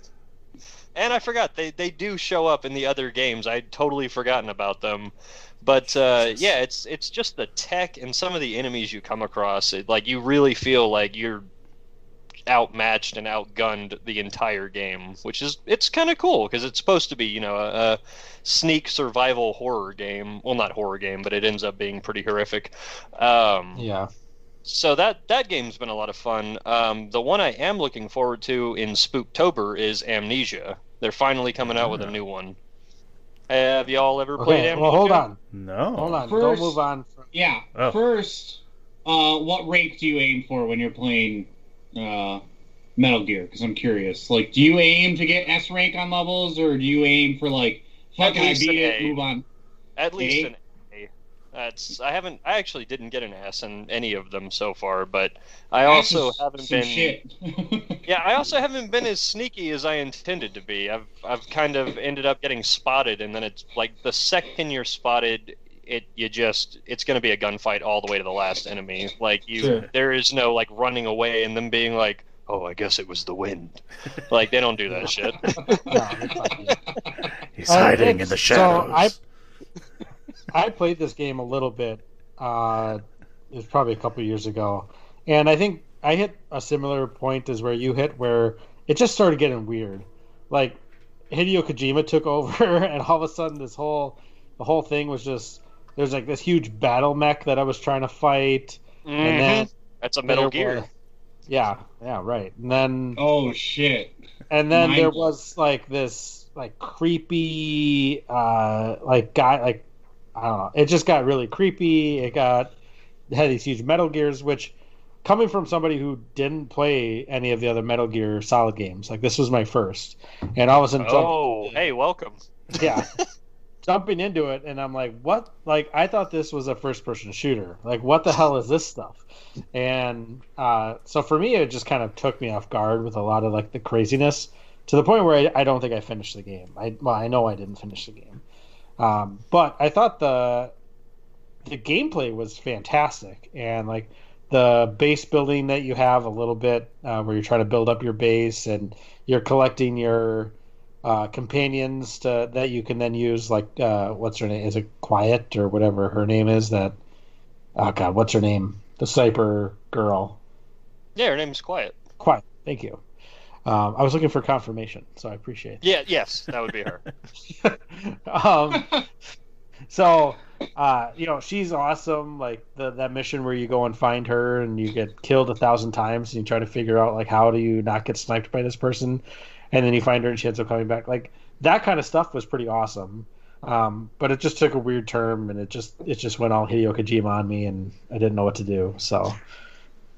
And I forgot they they do show up in the other games. I'd totally forgotten about them. But uh, yeah, it's it's just the tech and some of the enemies you come across. It, like you really feel like you're outmatched and outgunned the entire game, which is it's kind of cool because it's supposed to be you know a, a, sneak survival horror game. Well, not horror game, but it ends up being pretty horrific. Um, yeah. So that that game's been a lot of fun. Um, the one I am looking forward to in Spooktober is Amnesia. They're finally coming out with a new one. Have y'all ever played Okay, Amnesia? well, hold on. No. Hold on. First- Don't move on. From... Yeah. Oh. First, uh, what rank do you aim for when you're playing uh, Metal Gear? Because I'm curious. Like, do you aim to get S rank on levels, or do you aim for like, fuck, I beat it, move on? At least A? an A. That's I haven't I actually didn't get an S in any of them so far, but I That's also haven't been shit. Yeah, I also haven't been as sneaky as I intended to be. I've I've kind of ended up getting spotted, and then it's like the second you're spotted, it you just it's going to be a gunfight all the way to the last enemy. Like you, Sure. there is no like running away and them being like, oh, I guess it was the wind. like they don't do that shit. No. He's Uh, hiding in it's- the so. I- I played this game a little bit. Uh, it was probably a couple years ago, and I think I hit a similar point as where you hit, where it just started getting weird. Like Hideo Kojima took over, and all of a sudden, this whole the whole thing was just there's like this huge battle mech that I was trying to fight, and then. That's a Metal Gear. was- yeah, yeah, right. And then oh shit! and then Mind there was like this like creepy uh like guy like I don't know. It just got really creepy. It got it had these huge Metal Gears, which coming from somebody who didn't play any of the other Metal Gear Solid games, like this was my first, and all of a sudden, jump- Oh, hey, welcome. yeah, jumping into it, and I'm like, what? Like I thought this was a first-person shooter. Like what the hell is this stuff? And uh, so for me, it just kind of took me off guard with a lot of like the craziness to the point where I, I don't think I finished the game. I well, I know I didn't finish the game, um, but I thought the the gameplay was fantastic and like the base building that you have a little bit uh, where you're trying to build up your base and you're collecting your uh, companions to, that you can then use like uh, what's her name? Is it quiet or whatever her name is that oh god what's her name? The sniper girl. Yeah, her name's Quiet. quiet. Thank you. Um, i was looking for confirmation so i appreciate it. Yeah, yes, that would be her. um, so uh, you know she's awesome like the, that mission where you go and find her and you get killed a thousand times and you try to figure out like how do you not get sniped by this person and then you find her and she ends up coming back like that kind of stuff was pretty awesome um, but it just took a weird turn and it just it just went all Hideo Kojima on me and I didn't know what to do so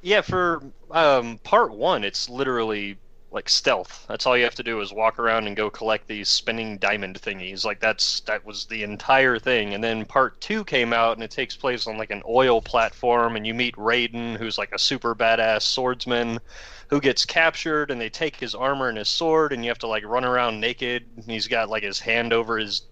Yeah, for um, part one, it's literally like stealth. That's all you have to do is walk around and go collect these spinning diamond thingies. Like that's that was the entire thing. And then part two came out, and it takes place on like an oil platform, and you meet Raiden, who's like a super badass swordsman, who gets captured, and they take his armor and his sword, and you have to like run around naked. And he's got like his hand over his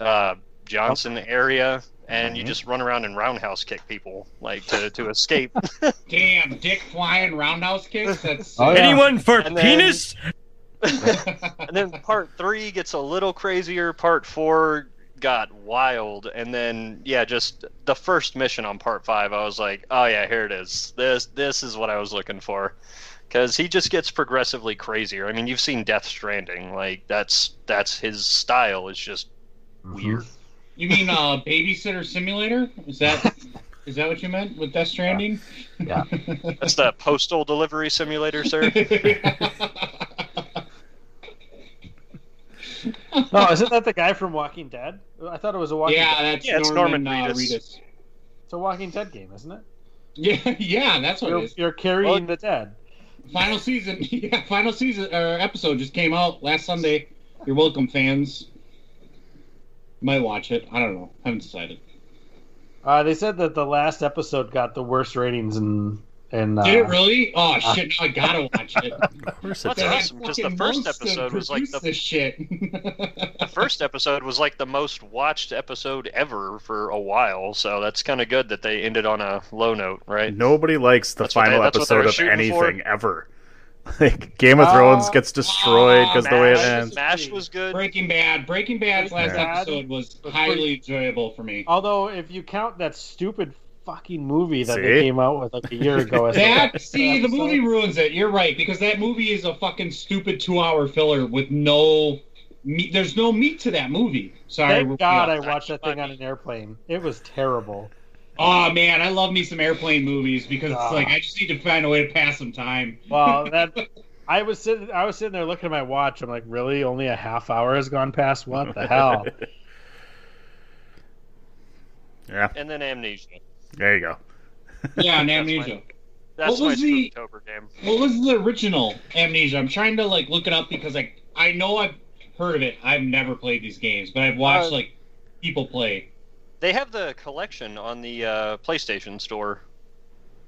uh, Johnson area. And you just run around and roundhouse kick people, like to, to escape. Damn, dick flying roundhouse kicks. That's Oh, yeah. Anyone for And then- penis? and then part three gets a little crazier. Part four got wild, and then yeah, just the first mission on part five, I was like, oh yeah, here it is. This this is what I was looking for, because he just gets progressively crazier. I mean, you've seen Death Stranding, like that's that's his style. It's just weird. You mean uh, babysitter simulator? Is that is that what you meant with Death Stranding? Yeah. That's the postal delivery simulator, sir. No, isn't that the guy from Walking Dead? I thought it was a Walking yeah, Dead. that's Yeah, it's Norman, Norman uh, Reedus. Reedus. It's a Walking Dead game, isn't it? Yeah, yeah, that's what You're, it is. you're carrying the dead. Final season, yeah, final season or episode just came out last Sunday. You're welcome, fans. Might watch it. I don't know. I haven't decided. Uh, they said that the last episode got the worst ratings and and uh, Did it really? Oh shit! Now I gotta watch it. Of course it That's They had does. awesome, 'cause the first episode was like the- this shit. The first episode was like the most watched episode ever for a while, so that's kind of good that they ended on a low note, right? Nobody likes the That's final they episode of shooting for? anything ever. Like Game of Thrones Uh, gets destroyed because the way it ends. Mash was good. Breaking Bad. Breaking Bad's last Breaking Bad episode was was highly enjoyable for me. Although, if you count that stupid fucking movie that See? they came out with like a year ago, as the That last see, the movie ruins it. You're right because that movie is a fucking stupid two-hour filler with no. Meat. There's no meat to that movie. Sorry. Thank God I watched that thing on an airplane. It was terrible. Oh man, I love me some airplane movies because it's Ah. like I just need to find a way to pass some time. Well, that I was sitting, I was sitting there looking at my watch. I'm like, really? Only a half hour has gone past? What the hell? yeah, And then Amnesia. There you go. Yeah, and That's Amnesia. my- That's What my was the- Spooktober game. What was the original Amnesia? I'm trying to like look it up because like I know I've heard of it. I've never played these games, but I've watched Uh, like people play. They have the collection on the uh, PlayStation Store.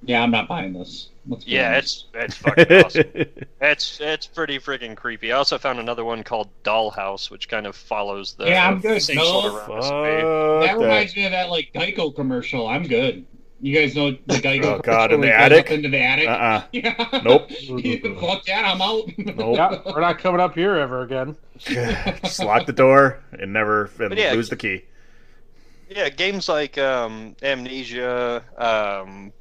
Yeah, I'm not buying this. Let's Yeah, honest. it's it's fucking awesome. It's it's pretty freaking creepy. I also found another one called Dollhouse, which kind of follows the Yeah, I'm good. No. sort of Fuck recipe. that that. reminds me of that like Geico commercial. I'm good. You guys know the Geico Oh, God, commercial in the where he goes attic? up into the attic. Uh-uh. Yeah. Nope. Fuck that. I'm out. Nope. yeah, we're not coming up here ever again. Just lock the door and never and yeah, lose the key. Yeah, games like um, Amnesia, um,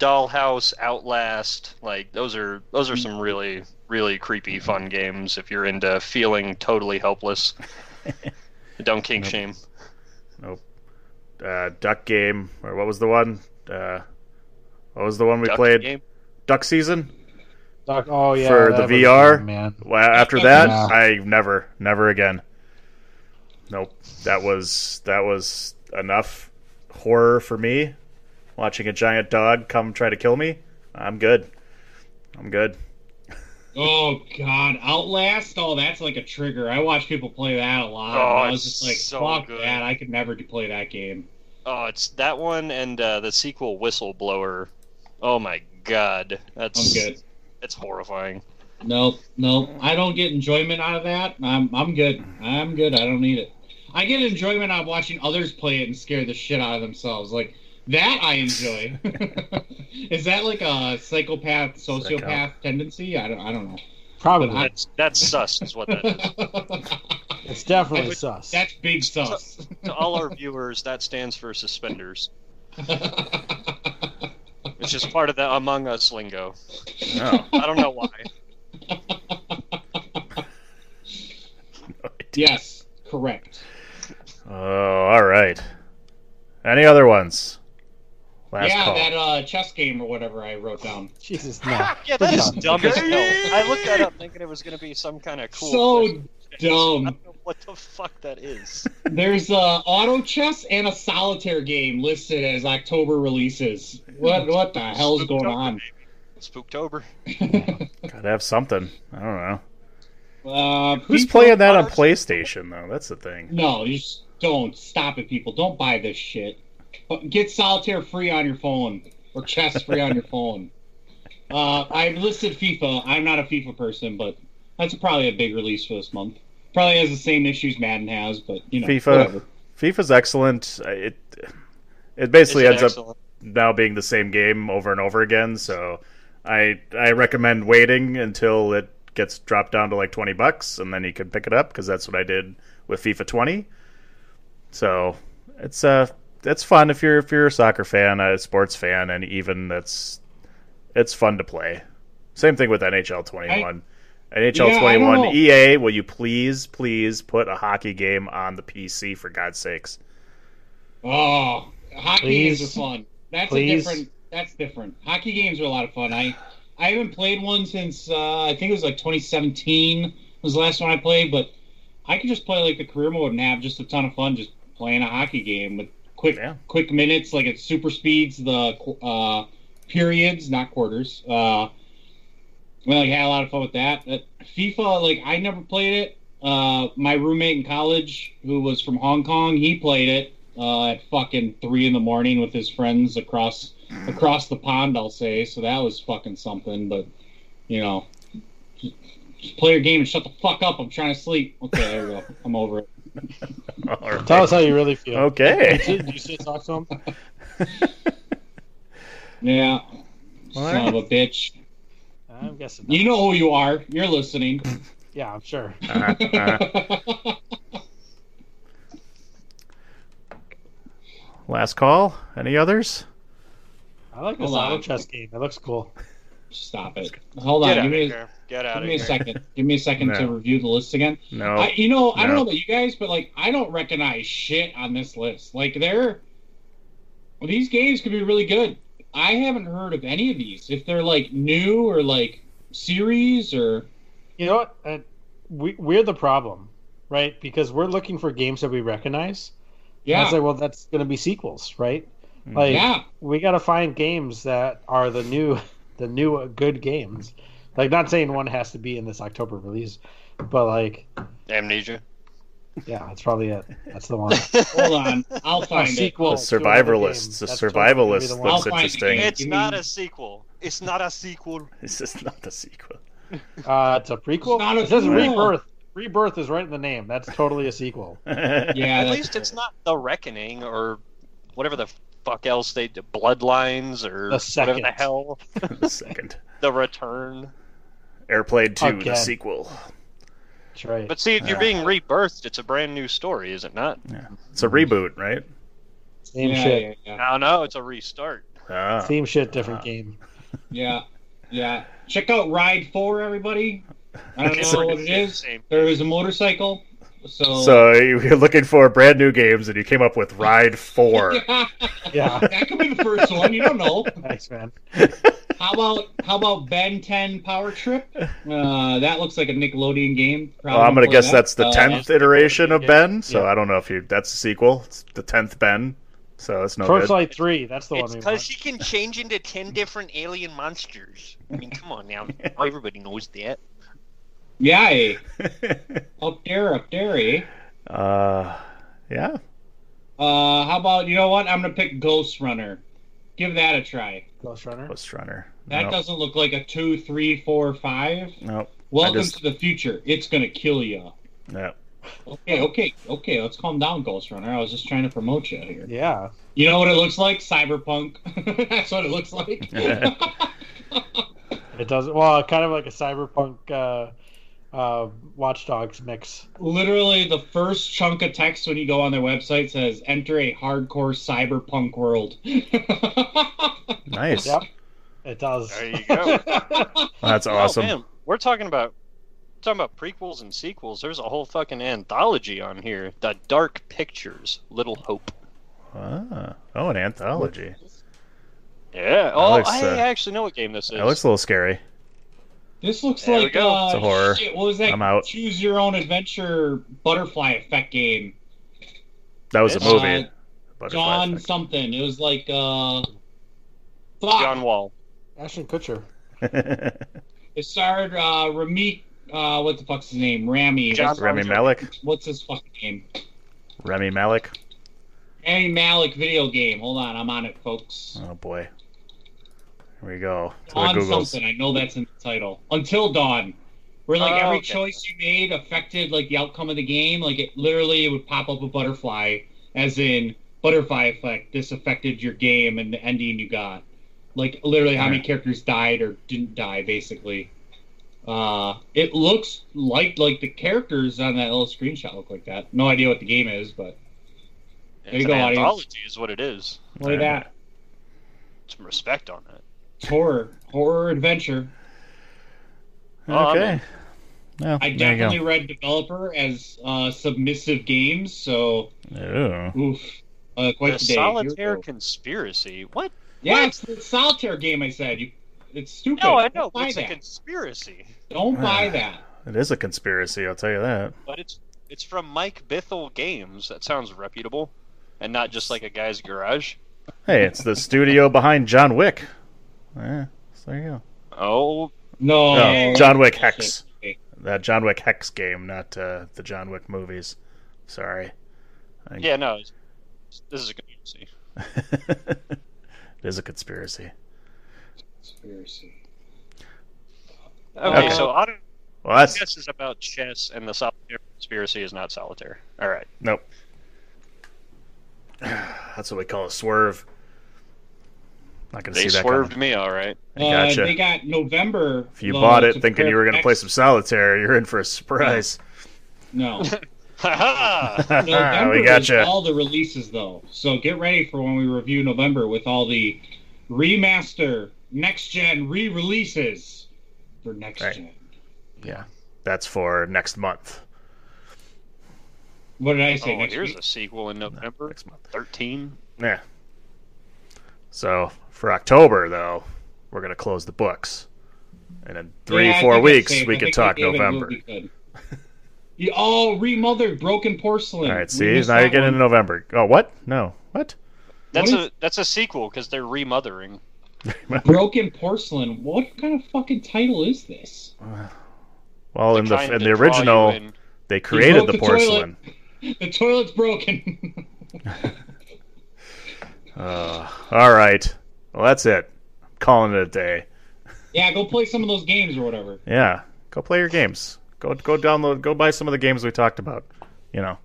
Dollhouse, Outlast, like those are those are some really really creepy fun games if you're into feeling totally helpless. Don't kink Nope. shame. Uh, Duck Game or what was the one? Uh, what was the one we Duck played? game. Duck Season. Doc, oh yeah, For the VR? fun, man. Well, after that, Yeah. I never, never again. Nope. That was that was enough horror for me. Watching a giant dog come try to kill me, I'm good. I'm good. Oh God, Outlast. Oh, that's like a trigger. I watch people play that a lot. Oh, I was it's just like, so fuck good. that. I could never play that game. Oh, it's that one and uh, the sequel Whistleblower. Oh my god, that's I'm good. It's horrifying. Nope, nope. I don't get enjoyment out of that. I'm I'm good. I'm good. I don't need it. I get enjoyment out of watching others play it and scare the shit out of themselves. Like that, I enjoy. Is that like a psychopath, sociopath count? tendency? I don't. I don't know. Probably. That's that's sus, is what that is. It's definitely That's- sus. That's big sus. to all our viewers, that stands for suspenders. It's just part of the Among Us lingo. No, I don't know why. yes, correct. Oh, all right. Any other ones? Last yeah, call. that uh, chess game or whatever I wrote down. Jesus, no. Yeah, that is dumb as hell. I looked that up thinking it was going to be some kind of cool. So question. I dumb. don't know what the fuck that is. There's uh, auto chess and a solitaire game listed as October releases. What what the hell's going on? Spooktober. Gotta have something. I don't know. Uh, Who's playing that on? PlayStation though? That's the thing. No, you just don't stop it, people. Don't buy this shit. But Get solitaire free on your phone or chess free on your phone. Uh, I've listed FIFA. I'm not a FIFA person, but that's probably a big release for this month. Probably has the same issues Madden has, but you know, FIFA. whatever. FIFA's excellent. It it basically Is it ends up now being the same game over and over again. So I I recommend waiting until it gets dropped down to like twenty bucks, and then you can pick it up because that's what I did with FIFA twenty. So it's uh it's fun if you're if you're a soccer fan, a sports fan, and even that's it's fun to play. Same thing with NHL twenty one. NHL Yeah, I twenty one. don't know. EA, will you please please put a hockey game on the PC for God's sakes? Oh, hockey Please. games are fun. That's Please. a different. That's different. Hockey games are a lot of fun. I I haven't played one since uh, I think it was like 2017 was the last one I played, but I could just play like the career mode and have just a ton of fun just playing a hockey game with quick Yeah. quick minutes, like it super speeds the uh, periods, not quarters. Uh, well, like had a lot of fun with that. Uh, FIFA, like I never played it. Uh, my roommate in college, who was from Hong Kong, he played it uh, at fucking three in the morning with his friends across across the pond. I'll say so that was fucking something. But you know, just, just play your game and shut the fuck up. I'm trying to sleep. Okay, there we go. I'm over it. All right. Tell us how you really feel. Okay. Do you, do you still talk to him? Yeah, All son right. of a bitch. I'm guessing. Not. You know who you are. You're listening. Yeah, I'm sure. Uh, uh, last call. Any others? I like this Hold auto on. chess game. It looks cool. Stop it. Hold Get on. out Give of me, a, here. Get out give of me a second. Give me a second to review the list again. No. I, you know, I don't know about you guys, but like, I don't recognize shit on this list. Like, they're well, these games could be really good. I haven't heard of any of these. If they're like new or like series or You know what? Uh, we we're the problem, right? Because we're looking for games that we recognize. And I yeah, was like, well, that's going to be sequels, right? Like, yeah, we got to find games that are the new, the new uh, good games. Like, not saying one has to be in this October release, but like, Amnesia. yeah, that's probably it. That's the one. hold on. I'll find it. sequel. The to survivor another The That's survival totally list gonna be the looks I'll find interesting. it. It's not a sequel. It's not a sequel. This is not the sequel. Uh, it's a prequel. It's not a it says sequel. rebirth. Rebirth is right in the name. That's totally a sequel. Yeah, At least it's not The Reckoning or whatever the fuck else they do. Bloodlines or The whatever second. the hell. the second. The Return. Airplane 2, the sequel. That's right. But see, if you're being rebirthed, it's a brand new story, is it not? Yeah. It's a reboot, right? Same yeah, shit. yeah, yeah. No, no, it's a restart. Ah. Same shit, different Ah. game. Yeah, yeah. Check out Ride Four, everybody. I don't know what it is. There is a motorcycle. So, So you're looking for brand new games, and you came up with Ride 4. Yeah. that could be the first one. You don't know. Thanks, man. How about how about Ben 10 Power Trip? Uh, that looks like a Nickelodeon game. Well, I'm gonna guess that. that's the Uh, tenth iteration of yeah. Ben. So Yeah. I don't know if you that's a sequel. It's the tenth Ben. So it's no good. Torchlight 3, that's the It's one we because want. she can change into ten different alien monsters. I mean, come on now. Everybody knows that. Yeah, up there, up there, eh? uh, yeah. Uh, how about you know what? I'm gonna pick Ghost Runner. Give that a try. Ghost Runner. Ghost Runner. That Nope. doesn't look like a two, three, four, five. Nope. Welcome just- to the future. It's gonna kill you. Nope. Okay, okay, okay. Let's calm down, Ghost Runner. I was just trying to promote you here. Yeah. You know what it looks like? Cyberpunk. That's what it looks like. It does well, kind of like a cyberpunk uh, uh, Watch Dogs mix. Literally, the first chunk of text when you go on their website says, "Enter a hardcore cyberpunk world." Nice. Yep. It does. There you go. That's awesome. Oh, man, we're talking about talking about prequels and sequels. There's a whole fucking anthology on here. The Dark Pictures, Little Hope. Ah. Oh, an anthology. Yeah. Oh, looks, I uh, actually know what game this is. That looks a little scary. This looks There like. Uh, It's a horror. Shit, what was that? I'm out. Choose your own adventure butterfly effect game. That was a movie. uh, John Effect. something. It was like uh, fuck. John Wall. Ashton Kutcher. It starred uh, Rami. Uh, what the fuck's his name? Rami. John What's- Malik. What's his fucking name? Remy Malik. Rami Malik video game. Hold on, I'm on it, folks. Oh boy. Here we go. To the something. I know that's in the title. Until Dawn. Where like Oh, every okay. choice you made affected like the outcome of the game. Like it literally it would pop up a butterfly, as in butterfly effect. This affected your game and the ending you got. Like literally how many characters died or didn't die, basically. Uh, it looks like like the characters on that little screenshot look like that. No idea what the game is, but It's There you an go, audience. anthology, is what it is. look at that. Some respect on that. It's horror, horror adventure. Oh, Okay. in. Well, I definitely read developer as uh, submissive games, so go. Ooh. oof, uh, quite The the day. Here Solitaire. Conspiracy. What? Yeah, What? it's the solitaire game. I said you. It's stupid. No, I know, but buy it's a conspiracy. Don't buy that. It is a conspiracy, I'll tell you that. But it's It's from Mike Bithell Games. That sounds reputable, and not just like a guy's garage. Hey, it's the studio behind John Wick. Yeah, so there you go. Oh, No, No, John Wick Hex. That John Wick Hex game, not uh, the John Wick movies. Sorry. I- yeah, no. This is a conspiracy. it is a conspiracy. Conspiracy. Okay, Okay. so Auto Well, that's Chess is about chess, and the solitaire conspiracy is not solitaire. All right. nope. That's what we call a swerve. Not gonna They see that swerved coming. me, all right. I Uh, gotcha. they got November. If you bought it thinking you were gonna prep play some solitaire, you're in for a surprise. No. Ha November we is gotcha. all the releases though, so get ready for when we review November with all the remaster, next gen re-releases for next Right. gen. Yeah, that's for next month. What did I say? Oh, next here's week? a sequel in November. Next month. 13. Yeah. So for October, though, we're gonna close the books, and in three, Yeah, four weeks we I can talk they gave it a November. movie good. You- oh, remothered, broken porcelain. All right, see, now you're getting one. into November. Oh, what? No, what? That's What a that's a sequel because they're remothering. broken porcelain. What kind of fucking title is this? Well, in the in the original, in. they created broke the the toilet. porcelain. The toilet's broken. Uh, all right. Well, that's it. I'm calling it a day. yeah, go play some of those games or whatever. Yeah, go play your games. Go go download. Go buy some of the games we talked about. You know,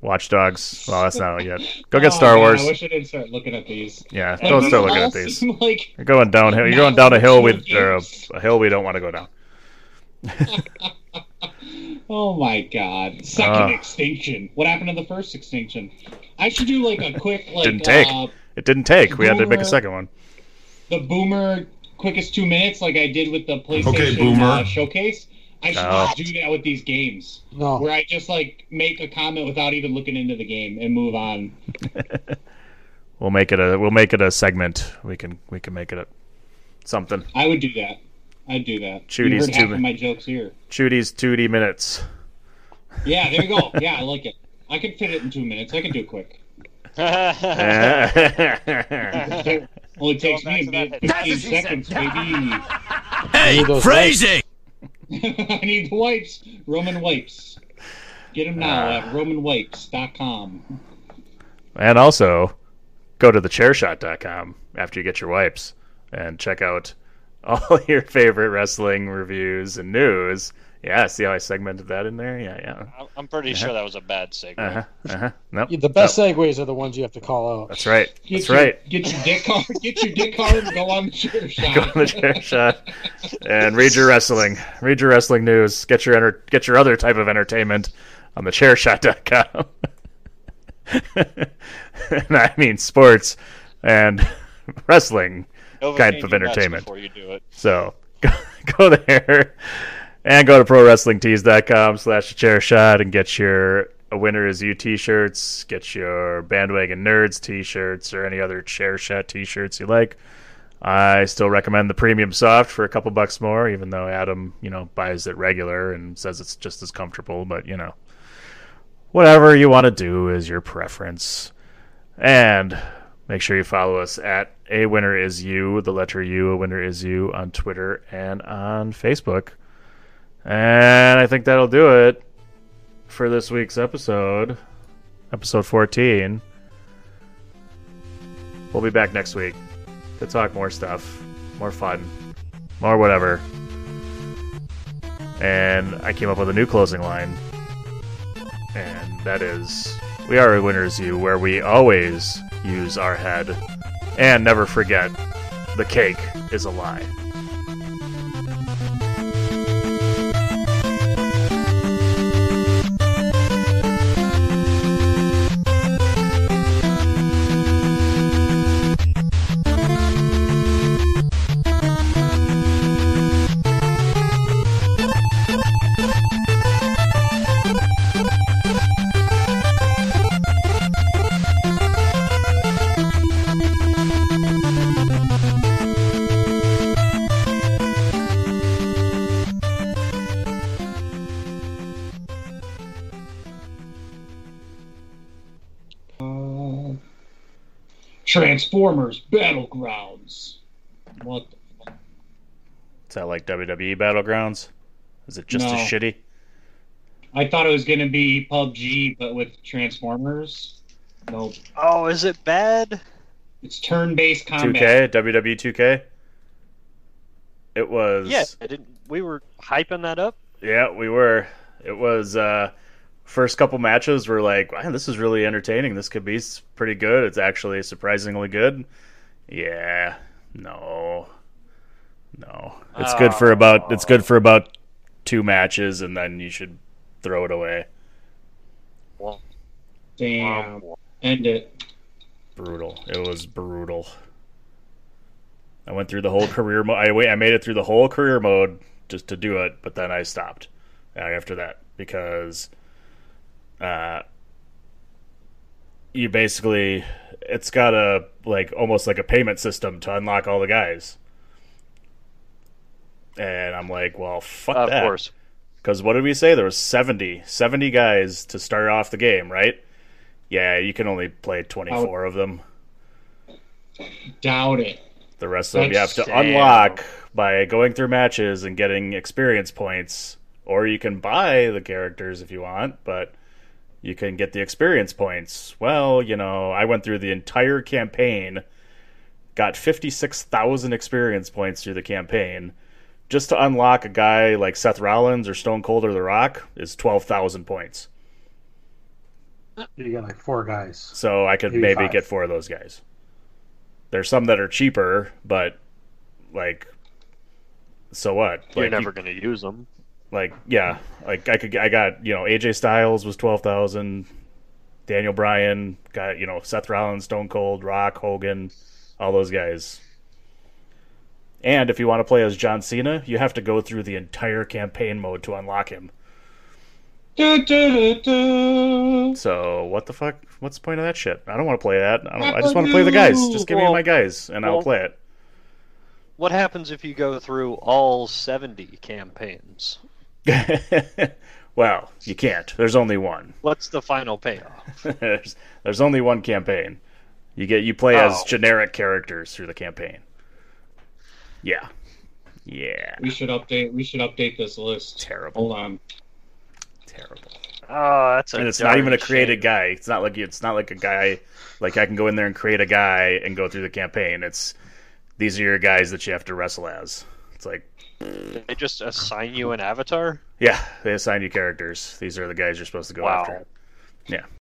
Watch Dogs. Well, that's not yet. Go get Oh, Star man, Wars. I wish I didn't start looking at these. Yeah, don't start looking at these. Like You're going downhill. You're going down a hill we virtual a, hill we don't want to go down. Oh my god. Second Ah. extinction. What happened to the first extinction? I should do like a quick like Didn't take. uh It didn't take. We had to make a second one. the boomer quickest two minutes like I did with the PlayStation Okay, Boomer. uh, showcase. I should just do that with these games. No. Where I just like make a comment without even looking into the game and move on. We'll make it a we'll make it a segment. We can we can make it a something. I would do that. I'd do that. Chudy's you heard half two of my jokes here. Chudy's two D minutes. Yeah, there you go. Yeah, I like it. I can fit it in two minutes. I can do it quick. Only takes me a back to that minute, head. 15 seconds, baby. Hey, Hey, phrasing! I need wipes. Roman wipes. Get them now at ah. romanwipes.com. and also go to thechairshot.com after you get your wipes and check out all your favorite wrestling reviews and news. Yeah, see how I segmented that in there? Yeah, yeah. I'm- I'm pretty sure that was a bad segue. Uh-huh. Uh-huh. Nope. The best segues are the ones you have to call out. That's right. Get That's your, right. Get your dick card. Get your dick card and go on the chair shot. Go on the chair shot and read your wrestling. Read your wrestling news. Get your enter- get your other type of entertainment on thechairshot.com. and I mean sports and wrestling Novocaine kind of entertainment. Before you do it. So go, go there and go to prowrestlingtees.com slash chair shot and get your a winner is you t-shirts, get your bandwagon nerds t-shirts or any other chair shot t-shirts you like. I still recommend the premium soft for a couple bucks more, even though Adam, you know, buys it regular and says it's just as comfortable, but you know. Whatever you want to do is your preference. And make sure you follow us at a winner is you, the letter U, a winner is you on Twitter and on Facebook. And I think that'll do it for this week's episode, episode 14. We'll be back next week to talk more stuff, more fun, more whatever. And I came up with a new closing line. And that is We are a winner's you, where we always use our head and never forget the cake is a lie. Transformers Battlegrounds. What the fuck? Is that like WWE Battlegrounds? Is it just No. as shitty? I thought it was gonna be PUBG, but with Transformers. Nope. Oh, is it bad? It's turn-based combat. 2K, WWE 2K. It was. Yeah, I didn't. We were hyping that up. Yeah, we were. It was uh first couple matches were like, wow, this is really entertaining. This could be pretty good. It's actually surprisingly good. Yeah. No. No. It's good for about it's good for about two matches and then you should throw it away. Well, Damn. um, End it. Brutal. It was brutal. I went through the whole career mode. I wait. I made it through the whole career mode just to do it, but then I stopped uh, after that because uh, you basically it's got a like almost like a payment system to unlock all the guys, and I'm like, well, fuck of that. course. Because what did we say? There was 70, 70 guys to start off the game, right? Yeah, you can only play 24 of them. Doubt it. The rest of them you have to Damn. unlock by going through matches and getting experience points. Or you can buy the characters if you want, but you can get the experience points. Well, you know, I went through the entire campaign, got 56,000 experience points through the campaign. Just to unlock a guy like Seth Rollins or Stone Cold or The Rock is 12,000 points. You got like four guys. So I could Maybe maybe get four of those guys. There's some that are cheaper, but like, so what? You're Like, never you- going to use them. Like yeah, like I could I got you know AJ Styles was twelve thousand, Daniel Bryan got you know Seth Rollins, Stone Cold, Rock, Hogan, all those guys. And if you want to play as John Cena, you have to go through the entire campaign mode to unlock him. Du, du, du. So what the fuck? What's the point of that shit? I don't want to play that. I don't. I just want to play the guys. Just give me my guys, and I'll play it. What happens if you go through all 70 campaigns? well, you can't. There's only one. What's the final payoff? there's, there's only one campaign. You get you play as Oh. generic characters through the campaign. Yeah, yeah, We should update. We should update this list. terrible, Hold on. terrible. Oh, that's a And it's not even a created shame. guy. It's not like it's not like a guy. Like I can go in there and create a guy and go through the campaign. It's these are your guys that you have to wrestle as. It's like They just assign you an avatar? yeah, they assign you characters. These are the guys you're supposed to go Wow. after. Yeah,